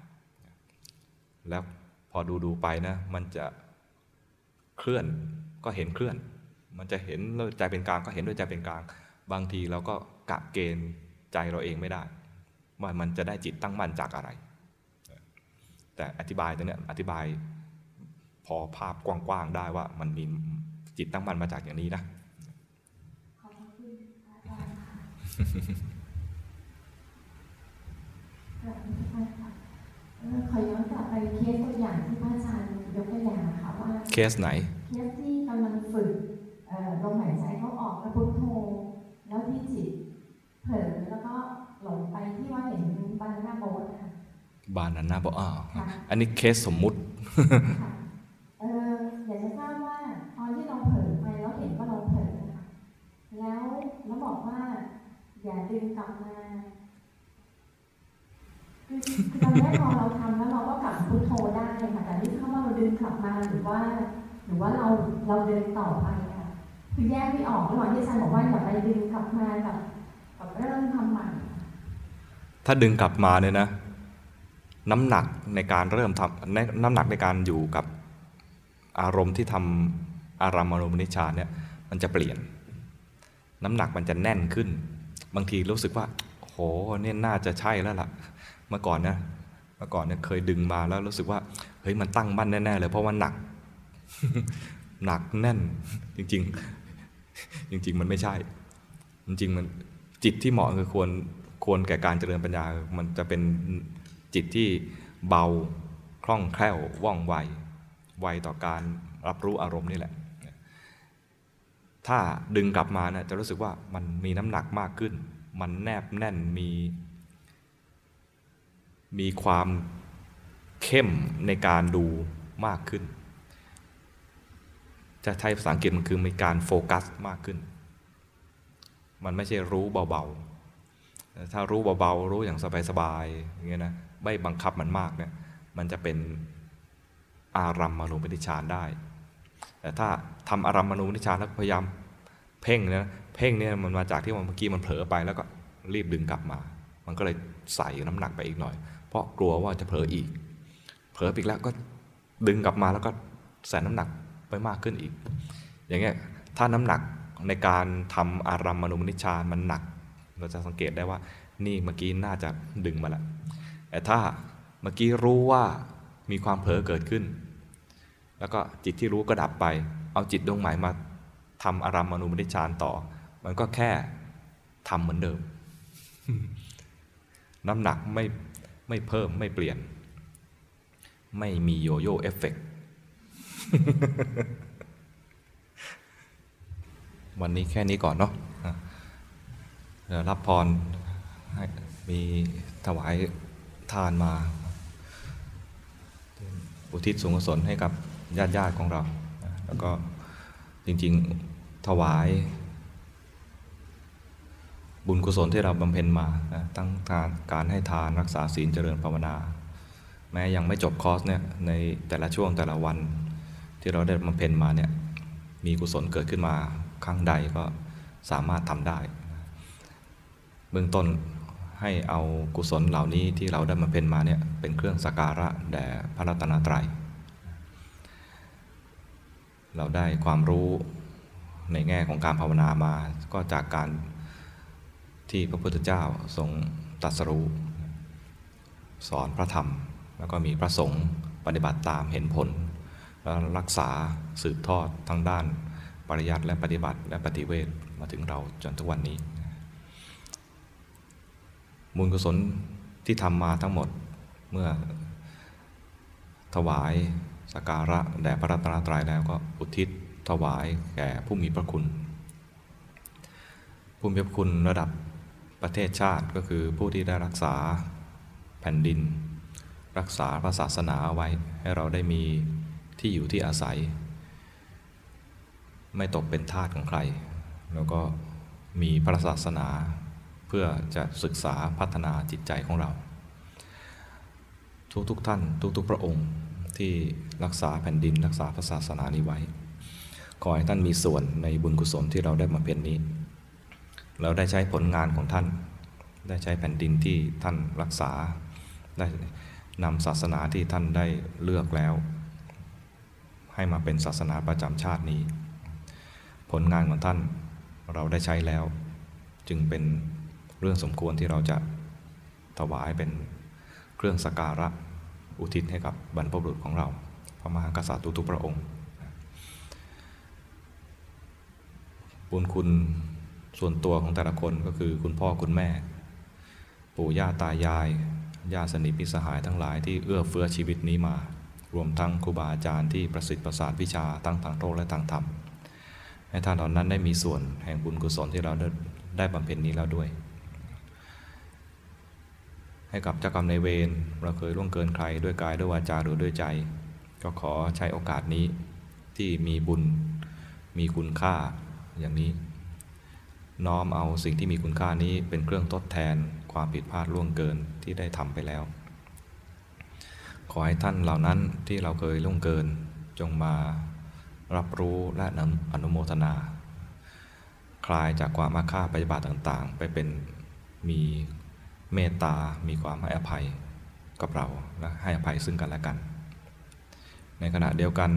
แล้วพอดูดูไปนะมันจะ เคลื่อนก็เห็นเคลื่อน มันจะเห็นด้วยใจเป็นกลางก็เห็นด้วยใจเป็นกลาง บางทีเราก็กะเกณฑ์ใจเราเองไม่ได้ ว่ามันจะได้จิตตั้งมั่นจากอะไร แต่อธิบายตัวเนี้ยอธิบายพอภาพกว้างๆได้ว่ามันมีจิตตั้งมั่นมาจากอย่างนี้นะขอบคุณอาจารย์ค่ะ ขอบคุณค่ะขอย้อนกลับไปเคสตัวอย่างที่พระอาจารย์ยกตัวอย่างนะคะว่าเคสไหนเคสที่กำลังฝึกลมหายใจเข้าออกแล้วพุทโธแล้วที่จิตเผลอแล้วก็หลงไปที่ว่าเห็น banana boat ค่ะ banana boat อ่าค่ะอันนี้เคสสมมุติค่ะเอออยากจะทราบว่าตอนที่เราเผลอไปแล้วเห็นว่าเราเผลอนะคะแล้วแล้วบอกว่า อย่าดึงกลับมาคือคือ ตอนแรกพอเราทำแล้วเราก็กลับพุทโธได้ค่ะแต่นี่ถ้าว่าเราดึงกลับมาหรือว่า หรือว่าเราเราเดินต่อไปค่ะคือแยกไม่ออกระหว่างที่อาจารย์บอกว่าอย่าไปดึงกลับมากับกับเริ่มทำใหม่ถ้าดึงกลับมาเนี่ยนะ น้ำหนักในการเริ่มทำน้ำหนักในการอยู่กับอารมณ์ที่ทำอารามมณูมนิชานเนี่ยมันจะเปลี่ยน น้ำหนักมันจะแน่นขึ้น บางทีรู้สึกว่าโหเนี่ยน่าจะใช่แล้วล่ะ เมื่อก่อนนะเมื่อก่อนเนี่ยเคยดึงมาแล้วรู้สึกว่าเฮ้ยมันตั้งมั่นแน่ๆเลยเพราะว่าหนัก หนักแน่นจริง ๆ จริง ๆ มันไม่ใช่ จริงๆมันจิตที่เหมาะคือควรควรแก่การเจริญปัญญา มันจะเป็นจิตที่เบาคล่องแคล่วว่องไวไวต่อการรับรู้อารมณ์นี่แหละ ถ้าดึงกลับมานะจะรู้สึกว่ามันมีน้ำหนักมากขึ้น มันแนบแน่นมี มีความเข้มในการดูมากขึ้น จะใช้ภาษาอังกฤษมันคือมีการโฟกัสมากขึ้น มันไม่ใช่รู้เบาๆ ถ้ารู้เบาๆ รู้อย่างสบายๆอย่างเงี้ยนะไม่บังคับมันมากเนี่ยมันจะเป็นอารัมมณูปนิชานได้ แต่ถ้าทำอารัมมณูปนิชานแล้วพยายามเพ่งเนี่ยเพ่งเนี่ยมันมาจากที่เมื่อกี้มันเผลอไปแล้วก็รีบดึงกลับมา มันก็เลยใส่น้ำหนักไปอีกหน่อย เพราะกลัวว่าจะเผลออีก เผลออีกแล้วก็ดึงกลับมาแล้วก็ใส่น้ำหนักไปมากขึ้นอีก อย่างเงี้ยถ้าน้ำหนักในการทำอารัมมณูปนิชานมันหนัก เราจะสังเกตได้ว่านี่เมื่อกี้น่าจะดึงมาแล้วแต่ถ้าเมื่อกี้รู้ว่ามีความเผลอเกิดขึ้น แล้วก็จิตที่รู้ก็ดับไป เอาจิตดวงใหม่มาทำอารัมมณูปนิชานต่อ มันก็แค่ทำเหมือนเดิม น้ำหนักไม่ ไม่เพิ่มไม่เปลี่ยน ไม่มีโยโย่เอฟเฟกวันนี้แค่นี้ก่อนเนาะเดี๋ยวรับพรให้มีถวายทานมา อุทิศส่วนกุศลให้กับญาติญาติของเรา แล้วก็จริงๆถวาย บุญกุศลที่เราบำเพ็ญมาตั้งการการให้ทานรักษาศีลเจริญภาวนา แม้ยังไม่จบคอร์สเนี่ยในแต่ละช่วงแต่ละวันที่เราได้บำเพ็ญมาเนี่ยมีกุศลเกิดขึ้นมาครั้งใดก็สามารถทำได้ เบื้องต้นให้เอากุศลเหล่านี้ที่เราได้บำเพ็ญมาเนี่ยเป็นเครื่องสักการะแด่พระรัตนตรัย เราได้ความรู้ในแง่ของการภาวนามาก็จากการ ที่พระพุทธเจ้าทรงตรัสรู้ สอนพระธรรม แล้วก็มีพระสงฆ์ปฏิบัติตามเห็นผล แล้วรักษาสืบทอดทั้งด้านปริยัติและปฏิบัติและปฏิเวทมาถึงเราจนทุกวันนี้บุญกุศลที่ทำมาทั้งหมดเมื่อถวายสกการะแด่พระรัตนตรัยแล้วก็อุทิศถวายแก่ผู้มีพระคุณ ผู้มีพระคุณระดับ ประเทศชาติก็คือผู้ที่ได้รักษาแผ่นดิน รักษาพระศาสนาเอาไว้ให้เราได้มีที่อยู่ที่อาศัย ไม่ตกเป็นทาสของใคร แล้วก็มีพระศาสนาเพื่อจะศึกษาพัฒนาจิตใจของเรา ทุกๆทท่านทุกๆพระองค์ที่รักษาแผ่นดิน รักษาพระศาสนานี้ไว้ ขอให้ท่านมีส่วนในบุญกุศลที่เราได้มาเป็นนี้ เราได้ใช้ผลงานของท่าน ได้ใช้แผ่นดินที่ท่านรักษา ได้นำศาสนาที่ท่านได้เลือกแล้ว ให้มาเป็นศาสนาประจำชาตินี้ ผลงานของท่านเราได้ใช้แล้ว จึงเป็นเรื่องสมควรที่เราจะถวายเป็นเครื่องสกการะอุทิศให้กับบรรพบุรุษของเรา พระมหากษัตริย์ทุกๆพระองค์ บุญคุณ ส่วนตัวของแต่ละคนก็คือคุณพ่อคุณแม่ ปู่ย่าตายายญาติสนิทพิสหายทั้งหลายที่เอื้อเฟื้อชีวิตนี้มา รวมทั้งครูบาอาจารย์ที่ประสิทธิ์ประสาทวิชาตั้งทางโลกและทางธรรมให้ท่านเหล่านั้นได้มีส่วนแห่งบุญกุศลที่เราได้บำเพ็ญนี้แล้วด้วย ให้กับเจ้ากรรมในเวรเราเคยล่วงเกินใครด้วยกายด้วยวาจาหรือด้วยใจ ก็ขอใช้โอกาสนี้ที่มีบุญมีคุณค่าอย่างนี้ น้อมเอาสิ่งที่มีคุณค่านี้เป็นเครื่องทดแทนความผิดพลาดล่วงเกินที่ได้ทำไปแล้ว ขอให้ท่านเหล่านั้นที่เราเคยล่วงเกินจงมารับรู้และนำอนุโมทนา คลายจากความอาฆาตปฏิบัติต่างๆ ไปเป็นมีเมตตา มีความให้อภัยกับเราและให้อภัยซึ่งกันและกัน ในขณะเดียวกัน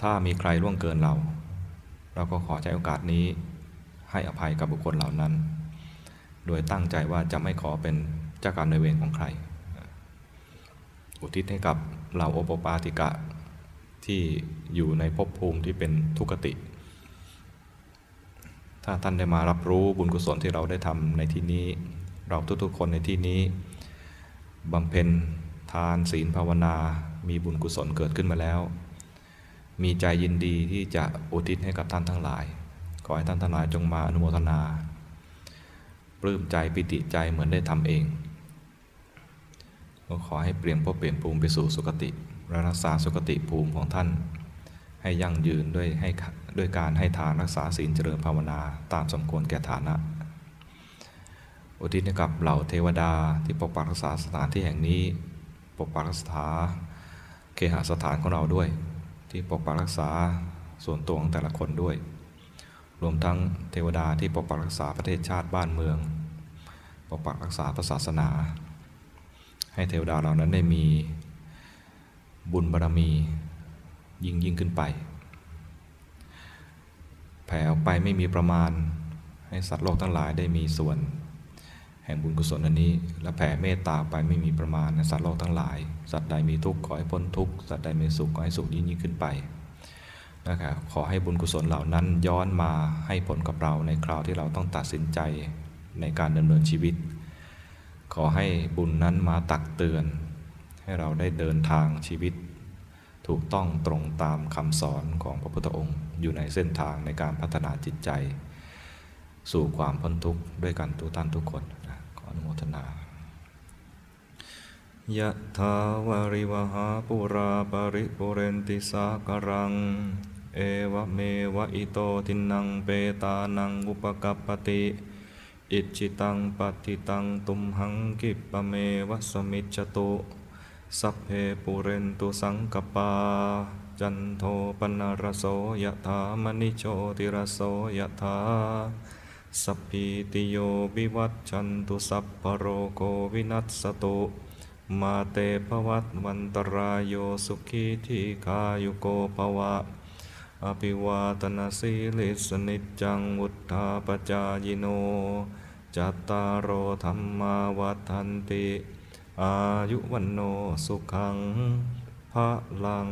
ถ้ามีใครล่วงเกินเรา เราก็ขอใช้โอกาสนี้ ให้อภัยกับบุคคลเหล่านั้น โดยตั้งใจว่าจะไม่ขอเป็นเจ้ากรรมในเวรของใคร อุทิศให้กับเหล่าโอปปาติกะที่อยู่ในภพภูมิที่เป็นทุกติ ถ้าท่านได้มารับรู้บุญกุศลที่เราได้ทำในที่นี้ เราทุกๆคนในที่นี้บำเพ็ญทานศีลภาวนา มีบุญกุศลเกิดขึ้นมาแล้ว มีใจยินดีที่จะอุทิศให้กับท่านทั้งหลาย ขอให้ท่านทั้งหลายจงมาอนุโมทนา ปลื้มใจปิติใจเหมือนได้ทำเองก็ขอให้เปลี่ยนพบเปลี่ยนภูมิไปสู่สุคติรักษาสุคติภูมิของท่าน ให้ยั่งยืนด้วยให้ด้วยการให้ทานรักษาศีลเจริญภาวนาตามสมควรแก่ฐานะ อุทิศกับเหล่าเทวดาที่ปกปักรักษาสถานที่แห่งนี้ ปกปักรักษาเคหสถานของเราด้วย ที่ปกปักรักษาส่วนตัวของแต่ละคนด้วย รวมทั้งเทวดาที่ปกปักรักษาประเทศชาติบ้านเมือง ปกปักรักษาศาสนา ให้เทวดาเหล่านั้นได้มีบุญบารรมียิ่งยิ่งขึ้นไป แผ่ออกไปไม่มีประมาณ ให้สัตว์โลกทั้งหลายได้มีส่วน แห่งบุญกุศลอันนี้ และแผ่เมตตาไปไม่มีประมาณในสัตว์โลกทั้งหลาย สัตว์ใดมีทุกข์ขอให้พ้นทุกข์ สัตว์ใดมีสุขขอให้สุขยิ่งยิ่งขึ้นไป นะครับขอให้บุญกุศลเหล่านั้นย้อนมาให้ผลกับเราในคราวที่เราต้องตัดสินใจในการดำเนินชีวิต ขอให้บุญนั้นมาตักเตือน ให้เราได้เดินทางชีวิต ถูกต้องตรงตามคำสอนของพระพุทธองค์ อยู่ในเส้นทางในการพัฒนาจิตใจ สู่ความพ้นทุกข์ด้วยกันทุกท่านทุกคนขออนุโมทนายะทาวริวหาปุราปริปุเรนติสากรัง เอวเมวะอิโตทินังเปตานังอุปกัปปติ อิจิตังปฏิตังตุมหังกิปะเมวะสมิจตุ สัพเพปุเรนตุสังกปา จันโทปนารโสยถามณิโชติรโสยถาสัพพิติโยวิวัตชันตุสัพพโรโควินัสตุมาเตภวัตวันตรายโยสุขีทีคายุโกภวะ อภิวาตนาสีลิสนิจังวุธาปจายโน จัตตารโอธรรมาวัฏันติ อายุวันโนสุขังพระลัง